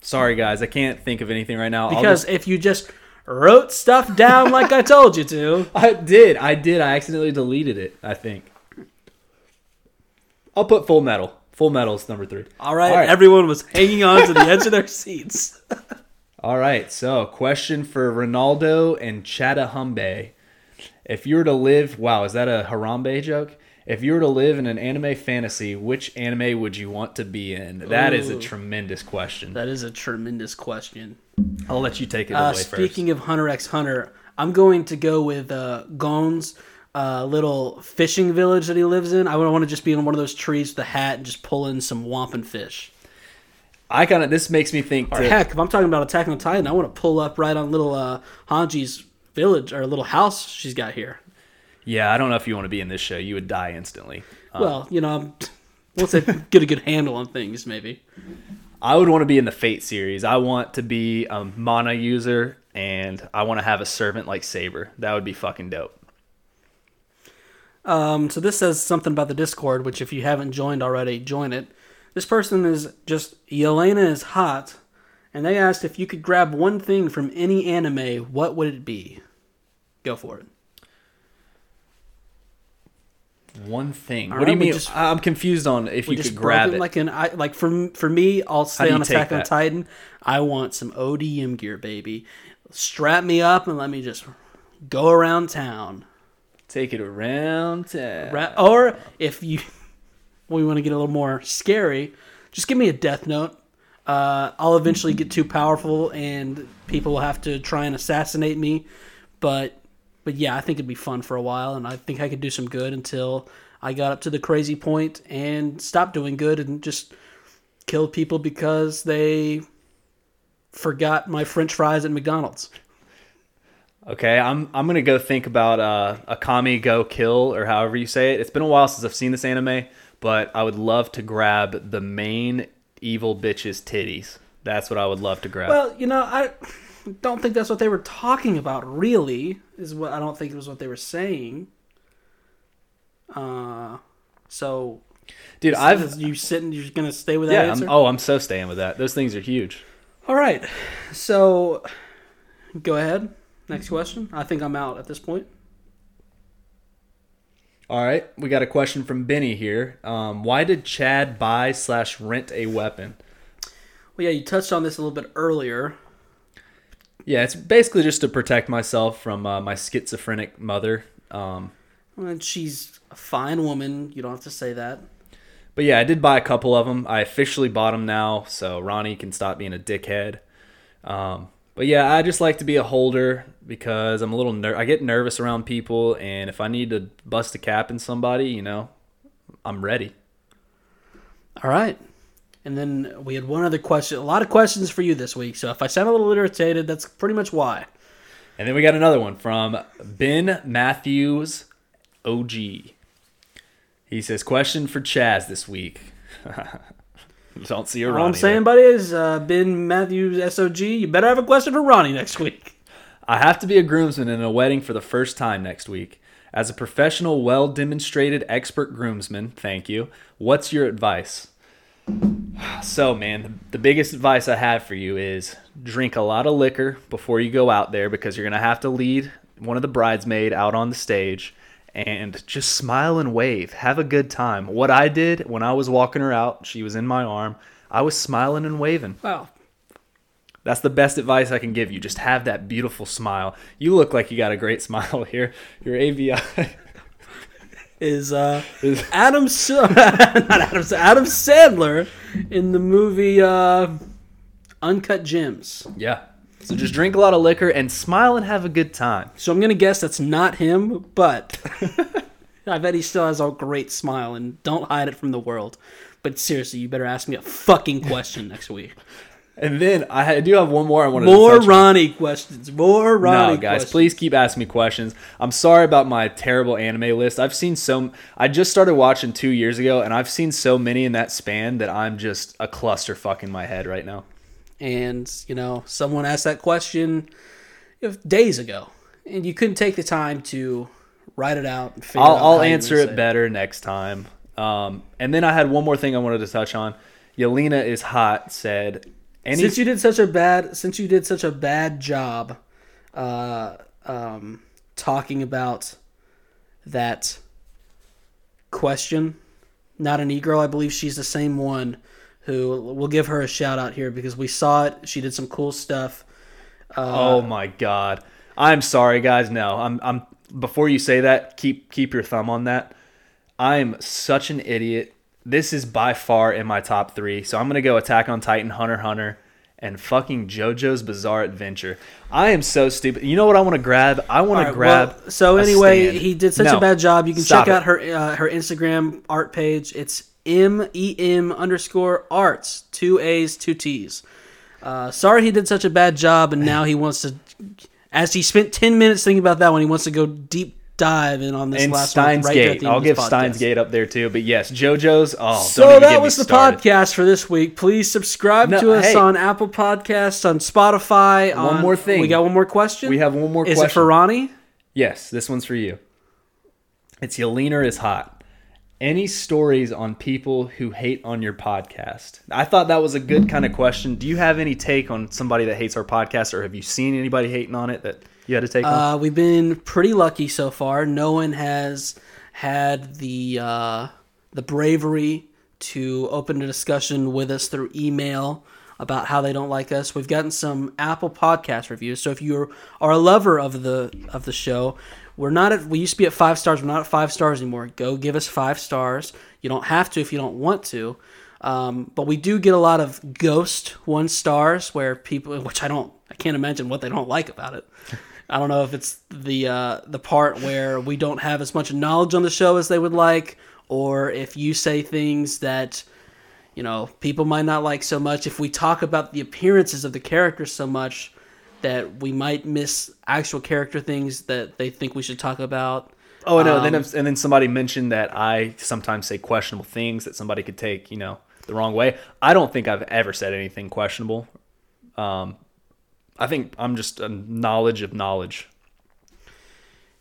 S2: Sorry, guys. I can't think of anything right now.
S1: Because
S2: just-
S1: if you just wrote stuff down like I told you to,
S2: I did. I did. I accidentally deleted it, I think. I'll put Full Metal. Full Metal's number three.
S1: all right,
S2: All right.
S1: everyone was hanging on to the edge of their seats.
S2: All right. So, question for Ronaldo and Chattahumbe. If you were to live, wow, is that a Harambe joke? If you were to live in an anime fantasy, which anime would you want to be in? That is a tremendous question.
S1: That is a tremendous question.
S2: I'll let you take it
S1: Uh,
S2: away
S1: speaking of Hunter x Hunter, I'm going to go with uh, Gon's uh, little fishing village that he lives in. I would want to just be in one of those trees with a hat and just pull in some wampum fish.
S2: I kind of this makes me think.
S1: Or
S2: to-
S1: heck, if I'm talking about Attack on Titan, I want to pull up right on little uh, Hange's village or little house she's got here.
S2: Yeah, I don't know if you want to be in this show. You would die instantly. Um,
S1: well, you know, I'm, we'll get a good handle on things, maybe.
S2: I would want to be in the Fate series. I want to be a mana user, and I want to have a servant like Saber. That would be fucking dope.
S1: Um, so this says something about the Discord, which if you haven't joined already, join it. This person is just Yelena is hot, and they asked if you could grab one thing from any anime, what would it be? Go for it.
S2: One thing.
S1: All
S2: what do you mean?
S1: just-
S2: I'm confused on if you could grab it.
S1: like an I like for for me, I'll stay on Attack on? Titan. I want some ODM gear, baby. Strap me up and let me just go around town.
S2: Take it around town.
S1: Ra- Or if you we want to get a little more scary, just give me a death note. Uh, I'll eventually get too powerful and people will have to try and assassinate me. But but yeah, I think it'd be fun for a while, and I think I could do some good until I got up to the crazy point and stopped doing good and just killed people because they forgot my French fries at McDonald's.
S2: Okay, I'm I'm gonna go think about uh, Akami Go Kill or however you say it. It's been a while since I've seen this anime, but I would love to grab the main evil bitch's titties. That's what I would love to grab.
S1: Well, you know, I don't think that's what they were talking about. Really, is what I don't think it was what they were saying. Uh, so
S2: Dude, I've
S1: you sitting, you're gonna stay with that
S2: yeah.
S1: answer.
S2: I'm, oh, I'm so staying with that. Those things are huge.
S1: All right, so go ahead. Next question. I think I'm out at this point.
S2: All right, we got a question from Benny here. Um, why did Chad buy slash rent a weapon?
S1: Well, yeah, you touched on this a little bit earlier.
S2: Yeah, it's basically just to protect myself from uh, my schizophrenic mother. Um,
S1: And she's a fine woman. You don't have to say that.
S2: but yeah, I did buy a couple of them. I officially bought them now, so Ronnie can stop being a dickhead. Um, but yeah, I just like to be a holder because I'm a little ner- I get nervous around people, and if I need to bust a cap in somebody, you know, I'm ready.
S1: All right. And then we had one other question. A lot of questions for you this week. So if I sound a little irritated, that's pretty much why.
S2: And then we got another one from Ben Matthews OG. He says, Question for Chaz this week. Don't see a
S1: All
S2: Ronnie
S1: I'm saying, buddy, is uh, Ben Matthews SOG. You better have a question for Ronnie next week.
S2: I have to be a groomsman in a wedding for the first time next week. As a professional, well demonstrated expert groomsman, thank you. What's your advice? So, man, the biggest advice I have for you is drink a lot of liquor before you go out there because you're going to have to lead one of the bridesmaid out on the stage and just smile and wave. Have a good time. What I did when I was walking her out, she was in my arm, I was smiling and waving.
S1: Wow.
S2: That's the best advice I can give you. Just have that beautiful smile. You look like you got a great smile here. Your AVI.
S1: Is uh, Adam not Adam Adam Sandler in the movie uh, Uncut Gems?
S2: yeah. So just drink a lot of liquor and smile and have a good time.
S1: So I'm gonna guess that's not him, but I bet he still has a great smile and don't hide it from the world. But seriously, you better ask me a fucking question next week.
S2: And then I do have one more I wanted
S1: More
S2: to touch on.
S1: Ronnie questions. More Ronnie
S2: No, guys,
S1: questions.
S2: please keep asking me questions. I'm sorry about my terrible anime list. I've seen so. I just started watching two years ago, and I've seen so many in that span that I'm just a clusterfuck in my head right now.
S1: and you know someone asked that question days ago and you couldn't take the time to write it out and figure
S2: I'll,
S1: out
S2: I'll answer it better next time. Um, and then I had one more thing I wanted to touch on. Yelena is hot. Said any
S1: since you did such a bad since you did such a bad job uh, um, talking about that question not an e-girl i believe she's the same one who we'll give her a shout out here because we saw it she did some cool stuff
S2: oh my god, I'm sorry, guys. No, I'm I'm. Before you say that, keep keep your thumb on that. I'm such an idiot. This is by far in my top three. So I'm gonna go Attack on Titan, Hunter Hunter, and fucking JoJo's Bizarre Adventure. I am so stupid. You know what I want to grab? I want
S1: All
S2: to grab.
S1: well, so anyway,
S2: stand.
S1: he did such
S2: No.
S1: a bad job. You can check
S2: it.
S1: out her uh, her Instagram art page. It's m e m underscore arts, two a's, two t's. Uh, sorry he did such a bad job, and now he wants to as he spent ten minutes thinking about that one, he wants to go deep dive in on this
S2: And
S1: last
S2: Steins
S1: one. right
S2: Gate. I'll give
S1: podcast.
S2: Steins Gate up there too. But yes, JoJo's. Oh,
S1: So that was the
S2: started.
S1: podcast for this week. Please subscribe
S2: No,
S1: to us
S2: hey.
S1: on Apple Podcasts, on Spotify.
S2: One
S1: on-
S2: more thing.
S1: We got one more question.
S2: We have one more
S1: Is
S2: question.
S1: it for Ronnie?
S2: Yes, this one's for you. It's Yelena is hot. Any stories on people who hate on your podcast? I thought that was a good kind of question. Do you have any take on somebody that hates our podcast, or have you seen anybody hating on it that you had to take?
S1: Uh, we've been pretty lucky so far. No one has had the uh, the bravery to open a discussion with us through email about how they don't like us. We've gotten some Apple Podcast reviews. So if you are a lover of the of the show, we're not at. We used to be at five stars. We're not at five stars anymore. Go give us five stars. You don't have to if you don't want to. Um, but we do get a lot of ghost one stars where people, which I don't, I can't imagine what they don't like about it. I don't know if it's the uh, the part where we don't have as much knowledge on the show as they would like, or if you say things that you know people might not like so much. If we talk about the appearances of the characters so much that we might miss actual character things that they think we should talk about.
S2: oh no, then
S1: um,
S2: if- and then somebody mentioned that I sometimes say questionable things that somebody could take, you know, the wrong way. I don't think I've ever said anything questionable. Um, I think I'm just a knowledge of knowledge.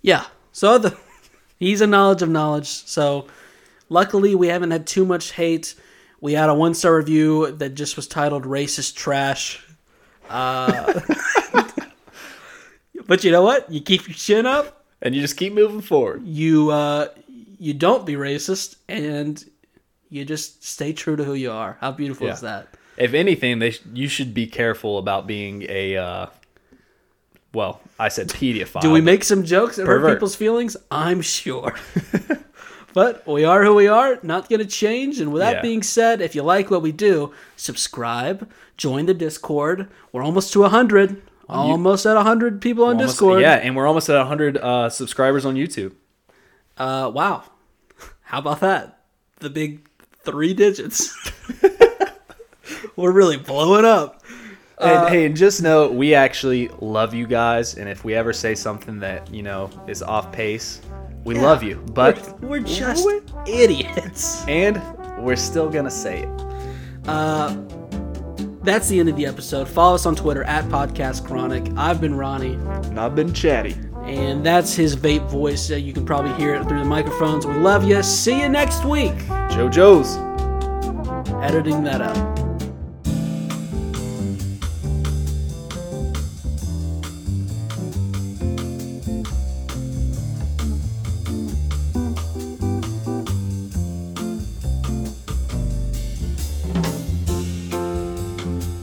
S1: Yeah. So the he's a knowledge of knowledge. So luckily we haven't had too much hate. We had a one star review that just was titled "racist trash." Uh, but you know what? You keep your chin up.
S2: And you just keep moving forward.
S1: You uh, you don't be racist, and you just stay true to who you are. How beautiful
S2: Yeah.
S1: is that?
S2: If anything, they sh- you should be careful about being a. Uh, well, I said pedophile.
S1: Do we make some jokes that hurt people's feelings? I'm sure. but we are who we are, not going to change. And with that
S2: Yeah.
S1: being said, if you like what we do, subscribe, join the Discord. We're almost to 100. Almost at 100 people on
S2: almost-
S1: Discord.
S2: Yeah, and we're almost at 100 uh, subscribers on YouTube.
S1: Uh, wow. How about that? The big three digits. We're really blowing up.
S2: And hey, and just know we actually love you guys, and if we ever say something that you know is off pace, we love you. But
S1: we're, we're just idiots.
S2: and we're still gonna say it.
S1: Uh, that's the end of the episode. Follow us on Twitter at Podcast Chronic. I've been Ronnie,
S2: And I've been chatty.
S1: and that's his vape voice. Uh, you can probably hear it through the microphones. We love you. See you next week.
S2: JoJo's.
S1: Editing that out.